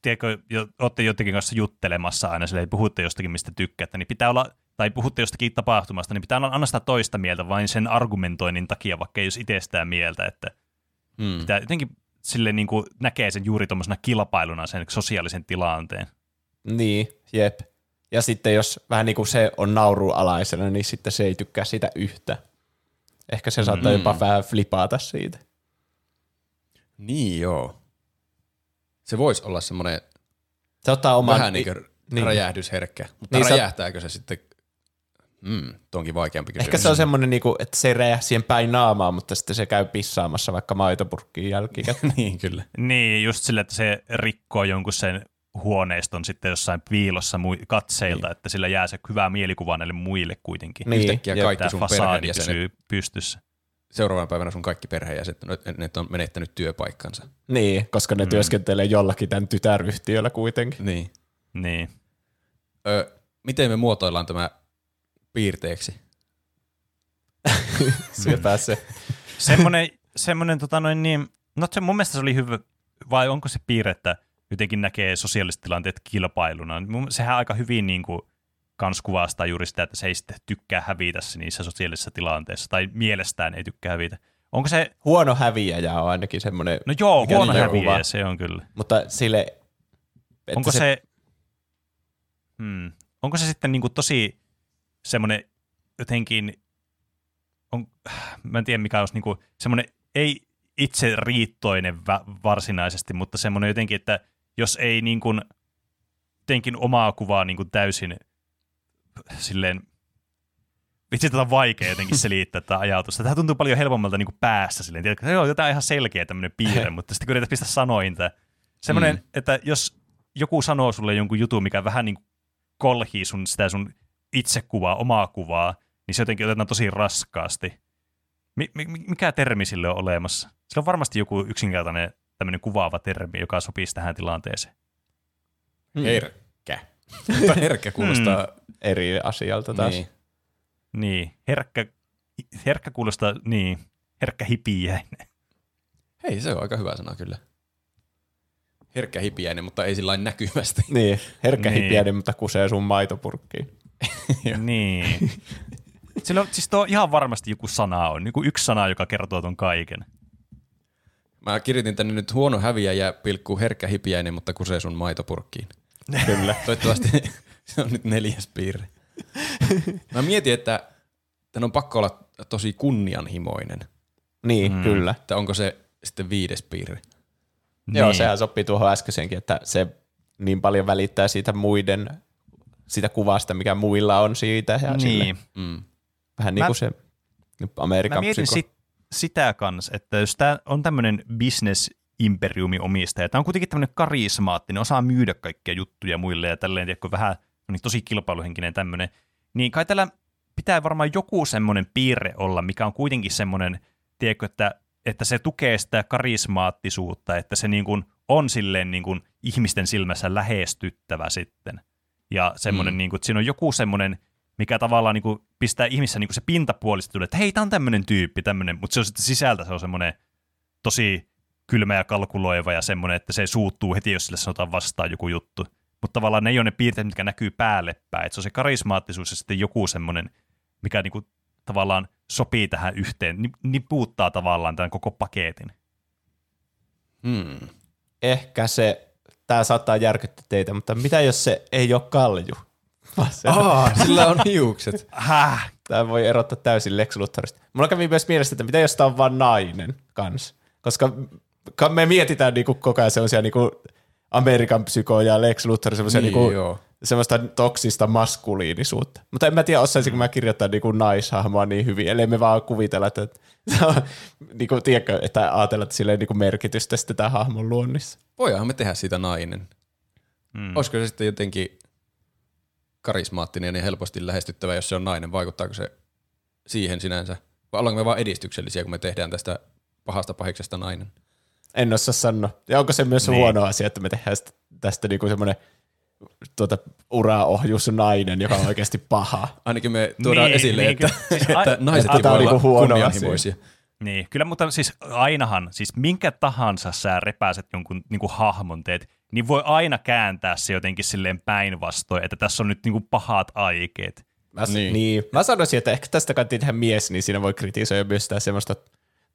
tiedätkö, jo, olette jotenkin kanssa juttelemassa aina, sille puhutte jostakin, mistä tykkäätte, niin pitää olla tai puhutte jostakin tapahtumasta, niin pitää anna sitä toista mieltä vain sen argumentoinnin takia, vaikka ei olisi itsestään mieltä, että hmm. pitää jotenkin sille niin kuin näkee sen juuri tuommoisena kilpailuna sen sosiaalisen tilanteen. Niin, jep. Ja sitten jos vähän niin kuin se on naurualaisena, niin sitten se ei tykkää siitä yhtä. Ehkä se saattaa mm. jopa vähän flipata siitä. Niin joo. Se voisi olla semmoinen se ottaa oman... vähän niin kuin niin. räjähdysherkkä. Mutta niin räjähtääkö se sitten Mm, onkin vaikeampi kysymys. Ehkä se on semmoinen, niinku, että se ei räjäh siihen päin naamaa, mutta sitten se käy pissaamassa vaikka maitopurkkiin jälkikäteen. niin, kyllä. Niin, just sille, että se rikkoo jonkun sen huoneiston sitten jossain piilossa katseilta, niin. että sillä jää se hyvä mielikuva näille muille kuitenkin. Niin. Yhtäkkiä kaikki sun perheenjäsenet pysyy pystyssä. Seuraavana päivänä sun kaikki perheenjäsenet ne on menettänyt työpaikkansa. Niin, koska ne mm. työskentelee jollakin tämän tytäryhtiöllä kuitenkin. Niin. Niin. Ö, miten me muotoillaan tämä piirteeksi? Sepä se. semmoinen, semmoinen tota noin niin, no se mun mielestä se oli hyvä, vai onko se piirre, että jotenkin näkee sosiaaliset tilanteet kilpailuna. Sehän aika hyvin niin kuin, kans kuvastaa juuri sitä, että se ei sitten tykkää hävitä niissä sosiaalisissa tilanteissa, tai mielestään ei tykkää hävitä. Onko se... Huono häviäjä on ainakin semmoinen... No joo, huono häviäjä kuva. se on kyllä. Mutta sille... Onko se... se... Hmm. Onko se sitten niin kuin tosi semmoinen jotenkin... On... Mä en tiedä, mikä olisi niin kuin semmoinen ei itse riittoinen varsinaisesti, mutta semmoinen jotenkin, että jos ei niin kuin, jotenkin omaa kuvaa niin kuin täysin silleen, vitsi tätä on vaikea jotenkin selittää tätä ajatusta. Tämä tuntuu paljon helpommalta niin kuin päässä silleen, tiedätkö, joo, tämä on ihan selkeä tämmöinen piirre, mutta sitten kun pistää sanoin, semmoinen, mm. että jos joku sanoo sulle jonkun jutun, mikä vähän niin kuin kolhii sun, sitä sun itsekuvaa, omaa kuvaa, niin se jotenkin otetaan tosi raskaasti. Mikä termi sille on olemassa? Sillä on varmasti joku yksinkertainen tämmöinen kuvaava termi, joka sopisi tähän tilanteeseen. Hmm. Herkkä. herkkä kuulostaa hmm. eri asialta taas. Niin. niin. Herkkä, herkkä kuulostaa, niin, herkkä hipiäinen. Hei, se on aika hyvä sana kyllä. Herkkä hipiäinen, mutta ei sillä näkyvästi. Niin, herkkä niin. hipiäinen, mutta kusee sun maitopurkkiin. niin. Sillä on, siis tuo ihan varmasti joku sana on, niin kuin yksi sana, joka kertoo ton kaiken. Mä kirjoitin tänne nyt huono häviäjä, pilkku herkkä hipiäinen, mutta kusee sun maitopurkkiin. Kyllä. Toivottavasti se on nyt neljäs piirre. Mä mietin, että tämän on pakko olla tosi kunnianhimoinen. Niin, mm. kyllä. Että onko se sitten viides piirre? Niin. Joo, sehän sopii tuohon äskeisenkin, että se niin paljon välittää siitä muiden, sitä kuvasta, mikä muilla on siitä. Ja niin. Mm. Vähän niin kuin se Amerikan Mä mietin sit, sitä kanssa, että jos tämä on tämmöinen business imperiumi omistaja, tämä on kuitenkin tämmöinen karismaattinen, osaa myydä kaikkia juttuja muille ja tälleen, tiedätkö, vähän niin tosi kilpailuhenkinen tämmöinen, niin kai tällä pitää varmaan joku semmoinen piirre olla, mikä on kuitenkin semmoinen, tiedätkö, että, että se tukee sitä karismaattisuutta, että se niin kuin on silleen niin kuin ihmisten silmässä lähestyttävä sitten. Ja semmoinen, mm. niin kuin, että siinä on joku semmoinen mikä tavallaan niin kuin pistää ihmissä niin kuin se pintapuolista tulee, että hei, tämä on tämmöinen tyyppi, tämmöinen, mutta se on sitten sisältä se on semmoinen tosi kylmä ja kalkuloiva ja semmoinen, että se suuttuu heti, jos sille sanotaan vastaan joku juttu. Mutta tavallaan ne ei ole ne piirteet, mitkä näkyy päälle päin. Se on se karismaattisuus ja sitten joku semmoinen, mikä niin kuin tavallaan sopii tähän yhteen, niin puuttaa tavallaan tämän koko paketin. Hmm. Ehkä se, tämä saattaa järkyttää teitä, mutta mitä jos se ei ole kalju? Aa, sillä on hiukset. Häh? Tämä voi erottaa täysin Lex Luthorista. Mulla kävi myös mielestä, että mitä jos tämä on vain nainen kans. Koska me mietitään niinku koko ajan sellaisia niinku Amerikan psyko ja Lex Luthor semmoisia niin, niinku, semmoista toksista maskuliinisuutta. Mutta en mä tiedä, osaisinko mä kirjoittaa niinku naishahmoa niin hyvin, ellei me vaan kuvitella, että, niinku, tiedätkö, että ajatella, että sillä ei niinku merkitystä sitten tämän hahmon luonnissa. Voidaanhan me tehdä siitä nainen. Hmm. Olisiko se sitten jotenkin karismaattinen ja helposti lähestyttävä, jos se on nainen? Vaikuttaako se siihen sinänsä? Vai ollaanko me vaan edistyksellisiä, kun me tehdään tästä pahasta pahiksesta nainen? En osaa sanoa. Ja onko se myös niin. huono asia, että me tehdään tästä niinku semmoinen tuota, uraohjus nainen, joka on oikeasti paha. Ainakin me tuodaan niin, esille, niin, että, siis että naisetkin voi olla niinku kunnianhimoisia. Asia. Niin, kyllä, mutta siis ainahan, siis minkä tahansa sä repäiset jonkun niin kuin hahmon teet, niin voi aina kääntää se jotenkin silleen päinvastoin, että tässä on nyt niin kuin pahat aikeet. Mä, niin. niin. Mä sanoisin, että ehkä tästä kannattaa tehdä mies, niin siinä voi kritisoida myös sitä semmoista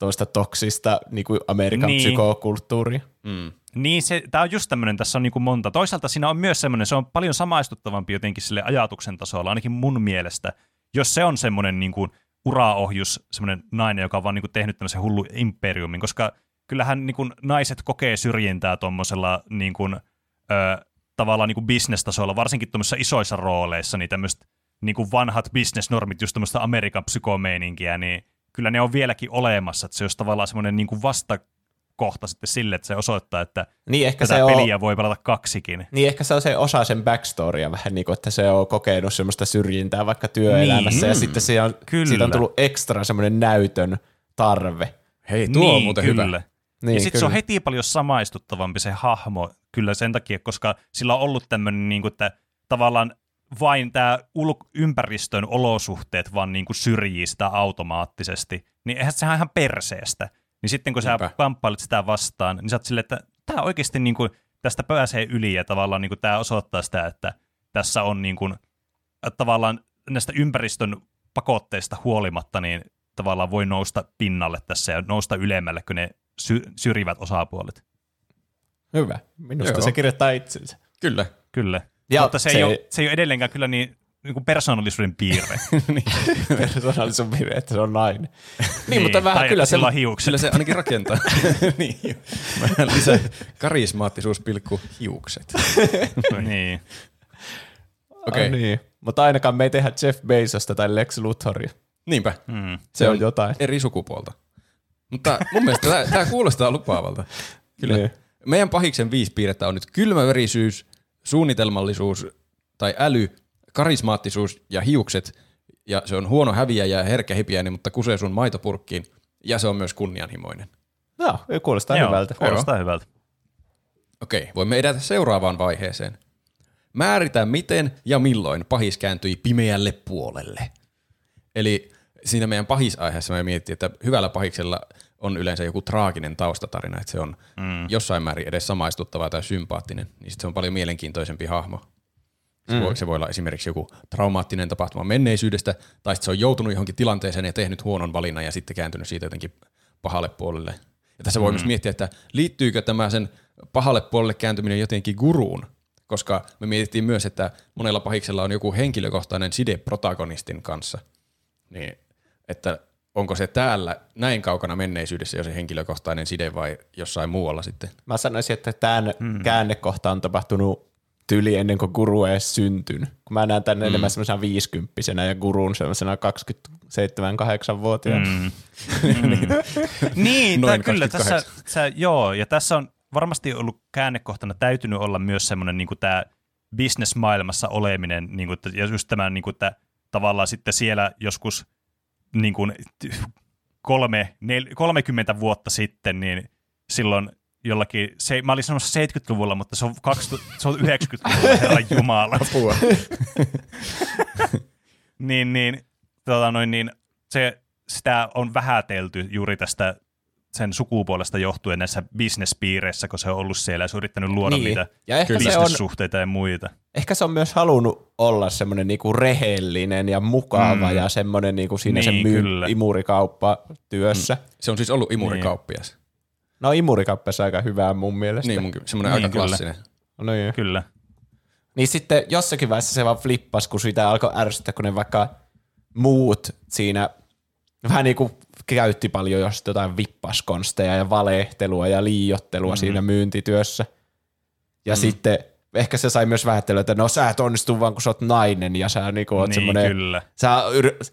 tuosta toksista niin kuin Amerikan niin. psykokulttuuria. Mm. Niin, se, tämä on just tämmöinen, tässä on niin kuin monta. Toisaalta siinä on myös semmoinen, se on paljon samaistuttavampi jotenkin sille ajatuksen tasolla, ainakin mun mielestä. Jos se on semmoinen niin kuin uraohjus, semmoinen nainen, joka on vaan niin kuin tehnyt tämmöisen hullu imperiumin, koska kyllähän niin kuin naiset kokee syrjintää tuommoisella niin kuin, ö, tavallaan niin kuin bisnestasolla, varsinkin tuommoisissa isoissa rooleissa, niin tämmöistä niin kuin vanhat bisnesnormit, just tämmöistä Amerikan psykomeininkiä, niin kyllä ne on vieläkin olemassa, että se olisi tavallaan semmoinen niin kuin vastakohta sitten sille, että se osoittaa, että niin ehkä tätä se peliä on, voi pelata kaksikin. Niin ehkä se on se osa sen backstorya vähän niin kuin, että se on kokenut semmoista syrjintää vaikka työelämässä niin. ja sitten se on, kyllä. siitä on tullut ekstra semmoinen näytön tarve. Hei, tuo niin, on muuten kyllä. hyvä. Niin, ja sitten se on heti paljon samaistuttavampi se hahmo kyllä sen takia, koska sillä on ollut tämmöinen, niin kuin, että tavallaan vain tämä ul- ympäristön olosuhteet vaan niin kuin syrjii sitä automaattisesti, niin eihän sehän ihan perseestä. Niin sitten kun Niinpä. sä kamppailet sitä vastaan, niin sä oot silleen, että tämä oikeasti niin kuin, tästä pääsee yli ja tavallaan niin kuin, tämä osoittaa sitä, että tässä on niin kuin, tavallaan näistä ympäristön pakotteista huolimatta, niin tavallaan voi nousta pinnalle tässä ja nousta ylemmälle, kun ne sy- syrjivät osapuolet. Hyvä. Minusta Joo. se kirjoittaa itsensä. Kyllä. Kyllä. Ja Mutta se, se, ei ole, se ei ole edelleenkään kyllä niin, niin kuin persoonallisuuden piirre. niin, persoonallisuuden piirre, että se on nainen. niin, niin, mutta vähän kyllä se, hiukset. Kyllä se ainakin rakentaa. niin. Vähän lisää karismaattisuus pilkku hiukset. niin. Okei. Okay. niin. Mutta ainakaan me ei tehdä Jeff Bezosta tai Lex Luthoria. Niinpä. Mm. Se, on jotain. Eri sukupuolta. Mutta mun mielestä tämä kuulostaa lupaavalta. Kyllä. Niin. Meidän pahiksen viisi piirrettä on nyt kylmäverisyys, suunnitelmallisuus tai äly, karismaattisuus ja hiukset. Ja se on huono häviäjä ja herkkä hipiäinen, mutta kusee sun maitopurkkiin. Ja se on myös kunnianhimoinen. Joo, kuulostaa Joo, hyvältä. Kuulostaa Joo. hyvältä. Okei, voimme edetä seuraavaan vaiheeseen. Määritä miten ja milloin pahis kääntyi pimeälle puolelle. Eli siinä meidän pahisaiheessa me miettii, että hyvällä pahiksella on yleensä joku traaginen taustatarina, että se on mm. jossain määrin edes samaistuttava tai sympaattinen, niin sit se on paljon mielenkiintoisempi hahmo. Se, mm. voi, se voi olla esimerkiksi joku traumaattinen tapahtuma menneisyydestä, tai sitten se on joutunut johonkin tilanteeseen ja tehnyt huonon valinnan ja sitten kääntynyt siitä jotenkin pahalle puolelle. Ja tässä voi mm. myös miettiä, että liittyykö tämä sen pahalle puolelle kääntyminen jotenkin guruun, koska me mietittiin myös, että monella pahiksella on joku henkilökohtainen side protagonistin kanssa. Niin että onko se täällä näin kaukana menneisyydessä jo se henkilökohtainen side vai jossain muualla sitten? Mä sanoisin, että tämän hmm. käännekohta on tapahtunut tyli ennen kuin guru ei edes syntynyt. Kun mä näen tänne hmm. enemmän semmoisena viisikymppisenä ja gurun semmoisena 27-8-vuotiaana. Hmm. niin, niin tämä, kyllä tässä, tässä, joo, ja tässä on varmasti ollut käännekohtana täytynyt olla myös semmoinen niin tämä business-maailmassa oleminen, niin kuin, ja just tämä, niin kuin, että tavallaan sitten siellä joskus – niin kuin kolme, nel, 30 vuotta sitten, niin silloin jollakin, se, mä olin sanomassa 70-luvulla, mutta se on, 20, se on 90-luvulla, herran jumala. Apua. niin, niin, tota noin, niin se, sitä on vähätelty juuri tästä sen sukupuolesta johtuen näissä bisnespiireissä, kun se on ollut siellä ja se on yrittänyt luoda niin. niitä ja ehkä bisnessuhteita ja muita. Ehkä se on myös halunnut olla semmoinen niinku rehellinen ja mukava mm. ja semmoinen niinku siinä niin, sen myy- imurikauppa työssä. Mm. Se on siis ollut imurikauppias. Niin. No imurikauppias aika hyvää mun mielestä. Niin, mun, semmoinen niin, aika kyllä. klassinen. No niin. Kyllä. Niin sitten jossakin vaiheessa se vaan flippas, kun sitä alkoi ärsyttää, kun ne vaikka muut siinä vähän niin kuin käytti paljon just jotain vippaskonsteja ja valehtelua ja liiottelua mm-hmm. siinä myyntityössä. Ja mm. sitten ehkä se sai myös vähättelyä, että no sä et onnistu vaan kun sä oot nainen ja sä niinku oot niin, semmoinen, kyllä. sä yr-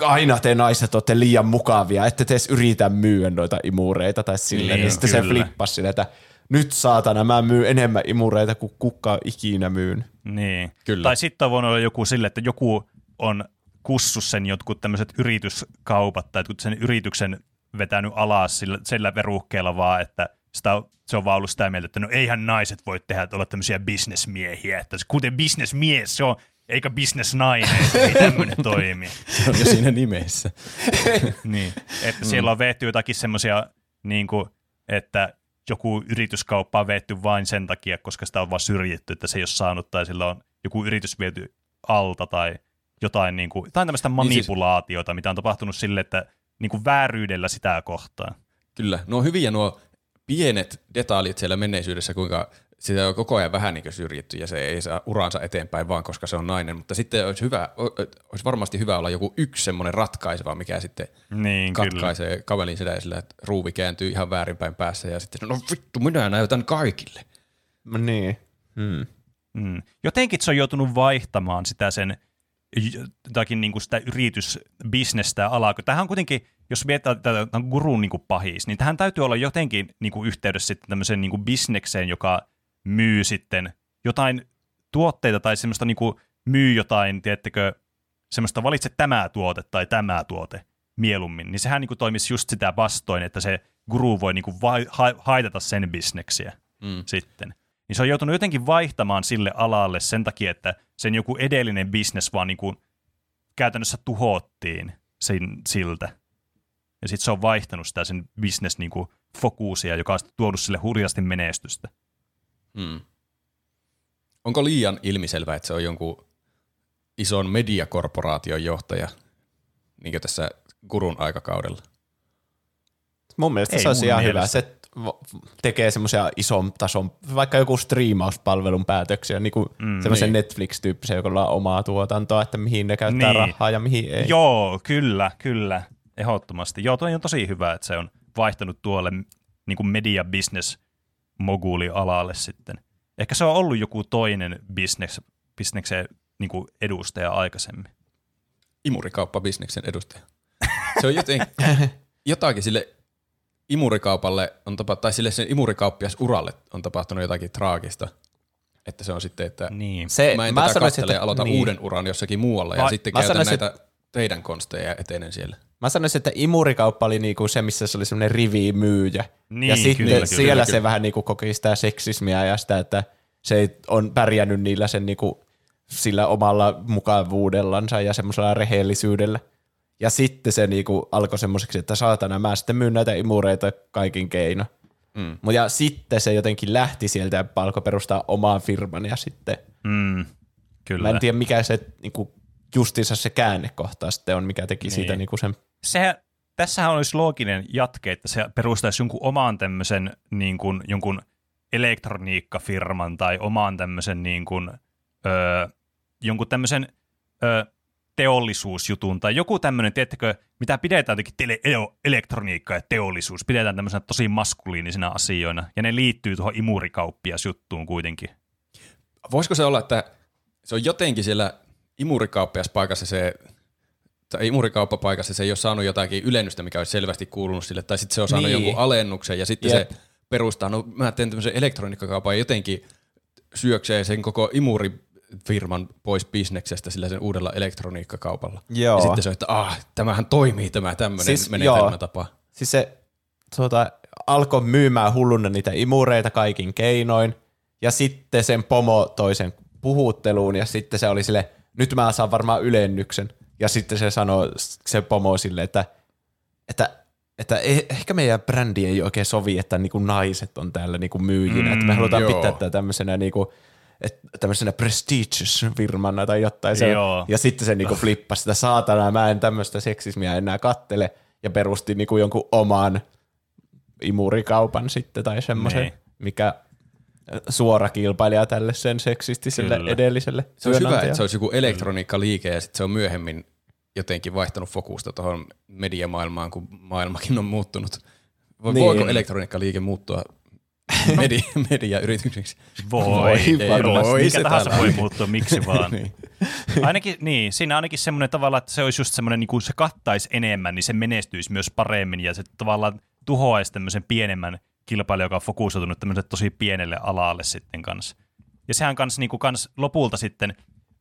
aina te naiset olette liian mukavia, ette te edes yritä myyä noita imureita tai silleen. Niin, ja sitten kyllä. se flippasi silleen, että nyt saatana, mä myyn enemmän imureita kuin kukaan ikinä myyn. Niin. Kyllä. Tai sitten on voinut olla joku sille, että joku on kussu sen jotkut tämmöiset yrityskaupat tai sen yrityksen vetänyt alas sillä, sillä veruhkeella vaan, että sitä, se on vaan ollut sitä mieltä, että no eihän naiset voi tehdä olla tämmöisiä bisnesmiehiä, että kuten bisnesmies se on, eikä bisnesnainen, ei tämmöinen toimi. Se on jo siinä nimessä. niin, että mm. siellä on veetty jotakin semmoisia, niin kuin, että joku yrityskauppa on veetty vain sen takia, koska sitä on vaan syrjitty, että se ei ole saanut, tai sillä on joku yritys viety alta, tai jotain, niin kuin, jotain tämmöistä manipulaatiota, niin siis, mitä on tapahtunut sille, että niin kuin vääryydellä sitä kohtaa. Kyllä, nuo hyviä nuo pienet detailit siellä menneisyydessä, kuinka sitä on koko ajan vähän niin syrjitty ja se ei saa uransa eteenpäin vaan, koska se on nainen. Mutta sitten olisi, hyvä, olisi varmasti hyvä olla joku yksi semmoinen ratkaiseva, mikä sitten niin, katkaisee kyllä. kavelin sitä sillä, että ruuvi kääntyy ihan väärinpäin päässä ja sitten no vittu, minä näytän kaikille. Niin. Hmm. Hmm. Jotenkin se on joutunut vaihtamaan sitä sen jotakin niin kuin sitä yritysbisnestä alaa. Tähän on kuitenkin, jos mietitään tätä gurun niin kuin pahis, niin tähän täytyy olla jotenkin niin kuin yhteydessä sitten tämmöiseen niin kuin bisnekseen, joka myy sitten jotain tuotteita tai semmoista niin kuin myy jotain, tiedättekö, semmoista valitse tämä tuote tai tämä tuote mieluummin, niin sehän niin kuin toimisi just sitä vastoin, että se guru voi niin kuin vai, ha, haitata sen bisneksiä mm. sitten. Niin se on joutunut jotenkin vaihtamaan sille alalle sen takia, että sen joku edellinen bisnes vaan niin kuin käytännössä tuhottiin sin, siltä. Ja sitten se on vaihtanut sitä sen bisnes niin kuin fokusia, joka on tuonut sille hurjasti menestystä. Hmm. Onko liian ilmiselvä, että se on jonkun ison mediakorporaation johtaja, niin kuin tässä Gurun aikakaudella? Mun mielestä Ei se olisi ihan hyvä. Se tekee semmoisia ison tason, vaikka joku striimauspalvelun päätöksiä, niin kuin mm, semmoisen niin. Netflix-tyyppisen, jolla on omaa tuotantoa, että mihin ne käyttää niin. rahaa ja mihin ei. Joo, kyllä, kyllä, ehdottomasti. Joo, toi on tosi hyvä, että se on vaihtanut tuolle niin kuin media business moguli alalle sitten. Ehkä se on ollut joku toinen business, bisneksen niin kuin edustaja aikaisemmin. Imurikauppa-bisneksen edustaja. Se on joten, jotakin sille imurikaupalle on tapa, tai sille sen imurikauppias uralle on tapahtunut jotakin traagista. Että se on sitten, että niin. se, mä en mä tätä katsele ja aloitan niin. uuden uran jossakin muualla Va- ja sitten käytän sanoisin, näitä teidän konsteja ja etenen siellä. Mä sanoisin, että imurikauppa oli niinku se, missä se oli semmoinen rivimyyjä. Niin, ja sitten kyllä, siellä kyllä, se kyllä. vähän niinku koki sitä seksismiä ja sitä, että se ei on pärjännyt niillä sen niinku, sillä omalla mukavuudellansa ja semmoisella rehellisyydellä. Ja sitten se niinku alkoi semmoiseksi, että saatana, mä sitten myyn näitä imureita kaikin keino. Mm. Ja sitten se jotenkin lähti sieltä ja alkoi perustaa omaa firman ja sitten... Mm, kyllä. Mä en tiedä, mikä se niinku, justiinsa se käännekohta sitten on, mikä teki niin. siitä niinku sen... Sehän, tässähän olisi looginen jatke, että se perustaisi jonkun omaan tämmöisen niin kuin, jonkun elektroniikkafirman tai omaan tämmöisen niin kuin, öö, jonkun tämmöisen öö, teollisuusjutun tai joku tämmöinen, tiedättekö, mitä pidetään jotenkin tele- elektroniikka ja teollisuus, pidetään tämmöisenä tosi maskuliinisina asioina, ja ne liittyy tuohon imurikauppiasjuttuun kuitenkin. Voisiko se olla, että se on jotenkin siellä imurikauppiaspaikassa se, tai imurikauppapaikassa se ei ole saanut jotakin ylennystä, mikä olisi selvästi kuulunut sille, tai sitten se on saanut niin. jonkun alennuksen, ja sitten Jep. se perustaa, no mä teen tämmöisen elektroniikkakaupan, ja jotenkin syöksee sen koko imuri firman pois bisneksestä sillä sen uudella elektroniikkakaupalla. Joo. Ja sitten se, että ah, tämähän toimii tämä tämmöinen siis, menetelmätapa. Joo. Siis se tuota, alkoi myymään hulluna niitä imureita kaikin keinoin, ja sitten sen pomo toisen puhutteluun, ja sitten se oli sille, nyt mä saan varmaan ylennyksen. Ja sitten se sanoi se pomo sille, että, että että eh, ehkä meidän brändi ei oikein sovi, että niinku naiset on täällä niinku myyjinä, mm, että me halutaan joo. pitää tätä tämmöisenä niinku tämmöisenä prestigious firmana tai jotain. Se, ja sitten se niinku flippasi sitä saatana, mä en tämmöistä seksismiä enää kattele, ja perusti niinku jonkun oman imurikaupan sitten tai semmoisen, niin. mikä suora kilpailija tälle sen seksistiselle Kyllä. edelliselle Se olisi hyvä, että se olisi joku elektroniikkaliike ja sitten se on myöhemmin jotenkin vaihtanut fokusta tuohon mediamaailmaan, kun maailmakin on muuttunut. Voiko niin. elektroniikkaliike muuttua media, mediayritykseksi. Voi, voi varmasti. Voi, Mikä tahansa voi muuttua, miksi vaan. niin. Ainakin, niin, siinä ainakin semmoinen tavalla, että se olisi just semmoinen, niin kuin se kattaisi enemmän, niin se menestyisi myös paremmin ja se tavallaan tuhoaisi tämmöisen pienemmän kilpailijan, joka on fokusoitunut tämmöiselle tosi pienelle alalle sitten kanssa. Ja sehän kanssa, niin kuin kans lopulta sitten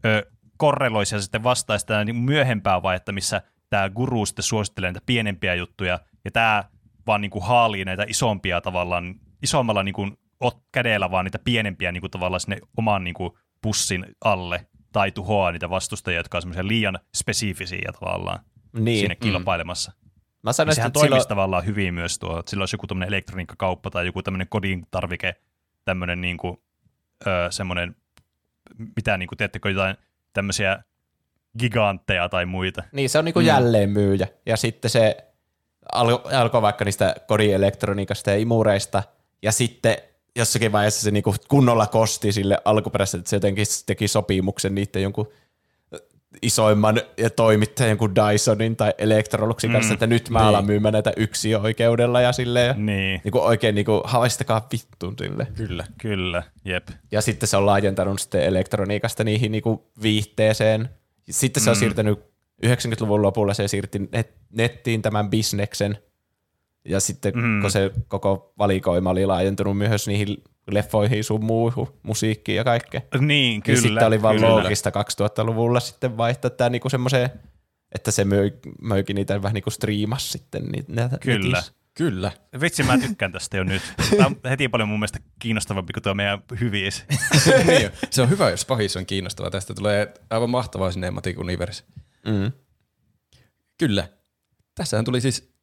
ö, korreloisi ja sitten vastaisi tätä niin myöhempää vaihetta, missä tämä guru sitten suosittelee näitä pienempiä juttuja, ja tämä vaan niin kuin haalii näitä isompia tavallaan isommalla niin kuin, kädellä vaan niitä pienempiä niin kuin, tavallaan sinne oman niin kuin, pussin alle tai tuhoaa niitä vastustajia, jotka on semmoisia liian spesifisiä tavallaan niin. siinä mm. kilpailemassa. Mä sanoin, sehän toimisi silloin... tavallaan hyvin myös tuo, että sillä olisi joku tämmöinen elektroniikkakauppa tai joku tämmöinen kodin tarvike, tämmöinen niin kuin, öö, semmoinen, mitä niin kuin, teettekö jotain tämmöisiä gigantteja tai muita. Niin, se on niin kuin mm. jälleenmyyjä. Ja sitten se alkoi vaikka niistä kodin-elektroniikasta ja imureista – ja sitten jossakin vaiheessa se niinku kunnolla kosti sille alkuperäisesti, että se jotenkin teki sopimuksen niiden jonkun isoimman ja toimittajan jonkun Dysonin tai Electroluxin kanssa, mm, että nyt mä niin. alan myymään näitä yksi oikeudella ja silleen. Ja niin. Niinku oikein niinku, haistakaa vittuun sille. Kyllä. Kyllä, jep. Ja sitten se on laajentanut sitten elektroniikasta niihin niinku viihteeseen Sitten se on mm. siirtänyt 90-luvun lopulla se siirti net, nettiin tämän bisneksen, ja sitten mm. kun se koko valikoima oli laajentunut myös niihin leffoihin sun muuhun, musiikkiin ja kaikkea. Niin, kyllä. Ja sitten oli vaan kyllä. loogista 2000-luvulla sitten vaihtaa tämä niinku semmoiseen, että se möi, möikin niitä vähän niin kuin striimas sitten. Niitä kyllä. Netissä. Kyllä. Vitsi, mä tykkään tästä jo nyt. Tämä on heti paljon mun mielestä kiinnostavampi kuin tuo meidän hyviis. niin se on hyvä, jos pahis on kiinnostava. Tästä tulee aivan mahtavaa Cinematic Universe. Mm. Kyllä. Tässähän tuli siis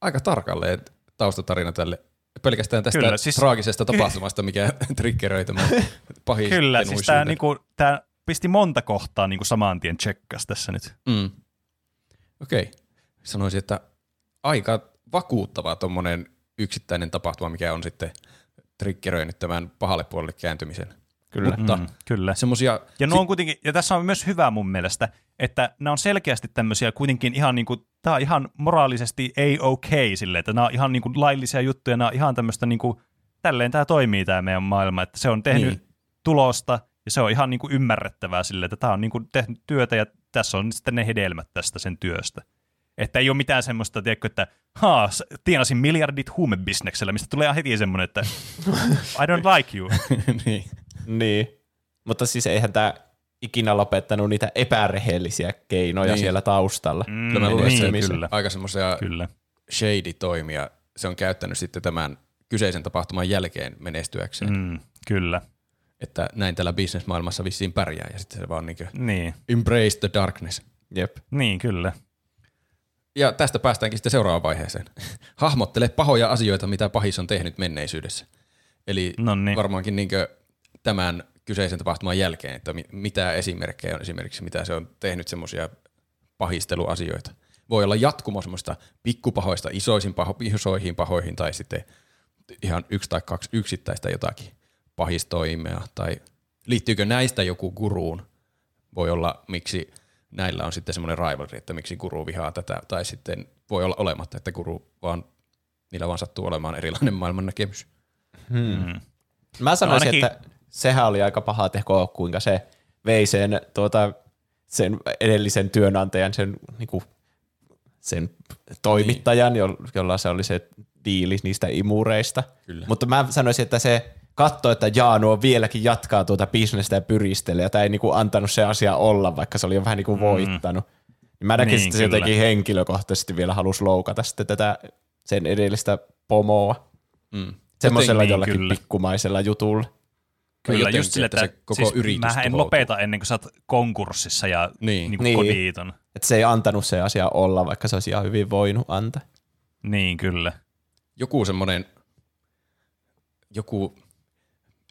aika tarkalleen taustatarina tälle pelkästään tästä Kyllä, siis, traagisesta tapahtumasta, mikä triggeröi tämän pahis Kyllä, siis tämä niinku, tää pisti monta kohtaa niinku saman tien tsekkas tässä nyt. Mm. Okei. Okay. Sanoisin, että aika vakuuttava tuommoinen yksittäinen tapahtuma, mikä on sitten triggeröinyt tämän pahalle puolelle kääntymisen. Kyllä. Mutta mm, kyllä. Semmosia, ja, si- on kuitenkin, ja tässä on myös hyvä mun mielestä, että nämä on selkeästi tämmöisiä kuitenkin ihan niin kuin, tämä on ihan moraalisesti ei okay sille, että nämä on ihan niin kuin laillisia juttuja, nämä on ihan tämmöistä niin kuin, tälleen tämä toimii tämä meidän maailma, että se on tehnyt niin. tulosta ja se on ihan niin kuin ymmärrettävää sille, että tämä on niin kuin tehnyt työtä ja tässä on sitten ne hedelmät tästä sen työstä. Että ei ole mitään semmoista, tiedätkö, että haa, tienasin miljardit huumebisneksellä, mistä tulee heti semmoinen, että I don't like you. niin. niin. Mutta siis eihän tämä ikinä lopettanut niitä epärehellisiä keinoja niin. siellä taustalla. Mm, kyllä mä luulen, niin, kyllä. aika semmoisia shady-toimia se on käyttänyt sitten tämän kyseisen tapahtuman jälkeen menestyäkseen. Mm, kyllä. Että näin tällä bisnesmaailmassa vissiin pärjää ja sitten se vaan niin niin. embrace the darkness. Jep. Niin, kyllä. Ja tästä päästäänkin sitten seuraavaan vaiheeseen. Hahmottele pahoja asioita, mitä pahis on tehnyt menneisyydessä. Eli Nonni. varmaankin niin tämän kyseisen tapahtuman jälkeen, että mitä esimerkkejä on esimerkiksi, mitä se on tehnyt semmoisia pahisteluasioita. Voi olla jatkumo semmoista pikkupahoista isoisin paho, isoihin pahoihin tai sitten ihan yksi tai kaksi yksittäistä jotakin pahistoimea tai liittyykö näistä joku guruun? Voi olla, miksi näillä on sitten semmoinen rivalry, että miksi guru vihaa tätä, tai sitten voi olla olematta, että guru vaan, niillä vaan sattuu olemaan erilainen maailman näkemys. Hmm. hmm. Mä sanoisin, no ainakin... että sehän oli aika paha teko, kuinka se vei sen, tuota, sen edellisen työnantajan, sen, niinku, sen toimittajan, niin. jolla se oli se diili niistä imureista. Kyllä. Mutta mä sanoisin, että se katsoi, että Jaanu vieläkin jatkaa tuota bisnestä ja pyristelee, ja tämä ei niinku antanut se asia olla, vaikka se oli jo vähän niinku mm. voittanut. Niin mä näkisin, niin, että se jotenkin henkilökohtaisesti vielä halusi loukata sitten tätä sen edellistä pomoa. Mm. Semmoisella niin, jollakin kyllä. pikkumaisella jutulla. Kyllä, jotenkin, just sille, että, että se koko siis yritys Mä en lopeta ennen kuin sä oot konkurssissa ja niin. Niin niin. kodiiton. Että se ei antanut se asia olla, vaikka se olisi ihan hyvin voinut antaa. Niin, kyllä. Joku semmoinen, joku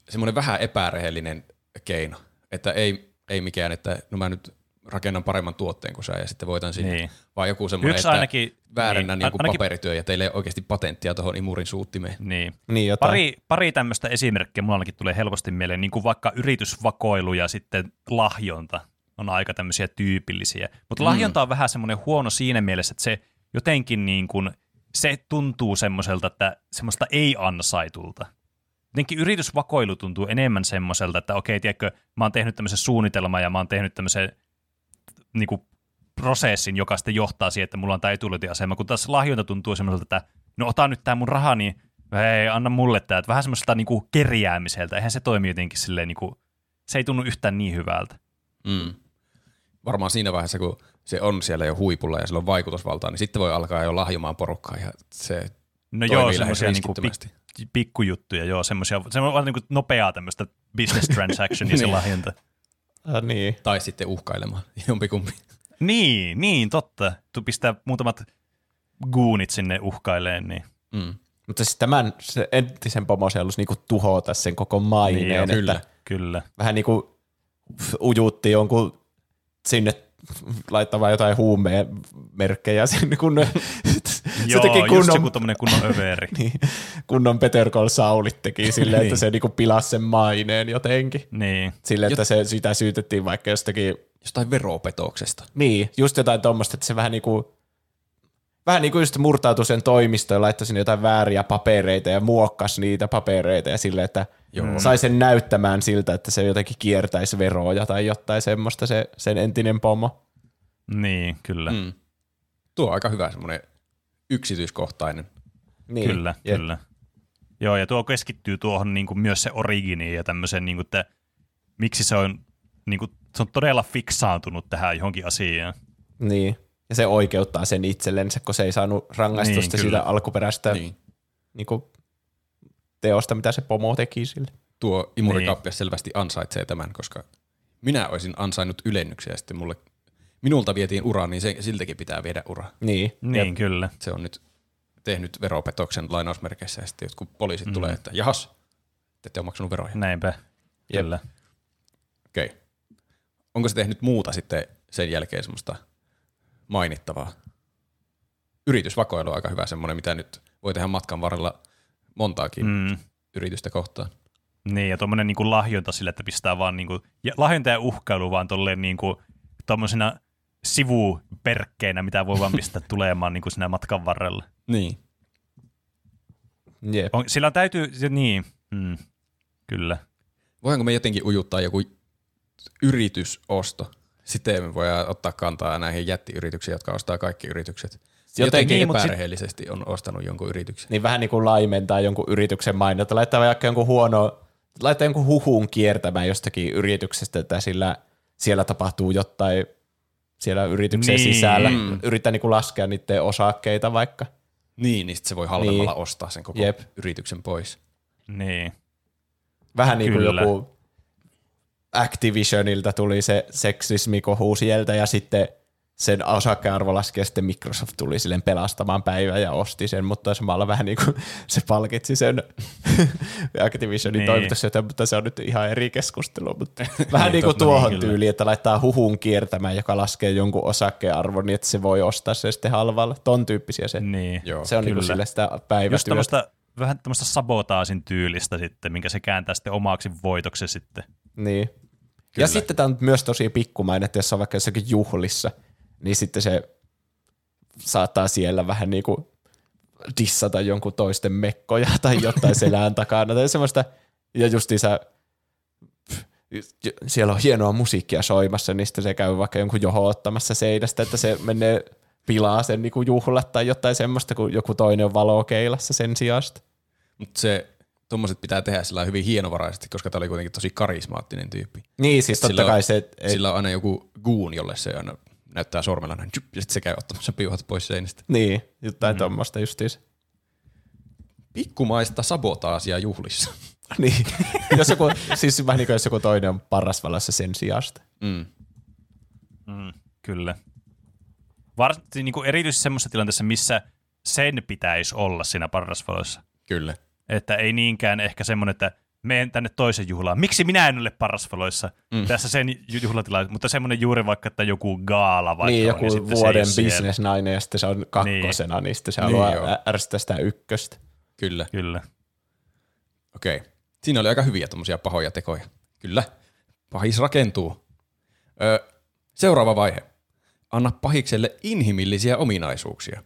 semmoinen vähän epärehellinen keino, että ei, ei mikään, että no mä nyt rakennan paremman tuotteen kuin sä ja sitten voitan sinne. Niin. Vaan joku semmoinen, Yksi että ainakin, väärennän niin, niin ainakin, paperityö ja teille ei oikeasti patenttia tuohon imurin suuttimeen. Niin. niin pari, pari tämmöistä esimerkkiä mulla ainakin tulee helposti mieleen, niin kuin vaikka yritysvakoilu ja sitten lahjonta on aika tämmöisiä tyypillisiä. Mutta mm. lahjonta on vähän semmoinen huono siinä mielessä, että se jotenkin niin kuin, se tuntuu semmoiselta, että semmoista ei ansaitulta jotenkin yritysvakoilu tuntuu enemmän semmoiselta, että okei, tiedätkö, mä oon tehnyt tämmöisen suunnitelman ja mä oon tehnyt tämmöisen niin kuin, prosessin, joka sitten johtaa siihen, että mulla on tämä etulyöntiasema, kun taas lahjonta tuntuu semmoiselta, että no ota nyt tämä mun raha, niin ei, anna mulle tämä. Vähän semmoiselta niin kuin kerjäämiseltä. Eihän se toimi jotenkin silleen, niin kuin, se ei tunnu yhtään niin hyvältä. Mm. Varmaan siinä vaiheessa, kun se on siellä jo huipulla ja sillä on vaikutusvaltaa, niin sitten voi alkaa jo lahjomaan porukkaa ja se No joo, semmoisia niin pik, pikkujuttuja, joo, semmoisia, semmoisia niin nopeaa tämmöistä business transactionia se niin. lahjonta. Ah, niin. Tai sitten uhkailemaan, jompikumpi. Niin, niin, totta. Tu pistää muutamat guunit sinne uhkaileen, niin. Mm. Mutta siis tämän se entisen pomon halusi niinku tuhota sen koko maineen. Niin, joo, kyllä, että kyllä. Vähän niin kuin ujutti jonkun sinne laittamaan jotain huumeen merkkejä sinne, kun ne, Joo, se teki kunnon, just joku kunnon överi. niin, kunnon Peter Call Saulit teki silleen, niin. että se niinku pilasi sen maineen jotenkin. Niin. Silleen, että se, sitä syytettiin vaikka jostakin... Jostain veropetoksesta. Niin, just jotain tuommoista, että se vähän niinku vähän niin kuin just murtautui sen toimistoon ja laittoi sinne jotain vääriä papereita ja muokkas niitä papereita ja sille, että Joo. sai sen näyttämään siltä, että se jotenkin kiertäisi veroja tai jotain semmoista se, sen entinen pomo. Niin, kyllä. Mm. Tuo on aika hyvä semmoinen yksityiskohtainen. Niin, kyllä, jep. kyllä. Joo, ja tuo keskittyy tuohon niin kuin myös se originiin ja tämmöisen, niin kuin, että miksi se on, niin kuin, se on todella fiksaantunut tähän johonkin asiaan. Niin, ja se oikeuttaa sen itsellensä, kun se ei saanut rangaistusta niin, siitä alkuperäistä niin. Niin kuin, teosta, mitä se pomo teki sille. Tuo imurikappia niin. selvästi ansaitsee tämän, koska minä olisin ansainnut ylennyksiä ja sitten mulle, minulta vietiin ura, niin se, siltäkin pitää viedä ura. Niin, niin kyllä. Se on nyt tehnyt veropetoksen lainausmerkeissä ja sitten jotkut poliisit mm. tulee, että jahas, te ette ole maksanut veroja. Näinpä, kyllä. Okei. Okay. Onko se tehnyt muuta sitten sen jälkeen semmoista mainittavaa? Yritysvakoilu on aika hyvä semmoinen, mitä nyt voi tehdä matkan varrella montaakin mm. yritystä kohtaan. Niin, ja tuommoinen niin lahjonta sille, että pistää vaan niin kuin, ja lahjonta ja uhkailu vaan tolleen niin kuin, tuommoisena sivuperkkeinä, mitä voi vaan pistää tulemaan niin kuin siinä matkan varrella. Niin. Jep. On, sillä täytyy, niin, mm, kyllä. Voidaanko me jotenkin ujuttaa joku yritysosto? Sitten me voidaan ottaa kantaa näihin jättiyrityksiin, jotka ostaa kaikki yritykset. Jotenkin niin, epärehellisesti sit... on ostanut jonkun yrityksen. Niin vähän niin kuin laimentaa jonkun yrityksen mainetta, laittaa vaikka jonkun huono, laittaa jonkun huhun kiertämään jostakin yrityksestä, että sillä siellä tapahtuu jotain siellä yrityksen niin. sisällä. Mm. Yrittää niin kuin laskea niiden osakkeita vaikka. Niin, niin sitten se voi halvemmalla niin. ostaa sen koko Jep. yrityksen pois. Niin. Vähän niin kuin joku Activisionilta tuli se seksismikohu sieltä ja sitten sen osakkearvo laski ja sitten Microsoft tuli silleen pelastamaan päivää ja osti sen, mutta samalla vähän niin kuin se palkitsi sen Activisionin niin. toimitusjohtajan, mutta se on nyt ihan eri keskustelu. Mutta vähän niin kuin tuohon niin, tyyliin, että laittaa huhun kiertämään, joka laskee jonkun osakkearvon niin, että se voi ostaa se sitten halvalla. Ton tyyppisiä se. Niin. Joo, se on niin kuin sille sitä päivätyötä. vähän tämmöistä sabotaasin tyylistä sitten, minkä se kääntää sitten omaksi voitoksi sitten. Niin. Kyllä. Ja sitten tämä on myös tosi pikkumainen, että jos on vaikka jossakin juhlissa – niin sitten se saattaa siellä vähän niin kuin dissata jonkun toisten mekkoja tai jotain selään takana tai semmoista, ja justiinsa siellä on hienoa musiikkia soimassa, niin sitten se käy vaikka jonkun joho ottamassa seinästä, että se menee pilaa sen niin kuin juhlat tai jotain semmoista, kun joku toinen on valokeilassa sen sijasta. Mutta se, tuommoiset pitää tehdä sillä hyvin hienovaraisesti, koska tämä oli kuitenkin tosi karismaattinen tyyppi. Niin, siis totta kai se... Et, sillä on aina joku guun, jolle se aina näyttää sormella näin, ja sitten se käy ottamassa piuhat pois seinistä. Niin, jotain mm. tuommoista justiis. Pikkumaista sabotaasia juhlissa. niin, jos joku, siis vähän niin kuin jos joku toinen on parasvalossa sen sijasta. Mm. Mm, kyllä. Varsinkin niin kuin erityisesti semmoisessa tilanteessa, missä sen pitäisi olla siinä parasvalossa. Kyllä. Että ei niinkään ehkä semmoinen, että menen tänne toisen juhlaan. Miksi minä en ole parasvaloissa mm. tässä sen juhlatilaisuudessa, mutta semmoinen juuri vaikka, että joku gaala vaikka Niin, joku on, niin vuoden bisnesnainen ja sitten se on kakkosena, niin, niin sitten se niin, haluaa ärsyttää sitä ykköstä. Kyllä. Kyllä. Okei. Okay. Siinä oli aika hyviä tuommoisia pahoja tekoja. Kyllä. Pahis rakentuu. Öö, seuraava vaihe. Anna pahikselle inhimillisiä ominaisuuksia.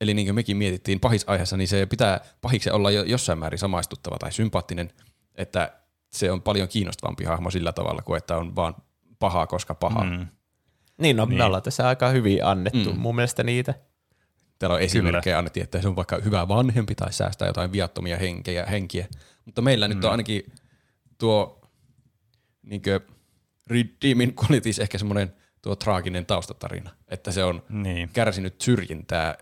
Eli niin kuin mekin mietittiin pahisaiheessa, niin se pitää pahiksen olla jo jossain määrin samaistuttava tai sympaattinen, että se on paljon kiinnostavampi hahmo sillä tavalla kuin että on vaan pahaa, koska paha. Mm. Niin, no niin. me ollaan tässä aika hyvin annettu mm. mun mielestä niitä. Täällä on esimerkkejä annettiin, että se on vaikka hyvä vanhempi tai säästää jotain viattomia henkeä, henkiä. Mutta meillä mm. nyt on ainakin tuo niin redeeming qualities ehkä semmoinen tuo traaginen taustatarina, että se on niin. kärsinyt syrjintää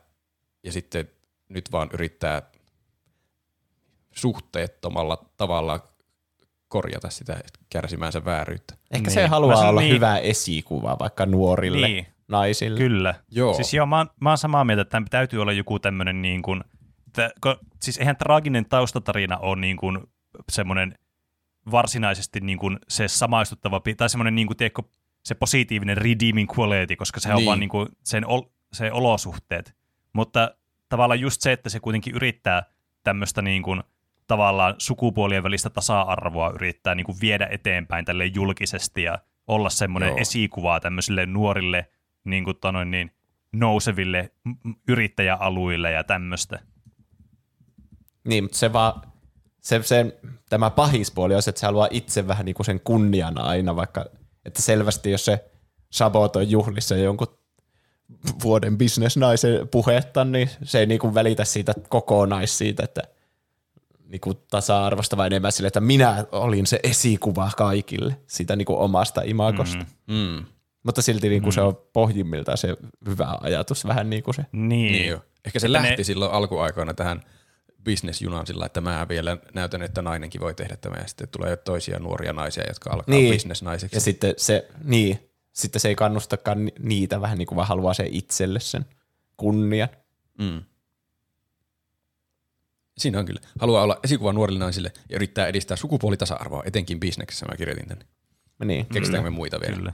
ja sitten nyt vaan yrittää suhteettomalla tavalla korjata sitä kärsimäänsä vääryyttä. Ehkä niin. se haluaa olla niin. hyvä esikuva vaikka nuorille niin. naisille. Kyllä. Joo. Siis joo, mä, oon, mä oon samaa mieltä, että tämän täytyy olla joku tämmöinen niin kuin, että, kun, siis eihän traaginen taustatarina ole niin kuin semmoinen varsinaisesti niin kuin se samaistuttava, tai semmoinen niin kuin, tiedätkö, se positiivinen redeeming quality, koska se niin. on vaan niin kuin sen ol, se olosuhteet. Mutta tavallaan just se, että se kuitenkin yrittää tämmöistä niin kuin, tavallaan sukupuolien välistä tasa-arvoa yrittää niin kuin viedä eteenpäin tälle julkisesti ja olla semmoinen Joo. esikuva tämmöisille nuorille niin kuin, tanoin, niin, nouseville yrittäjäaluille ja tämmöistä. Niin, mutta se vaan, se, se, tämä pahispuoli on se, että se haluaa itse vähän niin kuin sen kunnian aina, vaikka että selvästi jos se sabotoi juhlissa jonkun vuoden bisnesnaisen puhetta, niin se ei niin kuin välitä siitä kokonais siitä, että niin kuin tasa-arvosta, vaan enemmän sille, että minä olin se esikuva kaikille siitä niin kuin omasta imagosta. Mm. Mm. Mutta silti niin kuin mm. se on pohjimmiltaan se hyvä ajatus, vähän niin kuin se. Niin. niin jo. Ehkä se että lähti ne... silloin alkuaikoina tähän bisnesjunaan sillä, että mä vielä näytän, että nainenkin voi tehdä tämä, ja sitten tulee toisia nuoria naisia, jotka alkaa niin. bisnesnaiseksi. Ja sitten se, niin, sitten se ei kannustakaan niitä vähän niin kuin vaan haluaa se itselle sen kunnian. Mm. Siinä on kyllä. Haluaa olla esikuva nuorille naisille ja yrittää edistää sukupuolitasa-arvoa, etenkin bisneksessä mä kirjoitin tänne. Niin. Keksitäänkö me muita vielä? Kyllä.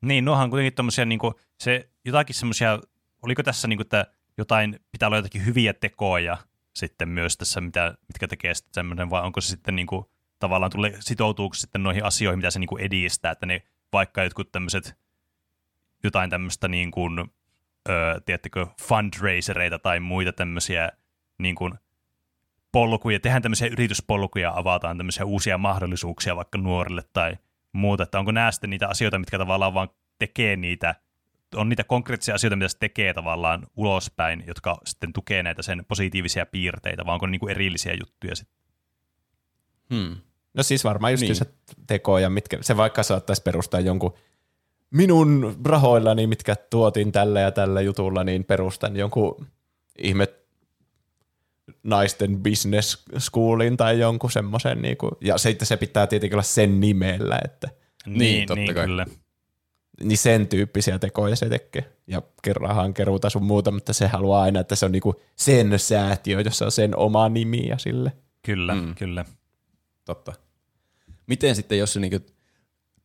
Niin, nuohan kuitenkin tommosia, niinku, se jotakin semmoisia, oliko tässä niinku, että jotain, pitää olla jotakin hyviä tekoja sitten myös tässä, mitä, mitkä tekee sitten semmoinen, vai onko se sitten niinku, tavallaan tulee, sitoutuuko sitten noihin asioihin, mitä se niinku edistää, että ne vaikka jotkut tämmöiset, jotain tämmöistä niin kuin, ö, tiedättekö, fundraisereita tai muita tämmöisiä niin kuin polkuja, tehdään tämmöisiä yrityspolkuja, avataan tämmöisiä uusia mahdollisuuksia vaikka nuorille tai muuta, että onko nämä sitten niitä asioita, mitkä tavallaan vaan tekee niitä, on niitä konkreettisia asioita, mitä se tekee tavallaan ulospäin, jotka sitten tukee näitä sen positiivisia piirteitä, vai onko niin kuin erillisiä juttuja sitten? Hmm. No siis varmaan just niin. se tekoja, mitkä, se vaikka saattaisi perustaa jonkun minun rahoillani, mitkä tuotin tällä ja tällä jutulla, niin perustan jonkun ihme naisten business schoolin tai jonkun semmoisen, niin kuin, ja sitten se pitää tietenkin olla sen nimellä, että niin, niin totta niin, kai. Kyllä. Niin sen tyyppisiä tekoja se tekee. Ja kerrahan keruuta sun muuta, mutta se haluaa aina, että se on niinku sen säätiö, jossa on sen oma nimi ja sille. Kyllä, mm. kyllä. Totta. Miten sitten, jos se niinku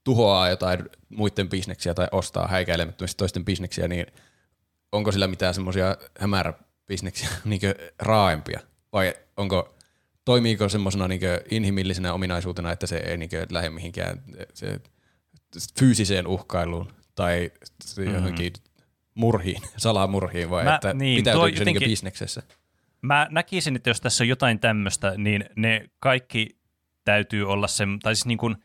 tuhoaa jotain muiden bisneksiä tai ostaa häikäilemättömästi toisten bisneksiä, niin onko sillä mitään semmoisia hämäräbisneksiä niin raaempia? Vai onko, toimiiko semmoisena niin inhimillisenä ominaisuutena, että se ei niin lähde mihinkään se, fyysiseen uhkailuun tai mm. johonkin murhiin, salamurhiin vai Mä, että niin, pitäytyykö se niin bisneksessä? Mä näkisin, että jos tässä on jotain tämmöistä, niin ne kaikki täytyy olla se, tai siis niin kuin,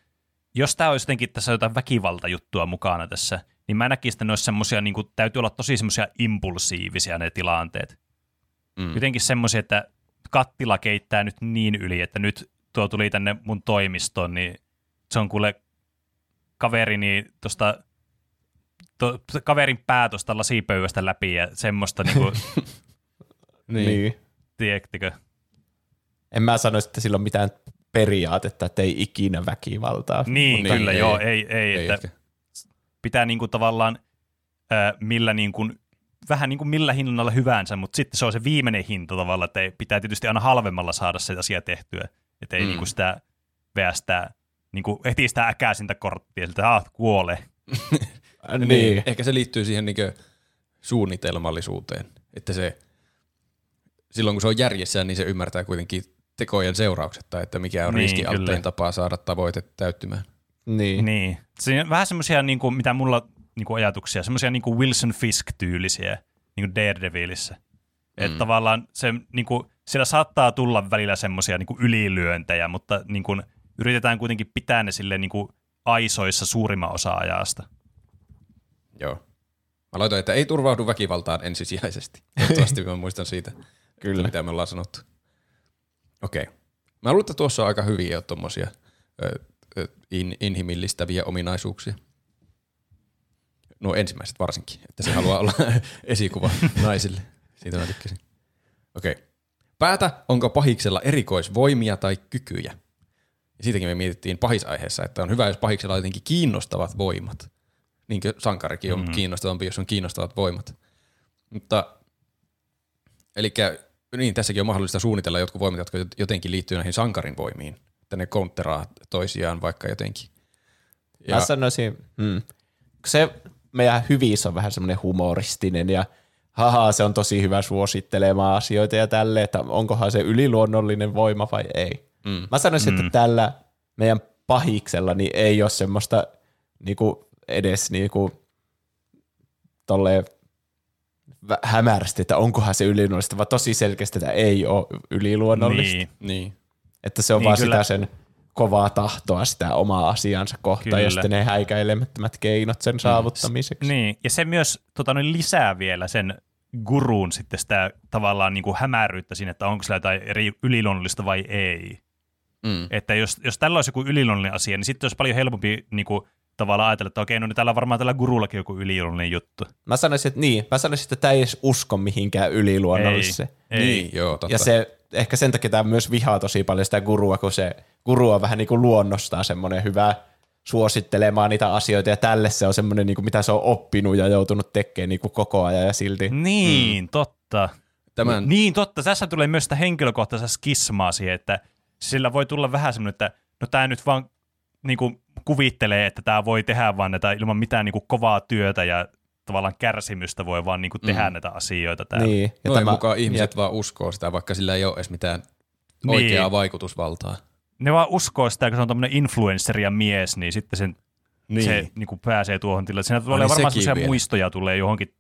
jos tämä olisi jotenkin tässä jotain väkivaltajuttua mukana tässä, niin mä näkisin, että ne olisi semmosia, niin kuin, täytyy olla tosi semmoisia impulsiivisia ne tilanteet. Mm. Jotenkin semmoisia, että kattila keittää nyt niin yli, että nyt tuo tuli tänne mun toimistoon, niin se on kuule kaverini tuosta to, kaverin pää tuosta lasipöydästä läpi ja semmoista niinku, niin. niin. Tiedättekö? En mä sanoisi, että sillä on mitään periaatetta, että ei ikinä väkivaltaa. Niin, niin kyllä ei, joo, ei, ei, ei että pitää niinku tavallaan äh, millä niinku, vähän niin kuin millä hinnalla hyvänsä, mutta sitten se on se viimeinen hinta tavallaan, että ei, pitää tietysti aina halvemmalla saada se asia tehtyä, että ei mm. niinku sitä veästää, niinku heti sitä äkäisintä korttia, että ah, kuole. niin. niin. Ehkä se liittyy siihen niinku suunnitelmallisuuteen, että se silloin kun se on järjessä, niin se ymmärtää kuitenkin tekojen seuraukset tai että mikä on niin, riskialttein tapa saada tavoite täyttymään. Niin. niin. Se on vähän semmoisia, niin kuin, mitä mulla niin kuin ajatuksia, semmoisia niin kuin Wilson Fisk-tyylisiä niin kuin Daredevilissä. Mm. Että tavallaan se, niin kuin, siellä saattaa tulla välillä semmoisia niin ylilyöntejä, mutta niin kuin, yritetään kuitenkin pitää ne sille niin kuin aisoissa suurimman osa ajasta. Joo. Mä laitoin, että ei turvaudu väkivaltaan ensisijaisesti. Toivottavasti mä muistan siitä, Kyllä. mitä me ollaan sanottu. Okei. Okay. Mä luulen, että tuossa on aika hyviä tuommoisia in, inhimillistäviä ominaisuuksia. No ensimmäiset varsinkin, että se haluaa olla esikuva naisille. Siitä mä tykkäsin. Okei. Okay. Päätä, onko pahiksella erikoisvoimia tai kykyjä. Ja siitäkin me mietittiin pahisaiheessa, että on hyvä, jos pahiksella on jotenkin kiinnostavat voimat. Niin kuin sankarikin on mm-hmm. kiinnostavampi, jos on kiinnostavat voimat. Mutta, eli niin, tässäkin on mahdollista suunnitella jotkut voimat, jotka jotenkin liittyy näihin sankarin voimiin. Että ne counteraa toisiaan vaikka jotenkin. Ja... Mä sanoisin, mm, se meidän hyvissä on vähän semmoinen humoristinen ja haha, se on tosi hyvä suosittelemaan asioita ja tälle, että onkohan se yliluonnollinen voima vai ei. Mm. Mä sanoisin, mm. että tällä meidän pahiksella niin ei ole semmoista niinku, edes niinku, tolleen hämärästi, että onkohan se yliluonnollista, vaan tosi selkeästi, että ei ole yliluonnollista. Niin. Niin. Että se on Niin, vaan kyllä. sitä sen kovaa tahtoa sitä omaa asiansa kohtaan Kyllä. ja sitten ne häikäilemättömät keinot sen saavuttamiseksi. Niin, ja se myös tota, noin lisää vielä sen guruun sitten sitä tavallaan niin kuin hämäryyttä siinä, että onko sillä jotain eri yliluonnollista vai ei. Mm. Että jos, jos tällä olisi joku yliluonnollinen asia, niin sitten olisi paljon helpompi niin kuin, tavallaan ajatella, että okei, no niin täällä on varmaan tällä gurullakin joku yliluonnollinen juttu. Mä sanoisin, että niin, mä sanoisin, että tämä ei edes usko mihinkään yliluonnolliseen. Ei. Niin, joo, totta. Ja se, ehkä sen takia tämä myös vihaa tosi paljon sitä gurua, kun se guru on vähän niin kuin luonnostaan semmoinen hyvä suosittelemaan niitä asioita, ja tälle se on semmoinen, niin kuin mitä se on oppinut ja joutunut tekemään niin kuin koko ajan, ja silti Niin, mm. totta. Tämän, Niin, totta. Tässä tulee myös sitä henkilökohtaista skismaa siihen, että sillä voi tulla vähän semmoinen, että no tämä nyt vaan niin kuin, kuvittelee, että tämä voi tehdä vaan näitä ilman mitään niin kuin, kovaa työtä ja tavallaan kärsimystä voi vaan niin kuin, tehdä mm. näitä asioita täällä. niin. Ja noin tämä, mukaan ihmiset ja, vaan uskoo sitä, vaikka sillä ei ole edes mitään Niin. oikeaa vaikutusvaltaa. Ne vaan uskoo sitä, kun se on tämmöinen influencer ja mies, niin sitten sen, niin. se niin kuin, pääsee tuohon tilaan. Siinä tulee niin varmaan sellaisia vielä. muistoja tulee johonkin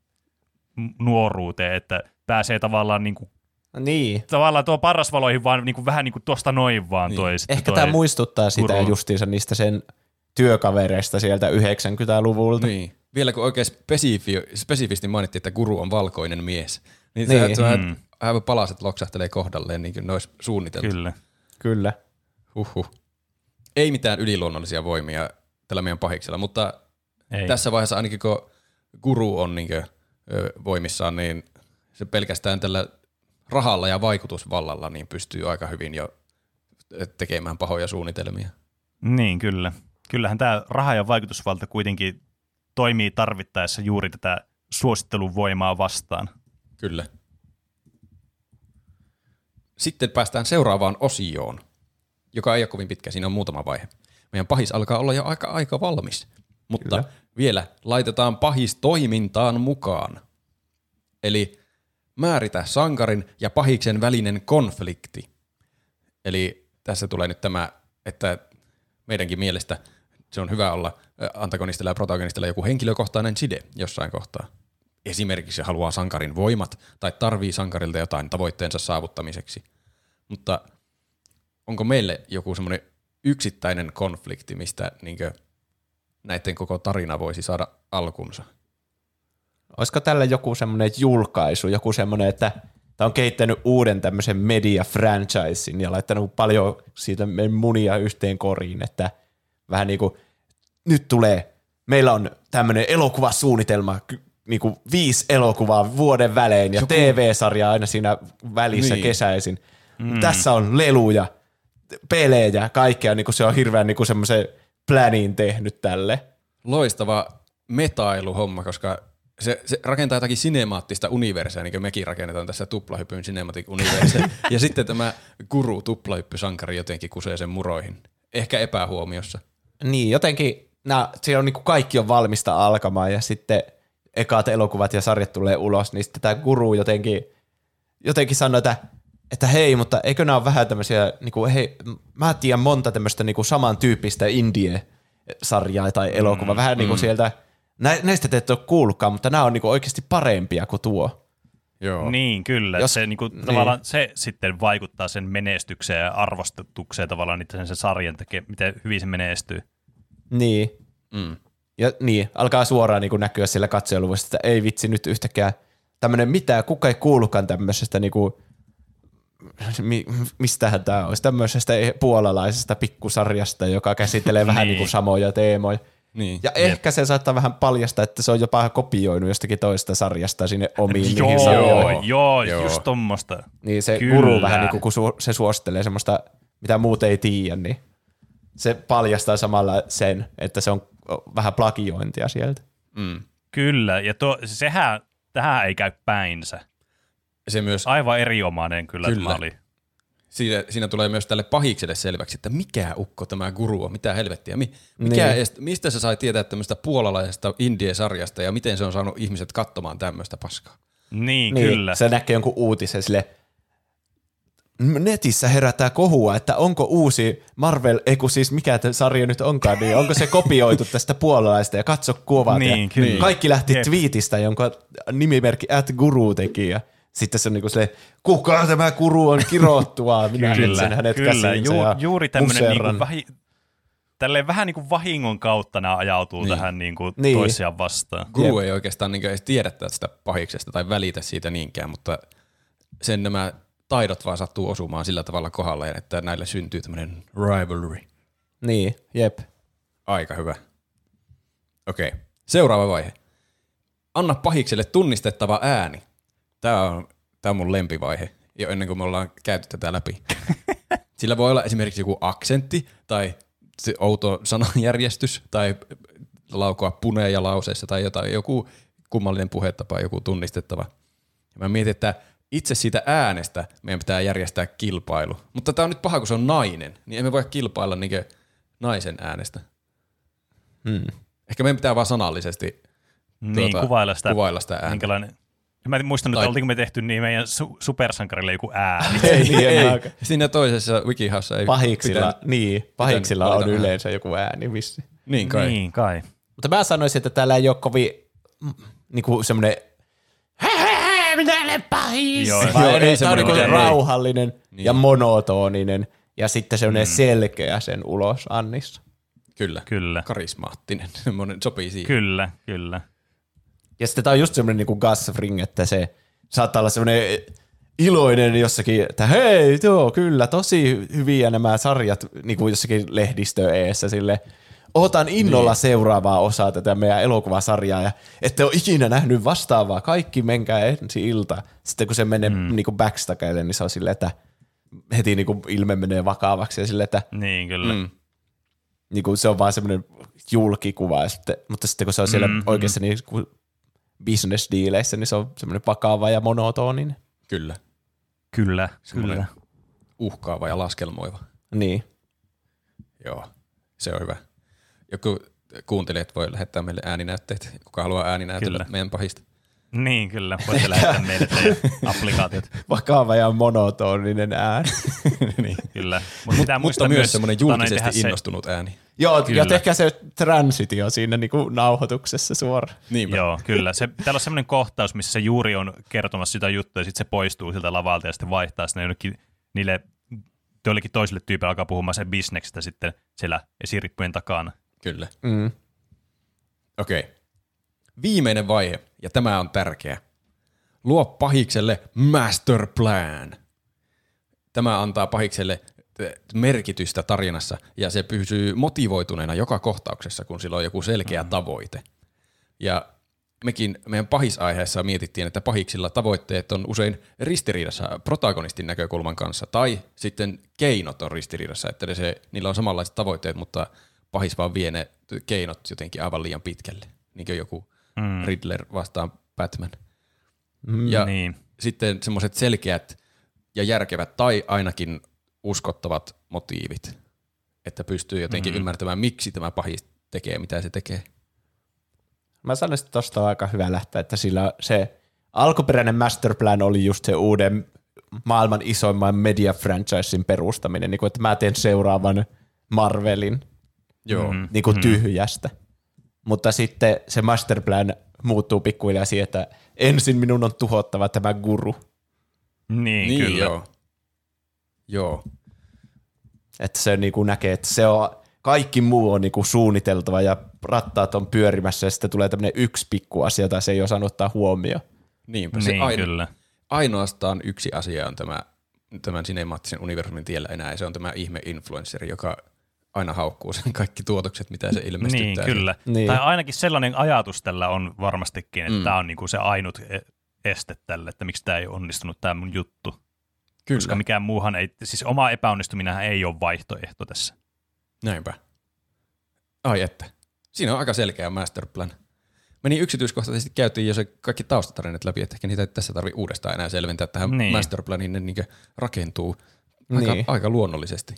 nuoruuteen, että pääsee tavallaan niin kuin, niin. tavallaan tuo parasvaloihin vaan niin kuin, vähän niin kuin tuosta noin vaan Niin. toi Ehkä toi tämä muistuttaa sitä guru. justiinsa niistä sen työkavereista sieltä 90-luvulta. Niin. Vielä kun oikein spesifi, spesifisti mainittiin, että guru on valkoinen mies, niin, Niin. Se, Mm. aivan palaset loksahtelee kohdalleen niin kuin ne olisi suunniteltu. Kyllä. Kyllä. Huhhuh. Ei mitään yliluonnollisia voimia tällä meidän pahiksella, mutta Ei. tässä vaiheessa ainakin kun guru on niin kuin, ö, voimissaan, niin se pelkästään tällä rahalla ja vaikutusvallalla niin pystyy aika hyvin jo tekemään pahoja suunnitelmia. Niin, kyllä. Kyllähän tämä raha ja vaikutusvalta kuitenkin toimii tarvittaessa juuri tätä suosittelun voimaa vastaan. Kyllä. Sitten päästään seuraavaan osioon, joka ei ole kovin pitkä, siinä on muutama vaihe. Meidän pahis alkaa olla jo aika, aika valmis, mutta Kyllä. Vielä laitetaan pahis toimintaan mukaan. Eli määritä sankarin ja pahiksen välinen konflikti. Eli tässä tulee nyt tämä, että meidänkin mielestä se on hyvä olla antagonistilla ja protagonistilla joku henkilökohtainen side jossain kohtaa. Esimerkiksi haluaa sankarin voimat tai tarvii sankarilta jotain tavoitteensa saavuttamiseksi. Mutta onko meille joku semmoinen yksittäinen konflikti, mistä niinkö näiden koko tarina voisi saada alkunsa? Olisiko tällä joku semmoinen julkaisu, joku semmoinen, että tämä on kehittänyt uuden tämmöisen media-franchisin ja laittanut paljon siitä munia yhteen koriin, että vähän niin kuin nyt tulee, meillä on tämmöinen elokuvasuunnitelma, niin kuin viisi elokuvaa vuoden välein ja Joku- TV-sarja aina siinä välissä Niin. kesäisin. Mm. Tässä on leluja, pelejä, kaikkea, niin kuin se on hirveän niin kuin semmoisen planin tehnyt tälle. Loistava metailuhomma, koska se, se rakentaa jotakin sinemaattista universeä, niin kuin mekin rakennetaan tässä tuplahypyn cinematic universe. ja sitten tämä guru tuplahyppysankari jotenkin kusee sen muroihin. Ehkä epähuomiossa. Niin, jotenkin nää, siellä on niinku kaikki on valmista alkamaan ja sitten ekat elokuvat ja sarjat tulee ulos, niin sitten tämä guru jotenkin, jotenkin sanoo, että, että hei, mutta eikö nämä ole vähän tämmöisiä, niinku, hei, mä tiedän monta tämmöistä niinku samantyyppistä indie-sarjaa tai elokuvaa, mm, vähän niinku sieltä, nä, näistä te ette ole kuullutkaan, mutta nämä on niinku oikeasti parempia kuin tuo. Joo. Niin, kyllä. Jos- se, niinku, niin. tavallaan, se sitten vaikuttaa sen menestykseen ja arvostetukseen tavallaan niitä sen, sen sarjan tekee, miten hyvin se menestyy. Niin, Mm. Ja niin, alkaa suoraan niin näkyä sillä katsojaluvussa, että ei vitsi nyt yhtäkään tämmöinen mitään, kuka ei kuulukaan tämmöisestä niinku, mi, mistähän tämä olisi, tämmöisestä puolalaisesta pikkusarjasta, joka käsittelee vähän Niin. niin kuin samoja teemoja. Niin. Ja ehkä se saattaa vähän paljastaa, että se on jopa kopioinut jostakin toista sarjasta sinne omiin niihin Joo, sarjoihin. joo, Joo. just tommosta. Niin se Kyllä. guru vähän niin kuin, kun su- se suosittelee semmoista, mitä muut ei tiedä, niin se paljastaa samalla sen, että se on vähän plagiointia sieltä. Mm. Kyllä, ja tuo, sehän, tähän ei käy päinsä. Se myös, Aivan erinomainen kyllä, Kyllä. tämä oli. siinä, siinä tulee myös tälle pahikselle selväksi, että mikä ukko tämä guru on, mitä helvettiä. Mi, mikä Niin. est, mistä se sai tietää tämmöistä puolalaisesta indie-sarjasta ja miten se on saanut ihmiset katsomaan tämmöistä paskaa? Niin, Niin, kyllä. se näkee jonkun uutisen sille, netissä herätää kohua, että onko uusi Marvel, ei kun siis mikä tämä sarja nyt onkaan, niin onko se kopioitu tästä puolalaista ja katso kuvat. Niin, ja kyllä. Kaikki lähti Jep. twiitistä, jonka nimimerkki at guru teki ja sitten se on niinku se, kuka tämä guru on kirottua, minä Kyllä, etsin hänet kyllä. käsiinsä Ju, ja juuri tämmöinen niinku vähi, tälleen vähän niin kuin vahingon kautta nämä ajautuu Niin. tähän niin kuin Niin. toisiaan vastaan. Guru ei oikeastaan niin edes tiedä tästä pahiksesta tai välitä siitä niinkään, mutta sen nämä taidot vaan sattuu osumaan sillä tavalla kohdalleen, että näille syntyy tämmöinen rivalry. Niin, jep. Aika hyvä. Okei, seuraava vaihe. Anna pahikselle tunnistettava ääni. Tämä on, tämä on mun lempivaihe, jo ennen kuin me ollaan käyty tätä läpi. Sillä voi olla esimerkiksi joku aksentti tai se outo sananjärjestys tai laukoa puneja lauseissa tai jotain, joku kummallinen puhetapa, joku tunnistettava. Ja mä mietin, että itse siitä äänestä meidän pitää järjestää kilpailu. Mutta tämä on nyt paha, kun se on nainen, niin emme voi kilpailla niinkö naisen äänestä. Hmm. Ehkä meidän pitää vaan sanallisesti Niin, tuota, kuvailla sitä, kuvailla sitä ääntä. minkälainen... Mä en muistanut, Tai- että oltiinko me tehty niin meidän su- supersankarille joku ääni. Ei, Ei, ei. Siinä toisessa wikihaussa ei Pahiksilla, pitänyt- niin, pahiksilla on valita ääni. yleensä joku ääni vissi. Niin kai. Niin kai. Mutta mä sanoisin, että täällä ei ole kovin mm, niinku semmoinen Olen pahis. Joo, Vaan ei on semmoinen mikään- rauhallinen Niin. ja monotoninen ja sitten semmoinen mm. selkeä sen ulos annissa. Kyllä. Kyllä. Karismaattinen. Semmoinen sopii siihen. Kyllä, kyllä. Ja sitten tämä on just semmoinen niinku Gus Fring, että se saattaa olla semmoinen iloinen jossakin, että hei, joo, kyllä, tosi hyviä nämä sarjat niin kuin jossakin lehdistö eessä sille. Otan innolla niin. seuraavaa osaa tätä meidän elokuvasarjaa ja ette ole ikinä nähnyt vastaavaa. Kaikki menkää ensi ilta. Sitten kun se menee mm. niin kuin backstageille, niin se on silleen, että heti niin kuin ilme menee vakavaksi ja silleen, että Niin, kyllä. Mm. niin kuin se on vaan semmoinen julkikuva, ja sitten, mutta sitten kun se on siellä mm, oikeassa niin kuin business-diileissä, niin se on semmoinen vakava ja monotoninen. Kyllä. Kyllä, Semmoinen kyllä. uhkaava ja laskelmoiva. Niin. Joo, se on hyvä. Joku kuuntelijat voi lähettää meille ääninäytteet, kuka haluaa ääninäytellä Kyllä. meidän pahista. Niin, kyllä. Voitte lähettää meille teidän applikaatiot. Vakava ja monotoninen ääni. niin. Kyllä. Mut pitää Mutta myös semmoinen tota, julkisesti tehdä se- innostunut ääni. Joo, Kyllä. ja tehkää se transitio siinä niin kuin nauhoituksessa suoraan. Niinpä. Joo, kyllä. Se, täällä on semmoinen kohtaus, missä se juuri on kertomassa sitä juttua ja sitten se poistuu siltä lavalta ja sitten vaihtaa sinne jonnekin niille joillekin toisille tyypeille alkaa puhumaan sen bisneksestä sitten siellä esirippujen takana. Kyllä. Mm. Okei. Okay. Viimeinen vaihe, ja tämä on tärkeä. Luo pahikselle master plan. Tämä antaa pahikselle eh, merkitystä tarinassa, ja se pysyy motivoituneena joka kohtauksessa, kun sillä on joku selkeä mm. tavoite. Ja mekin meidän pahisaiheessa mietittiin, että pahiksilla tavoitteet on usein ristiriidassa protagonistin näkökulman kanssa, tai sitten keinot on ristiriidassa, että se, niillä on samanlaiset tavoitteet, mutta pahis vaan vie ne keinot jotenkin aivan liian pitkälle, niin kuin joku mm. Riddler vastaan Batman. Mm, ja niin. sitten semmoiset selkeät ja järkevät tai ainakin uskottavat motiivit, että pystyy jotenkin mm. ymmärtämään, miksi tämä pahis tekee, mitä se tekee. Mä sanoisin, että tosta on aika hyvä lähteä, että sillä se alkuperäinen masterplan oli just se uuden maailman isoimman media franchisein perustaminen, niin kuin, että mä teen seuraavan Marvelin Joo. Mm. niin kuin tyhjästä. Mutta sitten se masterplan muuttuu pikkuhiljaa siihen, että ensin minun on tuhottava tämä guru. Niin, Niin, kyllä. joo. Joo. Että se niin kuin näkee, että se on, kaikki muu on niin kuin suunniteltava ja rattaat on pyörimässä ja sitten tulee tämmöinen yksi pikku asia, jota se ei osannut ottaa huomioon. Niinpä. Se Niin, aino- kyllä. ainoastaan yksi asia on tämä, tämän sinemaattisen universumin tiellä enää, ja se on tämä ihme influenceri, joka aina haukkuu sen kaikki tuotokset, mitä se ilmestyttää. Niin, kyllä. Niin. Tai ainakin sellainen ajatus tällä on varmastikin, että Mm. tämä on niinku se ainut e- este tälle, että miksi tämä ei onnistunut tämä mun juttu. Kyllä. Koska mikään muuhan ei, siis oma epäonnistuminenhan ei ole vaihtoehto tässä. Näinpä. Ai että. Siinä on aika selkeä masterplan. Me niin yksityiskohtaisesti käytiin jo se kaikki taustatarinat läpi, että ehkä niitä ei tässä tarvitse uudestaan enää selventää. Tähän niin. Niin. masterplaniin ne niin rakentuu aika, Niin. aika luonnollisesti.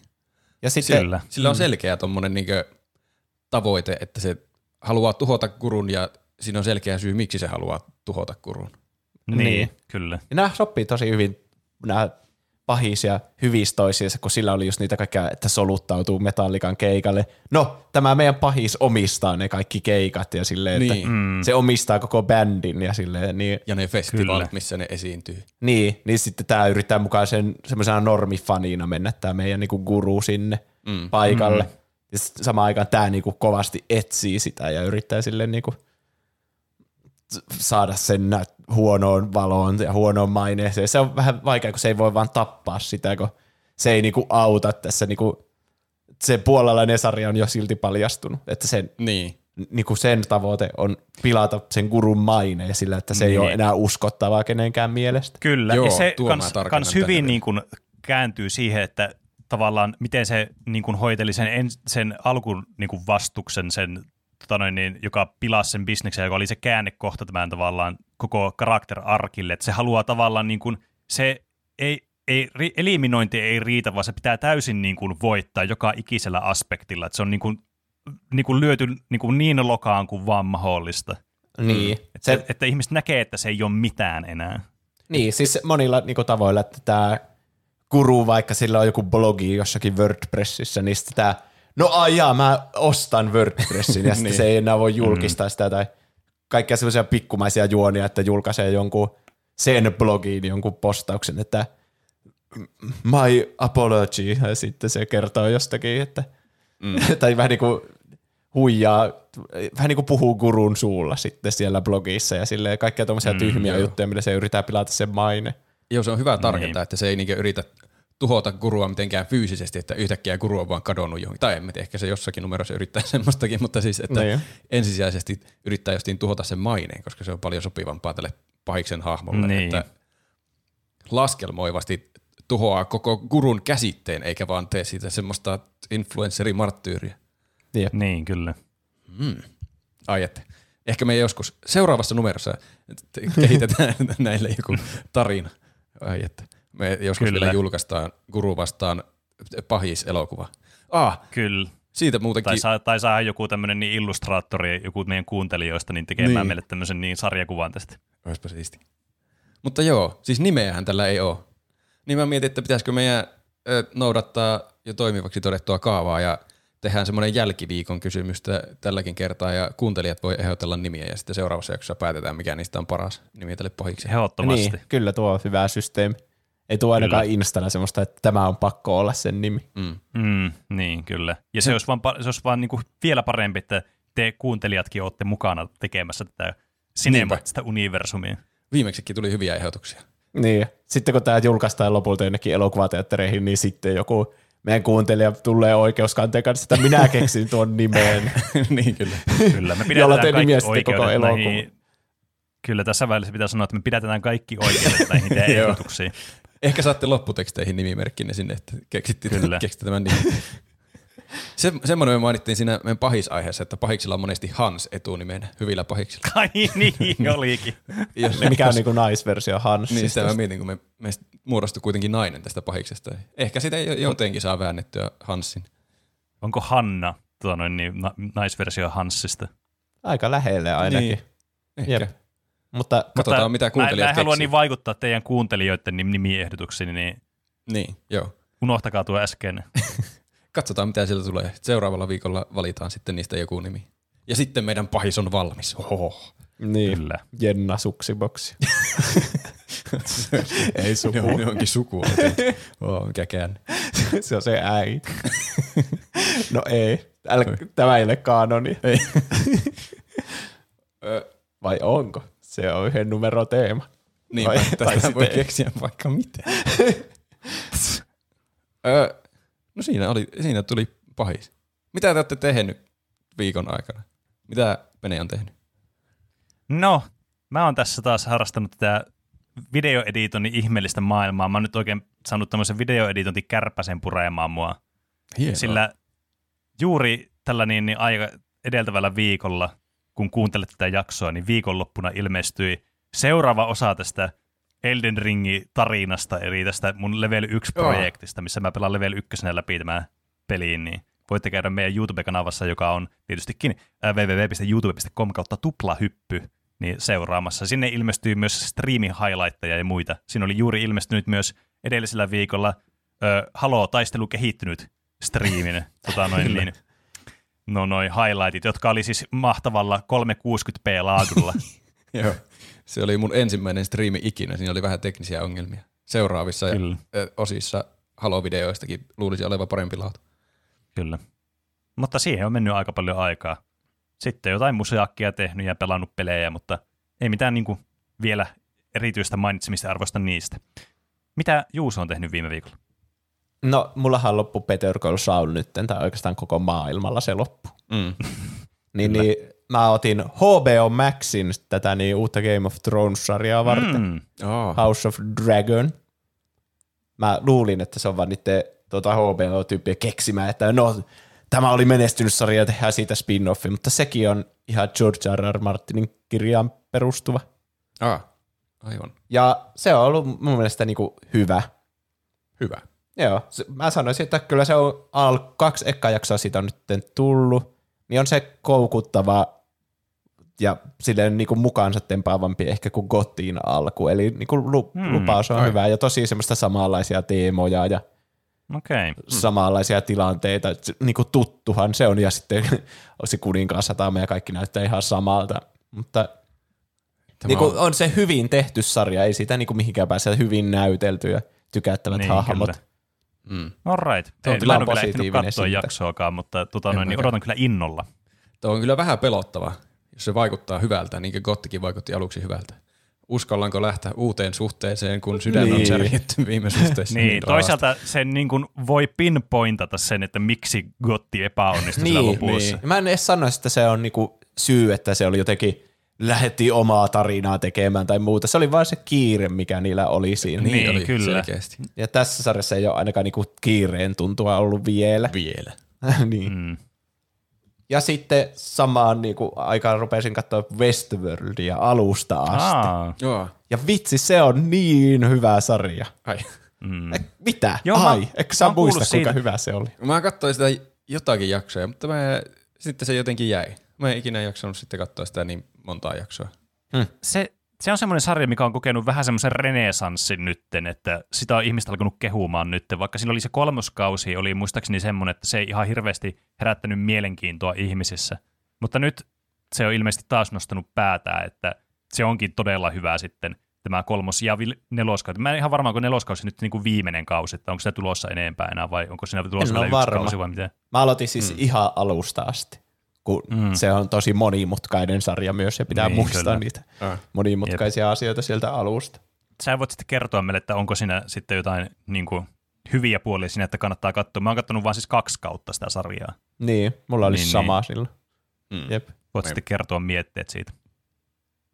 Ja sitten, Kyllä. Sillä on selkeä tommonen niin tavoite, että se haluaa tuhota kurun ja siinä on selkeä syy, miksi se haluaa tuhota kurun. Niin, Niin. niin. kyllä. Ja nämä sopii tosi hyvin, nämä pahis ja hyvis toisiinsa, kun sillä oli just niitä kaikkia, että soluttautuu metallikan keikalle. No, tämä meidän pahis omistaa ne kaikki keikat ja silleen, niin. että mm. se omistaa koko bändin ja silleen. Niin, ja ne festivaalit, missä ne esiintyy. Niin, niin sitten tämä yrittää mukaan sen semmoisena normifanina mennä tämä meidän niinku guru sinne mm. paikalle. Mm. Ja samaan aikaan tämä niinku kovasti etsii sitä ja yrittää silleen niinku saada sen huonoon valoon ja huonoon maineeseen. Se on vähän vaikea, kun se ei voi vaan tappaa sitä, kun se ei niinku auta tässä. Niinku, se puolalainen sarja on jo silti paljastunut, että sen, niin. niinku sen tavoite on pilata sen gurun maine sillä, että se niin. ei ole enää uskottavaa kenenkään mielestä. Kyllä, Joo, ja se kans, kans hyvin niin kuin kääntyy siihen, että tavallaan miten se niin kuin hoiteli sen, en, sen alkun niin kuin vastuksen sen tota noin, niin, joka pilasi sen bisneksen, joka oli se käännekohta tämän tavallaan koko karakterarkille, että se haluaa tavallaan niin kuin, se ei, ei, eliminointi ei riitä, vaan se pitää täysin niin kuin voittaa joka ikisellä aspektilla, että se on niin kuin, niin kuin lyöty niin, kuin niin lokaan kuin vaan mahdollista. Niin. Että, se, että ihmiset näkee, että se ei ole mitään enää. Niin, siis monilla niin kuin, tavoilla, että tämä guru, vaikka sillä on joku blogi jossakin WordPressissä, niin tämä no ajaa, mä ostan WordPressin ja sitten niin. se ei enää voi julkistaa mm. sitä tai kaikkia sellaisia pikkumaisia juonia, että julkaisee jonkun sen blogiin jonkun postauksen, että my apology, ja sitten se kertoo jostakin, että mm. tai vähän niin kuin huijaa, vähän niin kuin puhuu gurun suulla sitten siellä blogissa ja sille kaikkia tuommoisia mm, tyhmiä joo. juttuja, millä se yrittää pilata sen maine. Joo, se on hyvä tarkentaa, niin. että se ei niinku yritä tuhota kurua mitenkään fyysisesti, että yhtäkkiä kuru on vaan kadonnut johonkin. Tai tiedä, ehkä se jossakin numerossa yrittää semmoistakin, mutta siis, että no ensisijaisesti yrittää jostain tuhota sen maineen, koska se on paljon sopivampaa tälle pahiksen hahmolle, niin. että laskelmoivasti tuhoaa koko gurun käsitteen, eikä vaan tee siitä semmoista influencerimarttyyriä. Jep. Niin, kyllä. Hmm. Ai että. Ehkä me joskus seuraavassa numerossa kehitetään näille joku tarina. Ai että. Me joskus Kyllä. vielä julkaistaan Guru vastaan pahis elokuva. Ah, Kyllä. Siitä muutenkin. Tai saa, tai saa joku tämmöinen niin illustraattori, joku meidän kuuntelijoista, niin tekemään niin. meille tämmöisen niin sarjakuvan tästä. Olisipa siisti. Mutta joo, siis nimeähän tällä ei ole. Niin mä mietin, että pitäisikö meidän noudattaa jo toimivaksi todettua kaavaa ja tehdään semmoinen jälkiviikon kysymystä tälläkin kertaa ja kuuntelijat voi ehdotella nimiä ja sitten seuraavassa jaksossa päätetään, mikä niistä on paras nimi tälle pahiksi. Ehdottomasti. Niin, kyllä tuo on hyvä systeemi. Ei tule ainakaan kyllä. Installa semmoista, että tämä on pakko olla sen nimi. Mm. Mm, niin, kyllä. Ja se olisi vaan, se olisi vaan niin kuin vielä parempi, että te kuuntelijatkin olette mukana tekemässä tätä sinemaattista universumia. Viimeksikin tuli hyviä ehdotuksia. Niin. Sitten kun tämä julkaistaan lopulta jonnekin elokuvateattereihin, niin sitten joku meidän kuuntelija tulee oikeuskanteen kanssa, että minä keksin tuon nimeen. niin kyllä. kyllä. Me pidetään kaikki koko elokuva. Kyllä, tässä välissä pitää sanoa, että me pidetään kaikki oikeudet näihin ehdotuksiin. Ehkä saatte lopputeksteihin nimimerkkinne sinne, että keksitte, Kyllä. keksitte tämän nimen. Se, semmoinen me mainittiin siinä meidän pahisaiheessa, että pahiksilla on monesti Hans etunimenä, hyvillä pahiksilla. Ai niin, olikin. Jos, Mikä on niin kuin naisversio Hans. Niin, sitä mä mietin, kun me, me muodostui kuitenkin nainen tästä pahiksesta. Ehkä sitä jotenkin saa väännettyä Hansin. Onko Hanna tuo noin, niin, na, naisversio Hansista? Aika lähelle ainakin. Niin. Ehkä. Jep. Mutta, Katsotaan, mutta mitä kuuntelijat mä, mä haluan niin vaikuttaa teidän kuuntelijoiden nimiehdotuksiin, niin, niin joo. unohtakaa tuo äsken. Katsotaan, mitä sieltä tulee. Seuraavalla viikolla valitaan sitten niistä joku nimi. Ja sitten meidän pahis on valmis. Oho. Niin, Kyllä. Jenna Suksiboksi. Ei suku. Ne onkin suku. oh, mikä käänne. Se on se äiti. no ei. Älä, tämä ei ole kanoni. Ei. Vai onko? Se on yhden numero teema. Niin, Vai, tästä voi keksiä vaikka mitä. öö, no siinä, oli, siinä tuli pahis. Mitä te olette tehnyt viikon aikana? Mitä Pene on tehnyt? No, mä oon tässä taas harrastanut tätä videoeditoinnin ihmeellistä maailmaa. Mä oon nyt oikein saanut tämmöisen videoeditointikärpäsen puremaan mua. Hienoa. Sillä juuri tällä niin, niin aika edeltävällä viikolla – kun kuuntelet tätä jaksoa, niin viikonloppuna ilmestyi seuraava osa tästä Elden Ringi-tarinasta, eli tästä mun Level 1-projektista, missä mä pelaan Level 1 läpi tämä peliin, niin voitte käydä meidän YouTube-kanavassa, joka on tietystikin äh, www.youtube.com kautta tuplahyppy, niin seuraamassa. Sinne ilmestyy myös streaming highlightteja ja muita. Siinä oli juuri ilmestynyt myös edellisellä viikolla ö, Halo taistelu kehittynyt striimin tota noin, niin, no noin highlightit, jotka oli siis mahtavalla 360p laadulla. Joo. Se oli mun ensimmäinen striimi ikinä. Siinä oli vähän teknisiä ongelmia. Seuraavissa Kyllä. osissa Halo-videoistakin luulisi olevan parempi laatu. Kyllä. Mutta siihen on mennyt aika paljon aikaa. Sitten jotain museakkia tehnyt ja pelannut pelejä, mutta ei mitään niin kuin vielä erityistä mainitsemista arvosta niistä. Mitä Juuso on tehnyt viime viikolla? No, mullahan loppu Better Call Saul nyt, tai oikeastaan koko maailmalla se loppu. Mm. niin, niin mä otin HBO Maxin tätä niin uutta Game of Thrones-sarjaa varten. Mm. Oh. House of Dragon. Mä luulin, että se on vaan niiden tuota HBO-tyyppiä keksimään, että no, tämä oli menestynyt sarja ja tehdään siitä spin-offi, mutta sekin on ihan George R. R. Martinin kirjaan perustuva. Ah, aivan. Ja se on ollut mun mielestä niinku hyvä. Hyvä. Joo, mä sanoisin, että kyllä se on al- kaksi ekkaa jaksoa siitä on nyt tullut, niin on se koukuttava ja silleen niin kuin mukaansa tempaavampi ehkä kuin Gottiin alku. Eli niin kuin lu- hmm, lupaus on ai. hyvä ja tosi semmoista samanlaisia teemoja ja okay. samanlaisia tilanteita. Niin kuin tuttuhan se on ja sitten se kuninkaan satama ja kaikki näyttää ihan samalta. Mutta niin kuin on se hyvin tehty sarja, ei sitä niin kuin mihinkään pääse hyvin näytelty ja tykättävät niin, hahmot. Kyllä. Mm. All right. Tuo on kyllä vielä ehtinyt katsoa jaksoakaan, mutta tota noin, niin odotan kyllä innolla. Tuo on kyllä vähän pelottava, jos se vaikuttaa hyvältä, niin kuin Gottikin vaikutti aluksi hyvältä. Uskallanko lähteä uuteen suhteeseen, kun sydän niin. on särjetty viime suhteessa? niin, niin toisaalta sen niin kuin voi pinpointata sen, että miksi Gotti epäonnistui niin, lopussa. Niin. Mä en edes sano, että se on niinku syy, että se oli jotenkin lähetti omaa tarinaa tekemään tai muuta. Se oli vain se kiire, mikä niillä oli siinä. Niin, niin oli kyllä. Selkeästi. Ja tässä sarjassa ei ole ainakaan niinku kiireen tuntua ollut vielä. Vielä. niin. Mm. Ja sitten samaan niinku aikaan rupesin katsoa Westworldia alusta asti. Aa. Joo. Ja vitsi, se on niin hyvä sarja. Ai. Mm. Eh, mitä? Joo, Ai, mä, eikö sä muista, kuinka siitä. hyvä se oli? Mä katsoin sitä jotakin jaksoja, mutta mä, sitten se jotenkin jäi. Mä en ikinä jaksanut sitten katsoa sitä niin montaa jaksoa. Hmm. Se, se on semmoinen sarja, mikä on kokenut vähän semmoisen renesanssin nytten, että sitä on ihmistä alkanut kehumaan nyt, vaikka siinä oli se kolmoskausi, oli muistaakseni semmoinen, että se ei ihan hirveästi herättänyt mielenkiintoa ihmisissä. Mutta nyt se on ilmeisesti taas nostanut päätään, että se onkin todella hyvä sitten tämä kolmos- ja neloskausi. Mä en ihan varmaan, onko neloskausi nyt niin kuin viimeinen kausi, että onko se tulossa enempää enää vai onko siinä tulossa vielä yksi kausi vai miten? Mä aloitin siis hmm. ihan alusta asti kun mm. se on tosi monimutkainen sarja myös ja pitää niin, muistaa kyllä. niitä äh. monimutkaisia Jep. asioita sieltä alusta. Sä voit sitten kertoa meille, että onko siinä sitten jotain niin kuin, hyviä puolia siinä, että kannattaa katsoa. Mä oon katsonut vain siis kaksi kautta sitä sarjaa. Niin, mulla oli niin, sama niin. silloin. Mm. Jep. Voit niin. sitten kertoa mietteet siitä.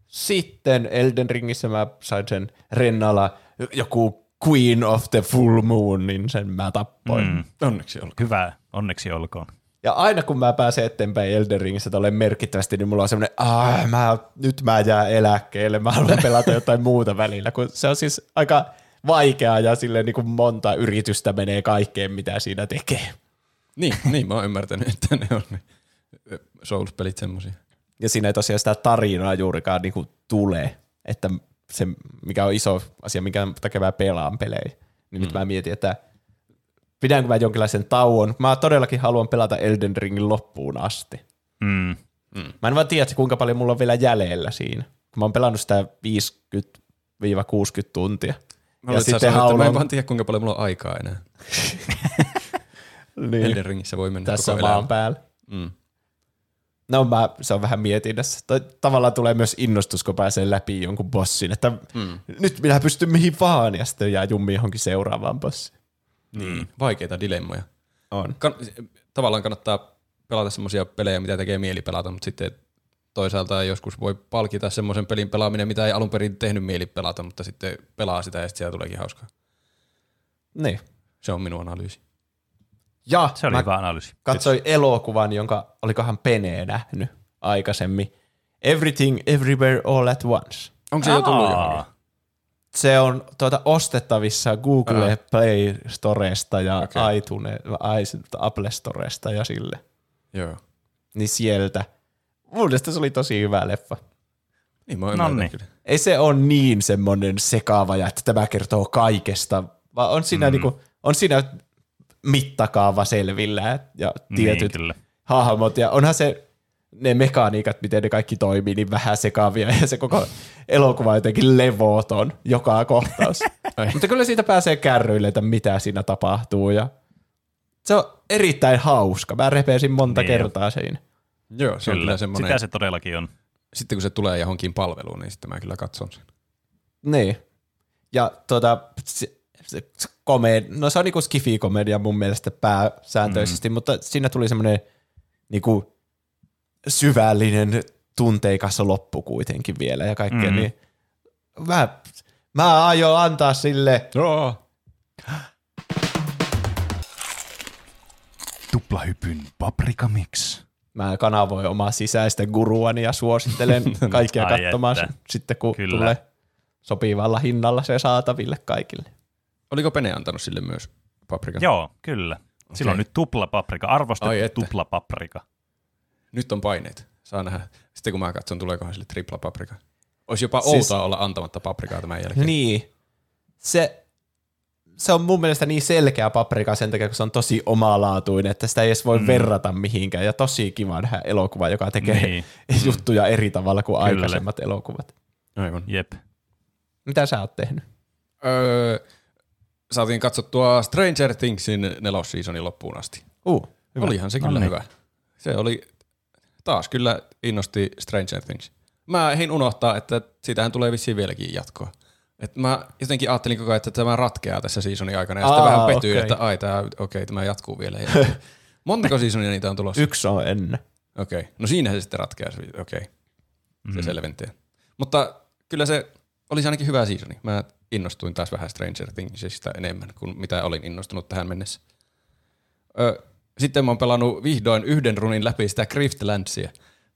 Sitten Elden Ringissä mä sain sen rennalla joku Queen of the Full Moon, niin sen mä tappoin. Mm. Onneksi olkoon. Hyvä, onneksi olkoon. Ja aina kun mä pääsen eteenpäin Elden Ringissä tolleen merkittävästi, niin mulla on semmoinen, ah, mä, nyt mä jää eläkkeelle, mä haluan pelata jotain muuta välillä, kun se on siis aika vaikeaa ja silleen niin kuin monta yritystä menee kaikkeen, mitä siinä tekee. Niin, niin mä oon ymmärtänyt, että ne on ne Souls-pelit semmoisia. Ja siinä ei tosiaan sitä tarinaa juurikaan niin kuin tule, että se, mikä on iso asia, mikä takia mä pelaan pelejä, niin mm. nyt mä mietin, että – pidänkö mä jonkinlaisen tauon. Mä todellakin haluan pelata Elden Ringin loppuun asti. Mm. Mm. Mä en vaan tiedä, kuinka paljon mulla on vielä jäljellä siinä. Mä oon pelannut sitä 50-60 tuntia. Mä ja sitten sanoa, haluan... mä en vaan tiedä, kuinka paljon mulla on aikaa enää. niin. Elden Ringissä voi mennä Tässä koko maan päällä. Mm. No mä, se on vähän mietinnässä. Tavallaan tulee myös innostus, kun pääsee läpi jonkun bossin, että mm. nyt minä pystyn mihin vaan, ja sitten jää jummi johonkin seuraavaan bossiin. Niin, mm. vaikeita dilemmoja. On. Kan- tavallaan kannattaa pelata semmoisia pelejä, mitä tekee mieli pelata, mutta sitten toisaalta joskus voi palkita semmoisen pelin pelaaminen, mitä ei alun perin tehnyt mieli pelata, mutta sitten pelaa sitä ja sitten siellä tuleekin hauskaa. Niin. Se on minun analyysi. Ja se oli hyvä analyysi. Katsoin Kiitos. elokuvan, jonka olikohan Pene nähnyt aikaisemmin. Everything, Everywhere, All at Once. Onko se Aa. jo tullut johonkin? Se on tuota, ostettavissa Google Älä. Play Storesta ja okay. iTunes, Apple Storesta ja sille. Joo. Niin sieltä. Mun mielestä se oli tosi hyvä leffa. Niin mä no niin. Ei se ole niin semmoinen sekaava, että tämä kertoo kaikesta vaan on siinä, mm. niinku, on siinä mittakaava selvillä ja tietyt niin, hahmot. Ja onhan se ne mekaniikat, miten ne kaikki toimii, niin vähän sekavia ja se koko elokuva on jotenkin levoton joka kohtaus. Mutta kyllä siitä pääsee kärryille, että mitä siinä tapahtuu ja se on erittäin hauska. Mä repesin monta niin kertaa siinä. Joo, se kyllä. on semmoinen... Sitä se todellakin on. Sitten kun se tulee johonkin palveluun, niin sitten mä kyllä katson sen. Niin. Ja tuota, se, se, se komed- no se on niinku skifi-komedia mun mielestä pääsääntöisesti, mm. mutta siinä tuli semmoinen niinku syvällinen, tunteikas loppu kuitenkin vielä ja kaikkea, mm. niin mä, mä aion antaa sille Joo. Tuplahypyn paprika mix. Mä kanavoin omaa sisäistä guruani ja suosittelen kaikkia katsomaan että. sitten, kun Kyllä. tulee sopivalla hinnalla se saataville kaikille. Oliko Pene antanut sille myös paprika? Joo, kyllä. Okay. Sillä on nyt tupla paprika, arvostettu tupla paprika. Nyt on paineet. Saa nähdä. Sitten kun mä katson, tuleekohan sille tripla paprika. Olisi jopa siis... outoa olla antamatta paprikaa tämän jälkeen. Niin. Se, se on mun mielestä niin selkeä paprika sen takia, kun se on tosi omalaatuinen, että sitä ei edes voi mm. verrata mihinkään. Ja tosi kiva nähdä elokuva, joka tekee niin. juttuja eri tavalla kuin Kyllä. aikaisemmat elokuvat. Aivan. Jep. Mitä sä oot tehnyt? Öö, saatiin katsottua Stranger Thingsin nelosseasonin loppuun asti. Uh, hyvä. Olihan se kyllä Anni. hyvä. Se oli taas kyllä innosti Stranger Things. Mä hein unohtaa, että siitähän tulee vissiin vieläkin jatkoa. Et mä jotenkin ajattelin koko ajan, että tämä ratkeaa tässä seasonin aikana, ja Aa, sitten vähän petyin, okay. että ai, tämä, okei, okay, tämä jatkuu vielä. Montako seasonia niitä on tulossa? Yksi on ennen. Okei, okay. no siinähän se sitten ratkeaa, okei, okay. se mm. selventää. Mutta kyllä se olisi ainakin hyvä seasoni. Mä innostuin taas vähän Stranger Thingsista enemmän kuin mitä olin innostunut tähän mennessä. Ö, sitten mä oon pelannut vihdoin yhden runin läpi sitä Griftlandsia.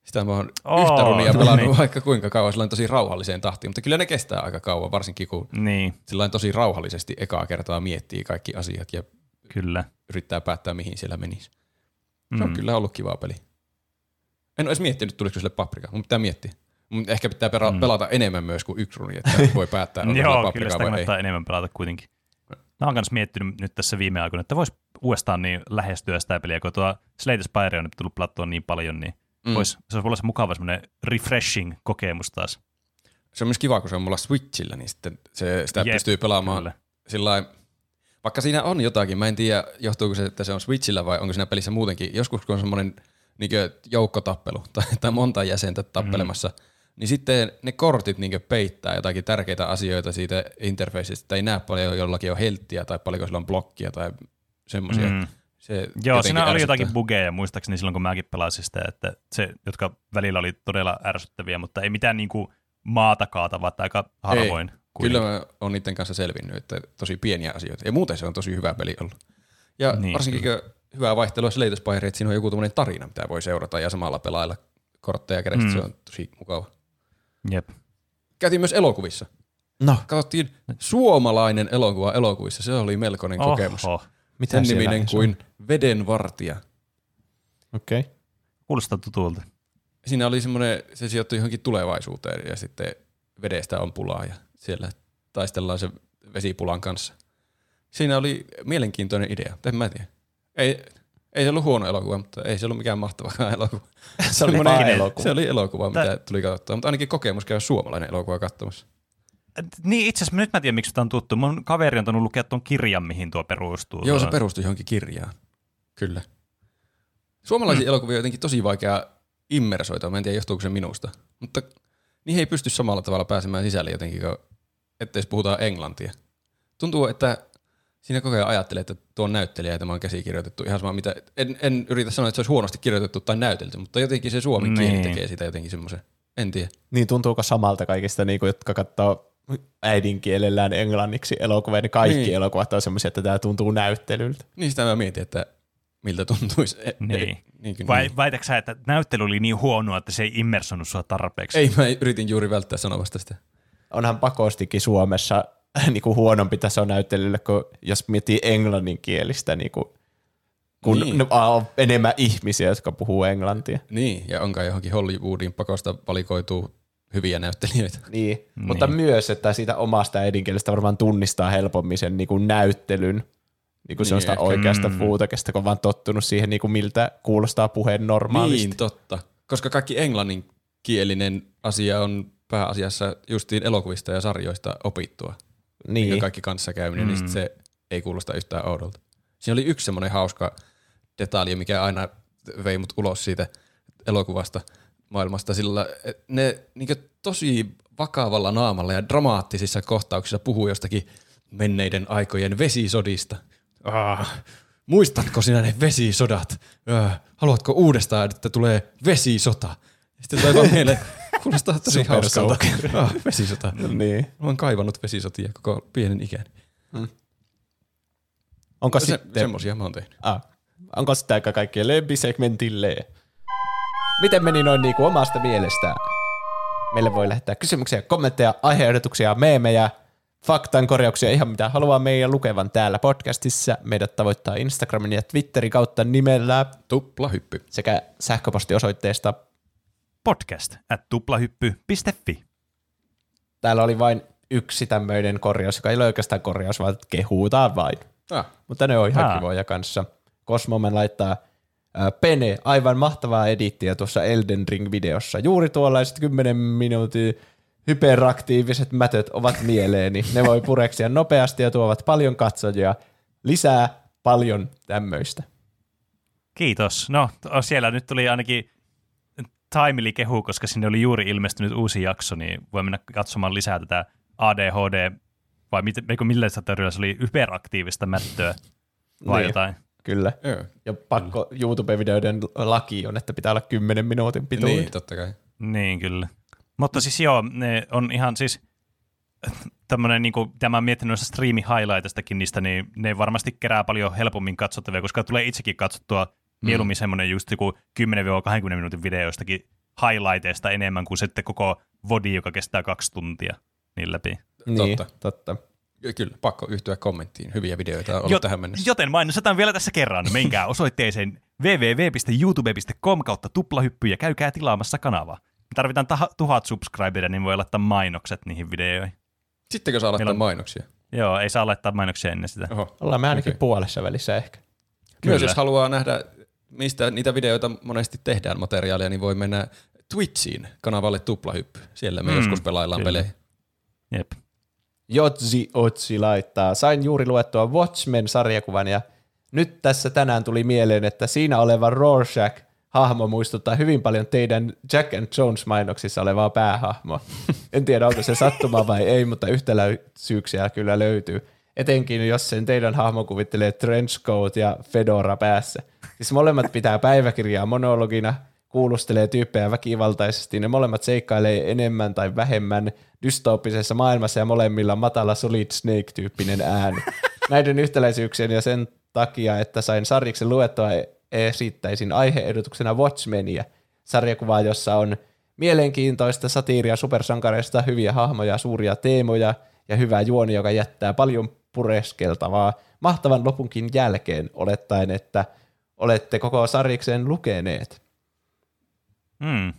Sitä mä oon oh, yhtä runia no pelannut niin. vaikka kuinka kauan, sillä tosi rauhalliseen tahtiin, mutta kyllä ne kestää aika kauan, varsinkin kun niin. sillä tosi rauhallisesti ekaa kertaa miettii kaikki asiat ja kyllä. yrittää päättää, mihin siellä menisi. Se on mm. kyllä ollut kiva peli. En ole edes miettinyt, tulisiko sille paprika, mutta pitää miettiä. Mutta ehkä pitää mm. pelata enemmän myös kuin yksi runi, että voi päättää, onko Joo, paprika kyllä sitä enemmän pelata kuitenkin. Mä oon myös miettinyt nyt tässä viime aikoina, että vois uudestaan niin lähestyä sitä peliä, kun tuo Slate Spire on nyt tullut plattoon niin paljon, niin mm. vois, se olisi olla se mukava semmoinen refreshing kokemus taas. Se on myös kiva, kun se on mulla Switchillä, niin sitten se, sitä Jep, pystyy pelaamaan sillä vaikka siinä on jotakin, mä en tiedä johtuuko se, että se on Switchillä vai onko siinä pelissä muutenkin, joskus kun on semmoinen niin joukkotappelu tai, tai monta jäsentä tappelemassa, mm niin sitten ne kortit niin peittää jotakin tärkeitä asioita siitä interfaceista, ei näe paljon jollakin on helttiä tai paljonko sillä on blokkia tai semmoisia. Mm. Se Joo, siinä oli jotakin bugeja muistaakseni silloin, kun mäkin pelasin sitä, että se, jotka välillä oli todella ärsyttäviä, mutta ei mitään niin kuin maata kaatavaa, tai aika harvoin. Ei, kyllä mä oon niiden kanssa selvinnyt, että tosi pieniä asioita. Ja muuten se on tosi hyvä peli ollut. Ja niin, varsinkin kyllä. hyvää vaihtelua se että siinä on joku tarina, mitä voi seurata ja samalla pelailla kortteja kädestä, mm. se on tosi mukava. Jep. Käytiin myös elokuvissa. No. Katsottiin suomalainen elokuva elokuvissa. Se oli melkoinen Oho. kokemus. Mitä Sen niminen kuin Vedenvartija. Okei. Okay. Kuulostaa tutulta. Siinä oli semmoinen, se sijoittui johonkin tulevaisuuteen ja sitten vedestä on pulaa ja siellä taistellaan se vesipulan kanssa. Siinä oli mielenkiintoinen idea, en mä tiedä. Ei, ei se ollut huono elokuva, mutta ei se ollut mikään mahtavakaan elokuva. se oli vaan elokuva. Se oli elokuva, mitä Tää... tuli katsottua, mutta ainakin kokemus käy suomalainen elokuva katsomassa. Niin, itse asiassa nyt mä tiedän, miksi tämä on tuttu. Mun kaveri on tannut lukea tuon kirjan, mihin tuo perustuu. Joo, se perustuu johonkin kirjaan. Kyllä. Suomalaisia mm. elokuvia on jotenkin tosi vaikea immersoita. Mä en tiedä, johtuuko se minusta. Mutta niihin ei pysty samalla tavalla pääsemään sisälle jotenkin, ettei puhutaan englantia. Tuntuu, että siinä koko ajan ajattelee, että tuo on näyttelijä ja tämä on käsikirjoitettu ihan sama mitä, en, en yritä sanoa, että se olisi huonosti kirjoitettu tai näytelty, mutta jotenkin se suomen niin. kieli tekee sitä jotenkin semmoisen, en tiedä. Niin tuntuuko samalta kaikista, niin kuin, jotka katsoo äidinkielellään englanniksi elokuvia, niin kaikki niin. elokuvat on semmoisia, että tämä tuntuu näyttelyltä. Niin sitä mä mietin, että miltä tuntuisi. E- niin. niin Vai, niin. Väitätkö sä, että näyttely oli niin huonoa, että se ei immersonut sua tarpeeksi? Ei, mä yritin juuri välttää sanomasta sitä. Onhan pakostikin Suomessa niin kuin huonompi taso näyttelylle, kun jos miettii englanninkielistä, niin kuin, kun niin. on enemmän ihmisiä, jotka puhuu englantia. Niin, ja onkaan johonkin Hollywoodin pakosta valikoituu hyviä näyttelijöitä. Niin, niin. mutta myös, että siitä omasta äidinkielestä varmaan tunnistaa helpommin sen niin kuin näyttelyn niin kuin niin, sellaista ehkä. oikeasta mm. fuutekesta, kun on vaan tottunut siihen, niin kuin miltä kuulostaa puheen normaalisti. Niin, totta. Koska kaikki englanninkielinen asia on pääasiassa justiin elokuvista ja sarjoista opittua. Niin. Ja kaikki kanssakäyminen, niin mm. niin se ei kuulosta yhtään oudolta. Siinä oli yksi semmoinen hauska detalji, mikä aina vei mut ulos siitä elokuvasta maailmasta, sillä ne niin tosi vakavalla naamalla ja dramaattisissa kohtauksissa puhuu jostakin menneiden aikojen vesisodista. Ah, muistatko sinä ne vesisodat? Ah, haluatko uudestaan, että tulee vesisota? Sitten tulee vaan mieleen, kuulostaa tosi hauskalta. Ah, vesisota. No niin. Mä oon kaivannut vesisotia koko pienen ikäni. Hmm. Onko se, sitten... Semmosia mä oon tehnyt. Ah. Onko sitä aika kaikkien lempisegmentille? Miten meni noin niinku omasta mielestään? Meille voi lähettää kysymyksiä, kommentteja, aiheehdotuksia, meemejä, faktan korjauksia, ihan mitä haluaa meidän lukevan täällä podcastissa. Meidät tavoittaa Instagramin ja Twitterin kautta nimellä Tuplahyppy sekä sähköpostiosoitteesta podcast at tuplahyppy.fi. Täällä oli vain yksi tämmöinen korjaus, joka ei ole oikeastaan korjaus, vaan kehutaan vain. Ah. Mutta ne on ihan ah. kivoja kanssa. Kosmomen laittaa Pene, aivan mahtavaa edittiä tuossa Elden Ring-videossa. Juuri tuollaiset 10 minuutin hyperaktiiviset mätöt ovat mieleeni. Ne voi pureksia nopeasti ja tuovat paljon katsojia. Lisää paljon tämmöistä. Kiitos. No, siellä nyt tuli ainakin timely kehu, koska sinne oli juuri ilmestynyt uusi jakso, niin voi mennä katsomaan lisää tätä ADHD, vai mit, millä se oli hyperaktiivista mättöä vai niin. jotain. Kyllä. Joo. Ja pakko YouTube-videoiden laki on, että pitää olla 10 minuutin pituinen. Niin, totta kai. Niin, kyllä. Mutta siis joo, ne on ihan siis tämmöinen, niin kuin, tämä miettinyt noista striimi highlightistakin niistä, niin ne varmasti kerää paljon helpommin katsottavia, koska tulee itsekin katsottua mm. mieluummin semmoinen just joku 10-20 minuutin videoistakin highlighteista enemmän kuin sitten koko vodi, joka kestää kaksi tuntia niin läpi. Niin, totta. totta. Kyllä, pakko yhtyä kommenttiin. Hyviä videoita on ollut Jot, tähän mennessä. Joten mainostetaan vielä tässä kerran. Menkää osoitteeseen www.youtube.com kautta tuplahyppy ja käykää tilaamassa kanavaa. Me tarvitaan tah- tuhat subscriberia, niin voi laittaa mainokset niihin videoihin. Sittenkö saa laittaa on... mainoksia? Joo, ei saa laittaa mainoksia ennen sitä. Oho. Ollaan me ainakin okay. puolessa välissä ehkä. Kyllä. Myös jos haluaa nähdä, mistä niitä videoita monesti tehdään materiaalia, niin voi mennä Twitchiin kanavalle Tuplahyppy. Siellä me mm, joskus pelaillaan kyllä. pelejä. Jep. Jotzi Otsi laittaa. Sain juuri luettua Watchmen-sarjakuvan ja nyt tässä tänään tuli mieleen, että siinä oleva Rorschach hahmo muistuttaa hyvin paljon teidän Jack and Jones-mainoksissa olevaa päähahmoa. En tiedä, onko se sattuma vai ei, mutta yhtäläisyyksiä kyllä löytyy. Etenkin jos sen teidän hahmo kuvittelee trenchcoat ja fedora päässä. Siis molemmat pitää päiväkirjaa monologina, kuulustelee tyyppejä väkivaltaisesti, ne molemmat seikkailee enemmän tai vähemmän dystooppisessa maailmassa ja molemmilla matala Solid Snake-tyyppinen ääni. Näiden yhtäläisyyksien ja sen takia, että sain sarjiksen luettua, esittäisin aiheedotuksena Watchmenia, sarjakuvaa, jossa on mielenkiintoista satiiria supersankareista, hyviä hahmoja, suuria teemoja ja hyvä juoni, joka jättää paljon pureskeltavaa mahtavan lopunkin jälkeen, olettaen, että olette koko sarjiksen lukeneet. Hmm.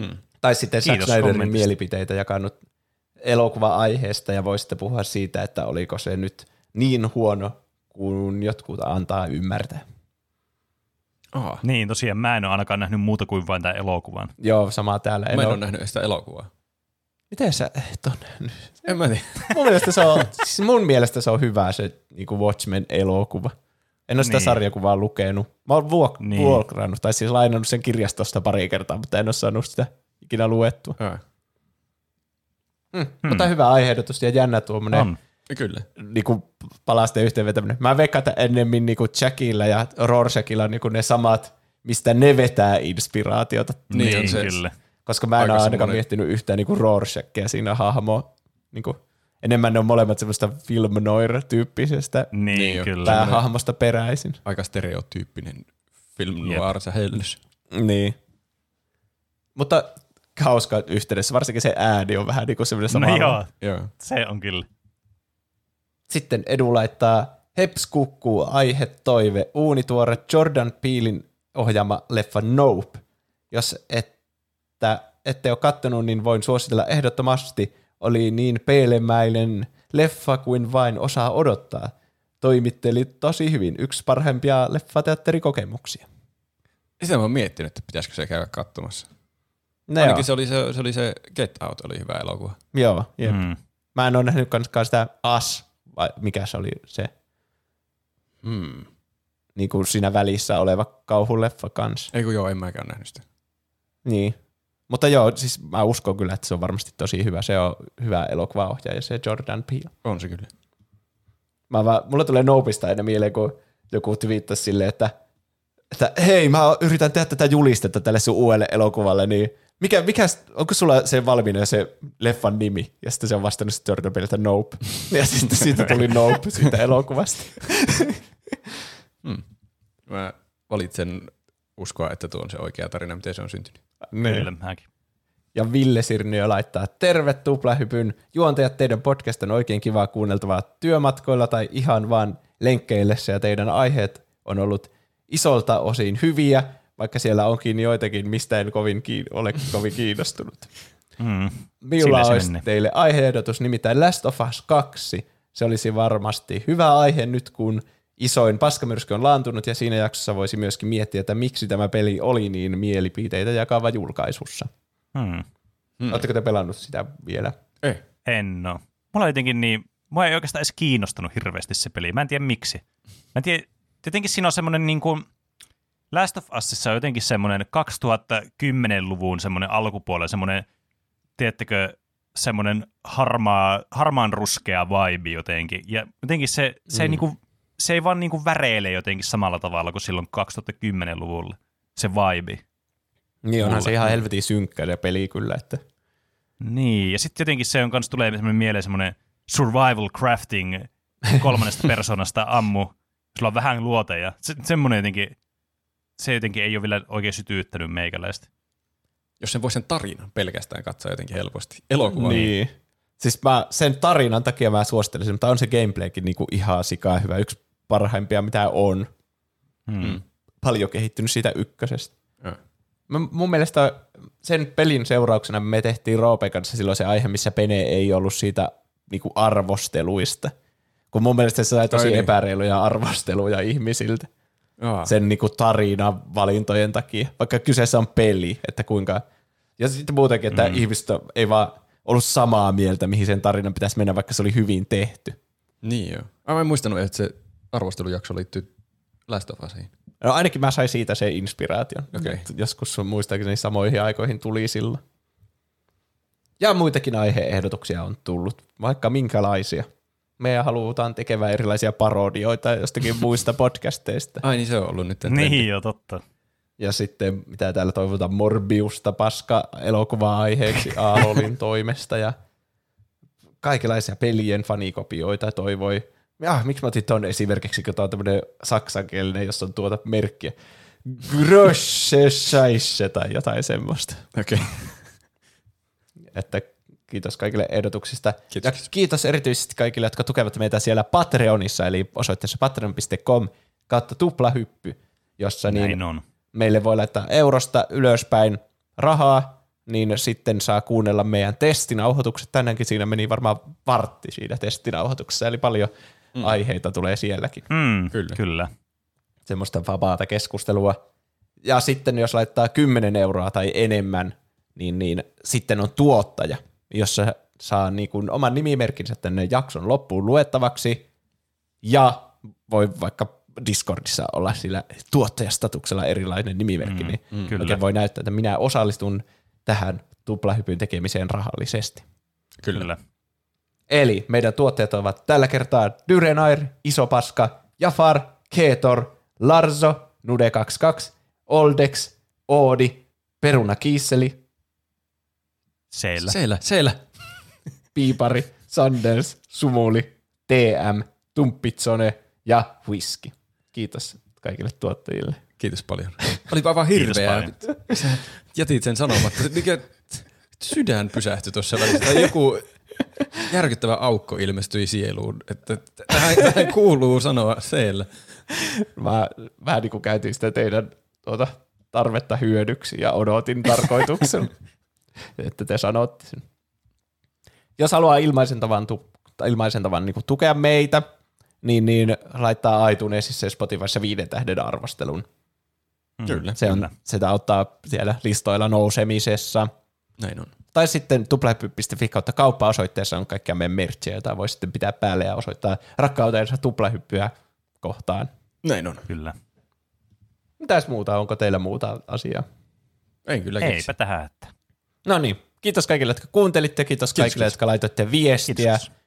Hmm. Tai sitten Zack Snyderin mielipiteitä jakanut elokuva-aiheesta ja voisitte puhua siitä, että oliko se nyt niin huono kuin jotkut antaa ymmärtää. Aha. Niin, tosiaan mä en ole ainakaan nähnyt muuta kuin vain tämän elokuvan. Joo, sama täällä. En mä en ole, ole nähnyt sitä elokuvaa. Miten sä et ole nähnyt? En mä tiedä. mun, mielestä se on, siis mun mielestä se on hyvä se niin kuin Watchmen-elokuva. En ole sitä niin. sarjakuvaa lukenut. Mä oon vuok- niin. vuokrannut, tai siis lainannut sen kirjastosta pari kertaa, mutta en ole saanut sitä ikinä luettua. Mm. Hmm. Mutta hyvä aiheedotus ja jännä tuommoinen. On. Kyllä. Niinku palasten yhteenvetäminen. Mä veikkaan, että ennemmin niinku Jackilla ja Rorschachilla on niinku ne samat, mistä ne vetää inspiraatiota. Niin, niin se. kyllä. Koska mä en Aika ole ainakaan semmoinen... miettinyt yhtään niinku Rorschachia siinä hahmo. Niinku, enemmän ne on molemmat semmoista film noir-tyyppisestä niin, niin kyllä. päähahmosta peräisin. Aika stereotyyppinen film noir se hellys. Niin. Mutta hauska yhteydessä, varsinkin se ääni on vähän niin kuin semmoinen no joo, joo, se on kyllä. Sitten Edu laittaa Heps kukkuu, aihe, toive, uunituore Jordan Peelin ohjaama leffa Nope. Jos että ette ole kattonut, niin voin suositella ehdottomasti. Oli niin peilemäinen leffa kuin vain osaa odottaa. Toimitteli tosi hyvin. Yksi parhaimpia leffateatterikokemuksia. Sitä mä oon miettinyt, että pitäisikö se käydä katsomassa. No Ainakin joo. se oli se, se oli se Get Out, oli hyvä elokuva. Joo, jep. Mm. Mä en ole nähnyt kanskaan sitä As, vai mikä se oli se, Hmm. niin kuin siinä välissä oleva kauhuleffa kans. Ei kun joo, en mäkään nähnyt sitä. Niin. Mutta joo, siis mä uskon kyllä, että se on varmasti tosi hyvä. Se on hyvä elokuvaohjaaja, se Jordan Peele. On se kyllä. Mä vaan, mulla tulee Noopista aina mieleen, kun joku twiittasi silleen, että, että hei, mä yritän tehdä tätä julistetta tälle sun uudelle elokuvalle, niin mikä, mikä, onko sulla se valmiina se leffan nimi? Ja sitten se on vastannut sitten Jordan Peele, että Nope. Ja sitten siitä tuli Nope siitä elokuvasta. Mä valitsen uskoa, että tuo on se oikea tarina, miten se on syntynyt. Kyllä, mäkin. Ja Ville Sirniö laittaa, terve tuplahypyn. Juontajat, teidän podcast on oikein kivaa kuunneltavaa työmatkoilla tai ihan vaan lenkkeillessä ja teidän aiheet on ollut isolta osin hyviä, vaikka siellä onkin joitakin, mistä en kovin kiin- ole kovin kiinnostunut. Mm. Minulla olisi meni. teille aiheehdotus, nimittäin Last of Us 2. Se olisi varmasti hyvä aihe nyt, kun isoin paskamyrsky on laantunut, ja siinä jaksossa voisi myöskin miettiä, että miksi tämä peli oli niin mielipiteitä jakava julkaisussa. Mm. Hmm. Oletteko te pelannut sitä vielä? Ei. En oo. Mulla jotenkin niin, mua ei oikeastaan edes kiinnostanut hirveästi se peli. Mä en tiedä miksi. Mä en tiedä, jotenkin siinä on semmoinen niin kuin, Last of Usissa on jotenkin semmoinen 2010-luvun semmoinen alkupuolella semmoinen, tiedättekö, semmoinen harmaa, harmaan ruskea vibe jotenkin. Ja jotenkin se, se, mm. ei, niin kuin, se ei vaan niin kuin väreile jotenkin samalla tavalla kuin silloin 2010-luvulla. Se vibe. Niin onhan Mulle. se ihan helvetin synkkä se peli kyllä, että Niin, ja sitten jotenkin se on kans tulee semmoinen mieleen semmoinen survival crafting kolmannesta persoonasta ammu. Sulla on vähän luoteja. Se, semmoinen jotenkin, se jotenkin ei ole vielä oikein sytyyttänyt meikäläistä. Jos sen voi sen tarinan pelkästään katsoa jotenkin helposti. Elokuva. Niin. Siis mä, sen tarinan takia mä suosittelisin, mutta on se gameplaykin niinku ihan sikaa hyvä. Yksi parhaimpia, mitä on. Hmm. Paljon kehittynyt siitä ykkösestä. Joo. Mä, mun mielestä sen pelin seurauksena me tehtiin Roopen kanssa silloin se aihe, missä Pene ei ollut siitä niinku arvosteluista. Kun mun mielestä se sai tosi Ai niin. epäreiluja arvosteluja ihmisiltä. Aa. sen niinku tarinan valintojen takia, vaikka kyseessä on peli, että kuinka... Ja sitten muutenkin, että mm. ihmiset ei vaan ollut samaa mieltä, mihin sen tarinan pitäisi mennä, vaikka se oli hyvin tehty. Niin joo. Mä en muistanut, että se arvostelujakso liittyy Last of Usiin. No ainakin mä sain siitä se inspiraation. Et Joskus muistaakseni samoihin aikoihin tuli silloin. Ja muitakin aiheehdotuksia on tullut, vaikka minkälaisia. Me halutaan tekevää erilaisia parodioita jostakin muista podcasteista. Ai niin se on ollut nyt. Niin joo, totta. Ja sitten mitä täällä toivotaan, Morbiusta paska elokuva-aiheeksi Aalolin toimesta ja kaikenlaisia pelien fanikopioita toivoi. Ja miksi mä otin ton esimerkiksi, kun tää on tämmönen saksankielinen, jossa on tuota merkkiä. Grosche Scheisse tai jotain semmoista. Okei. Okay. Että kiitos kaikille ehdotuksista. Kiitos, ja kiitos. erityisesti kaikille, jotka tukevat meitä siellä Patreonissa, eli osoitteessa patreon.com kautta tuplahyppy, jossa niin Näin on. meille voi laittaa eurosta ylöspäin rahaa, niin sitten saa kuunnella meidän testinauhoitukset. Tänäänkin siinä meni varmaan vartti siinä testinauhoituksessa, eli paljon mm. aiheita tulee sielläkin. Mm, Kyllä. kyllä. Semmoista vapaata keskustelua. Ja sitten jos laittaa 10 euroa tai enemmän, niin, niin sitten on tuottaja, jossa saa niin kuin oman nimimerkinsä tänne jakson loppuun luettavaksi, ja voi vaikka Discordissa olla sillä tuottajastatuksella erilainen nimimerkki, mm, niin mm, mm, kyllä. oikein voi näyttää, että minä osallistun tähän tuplahypyn tekemiseen rahallisesti. Kyllä. Eli meidän tuotteet ovat tällä kertaa Dyrenair, Isopaska, Jafar, Keetor, Larzo, Nude22, Oldex, Oodi, Peruna Kiisseli, Seillä. Siellä, siellä. Piipari, Sanders, Sumuli, TM, Tumppitsone ja Whisky. Kiitos kaikille tuottajille. Kiitos paljon. Oli vaan Kiitos hirveä. Sä jätit sen sanomatta. Mikä sydän pysähtyi tuossa välissä. Tai joku järkyttävä aukko ilmestyi sieluun. Että tähän, tähän kuuluu sanoa siellä. Mä vähän niin kuin käytin sitä teidän tuota, tarvetta hyödyksi ja odotin tarkoituksella. että te sanotte sen. Jos haluaa ilmaisen tavan, tu- ilmaisen tavan niin tukea meitä, niin, niin laittaa iTunesissa ja Spotifyssa viiden tähden arvostelun. Mm, kyllä. Se on, kyllä. sitä auttaa siellä listoilla nousemisessa. Näin on. Tai sitten tuplahyppy.fi kautta kauppa-osoitteessa on kaikkia meidän merchejä, jota voi sitten pitää päälle ja osoittaa rakkautensa tuplahyppyä kohtaan. Näin on. Kyllä. Mitäs muuta? Onko teillä muuta asiaa? Ei kyllä Eipä tähän. Että. No niin. Kiitos kaikille, jotka kuuntelitte. Kiitos, kiitos kaikille, kiitos. jotka laitoitte viestiä. Kiitos.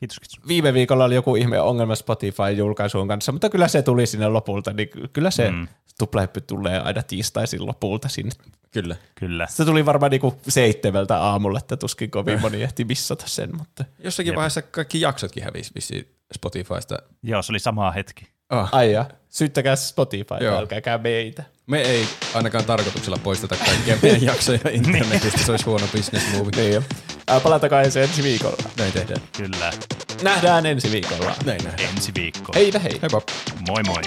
Kiitos, kiitos. Viime viikolla oli joku ihme ongelma Spotify-julkaisuun kanssa, mutta kyllä se tuli sinne lopulta, niin kyllä se mm. tuplahyppy tulee aina tiistaisin lopulta sinne. Kyllä. Kyllä. Se tuli varmaan niinku seitsemältä aamulla, että tuskin kovin moni ehti missata sen. Mutta... Jossakin Jep. vaiheessa kaikki jaksotkin hävisi vissiin Spotifysta. Joo, se oli sama hetki. Oh. Ai ja, syyttäkää Spotify, älkääkää meitä. Me ei ainakaan tarkoituksella poisteta kaikkia meidän jaksoja internetistä, se olisi huono business move. Niin Palatakaa ensi, ensi viikolla. Näin tehdään. Kyllä. Nähdään ensi viikolla. Näin nähdään. Ensi viikko. Heitä hei. Heippa. Moi moi.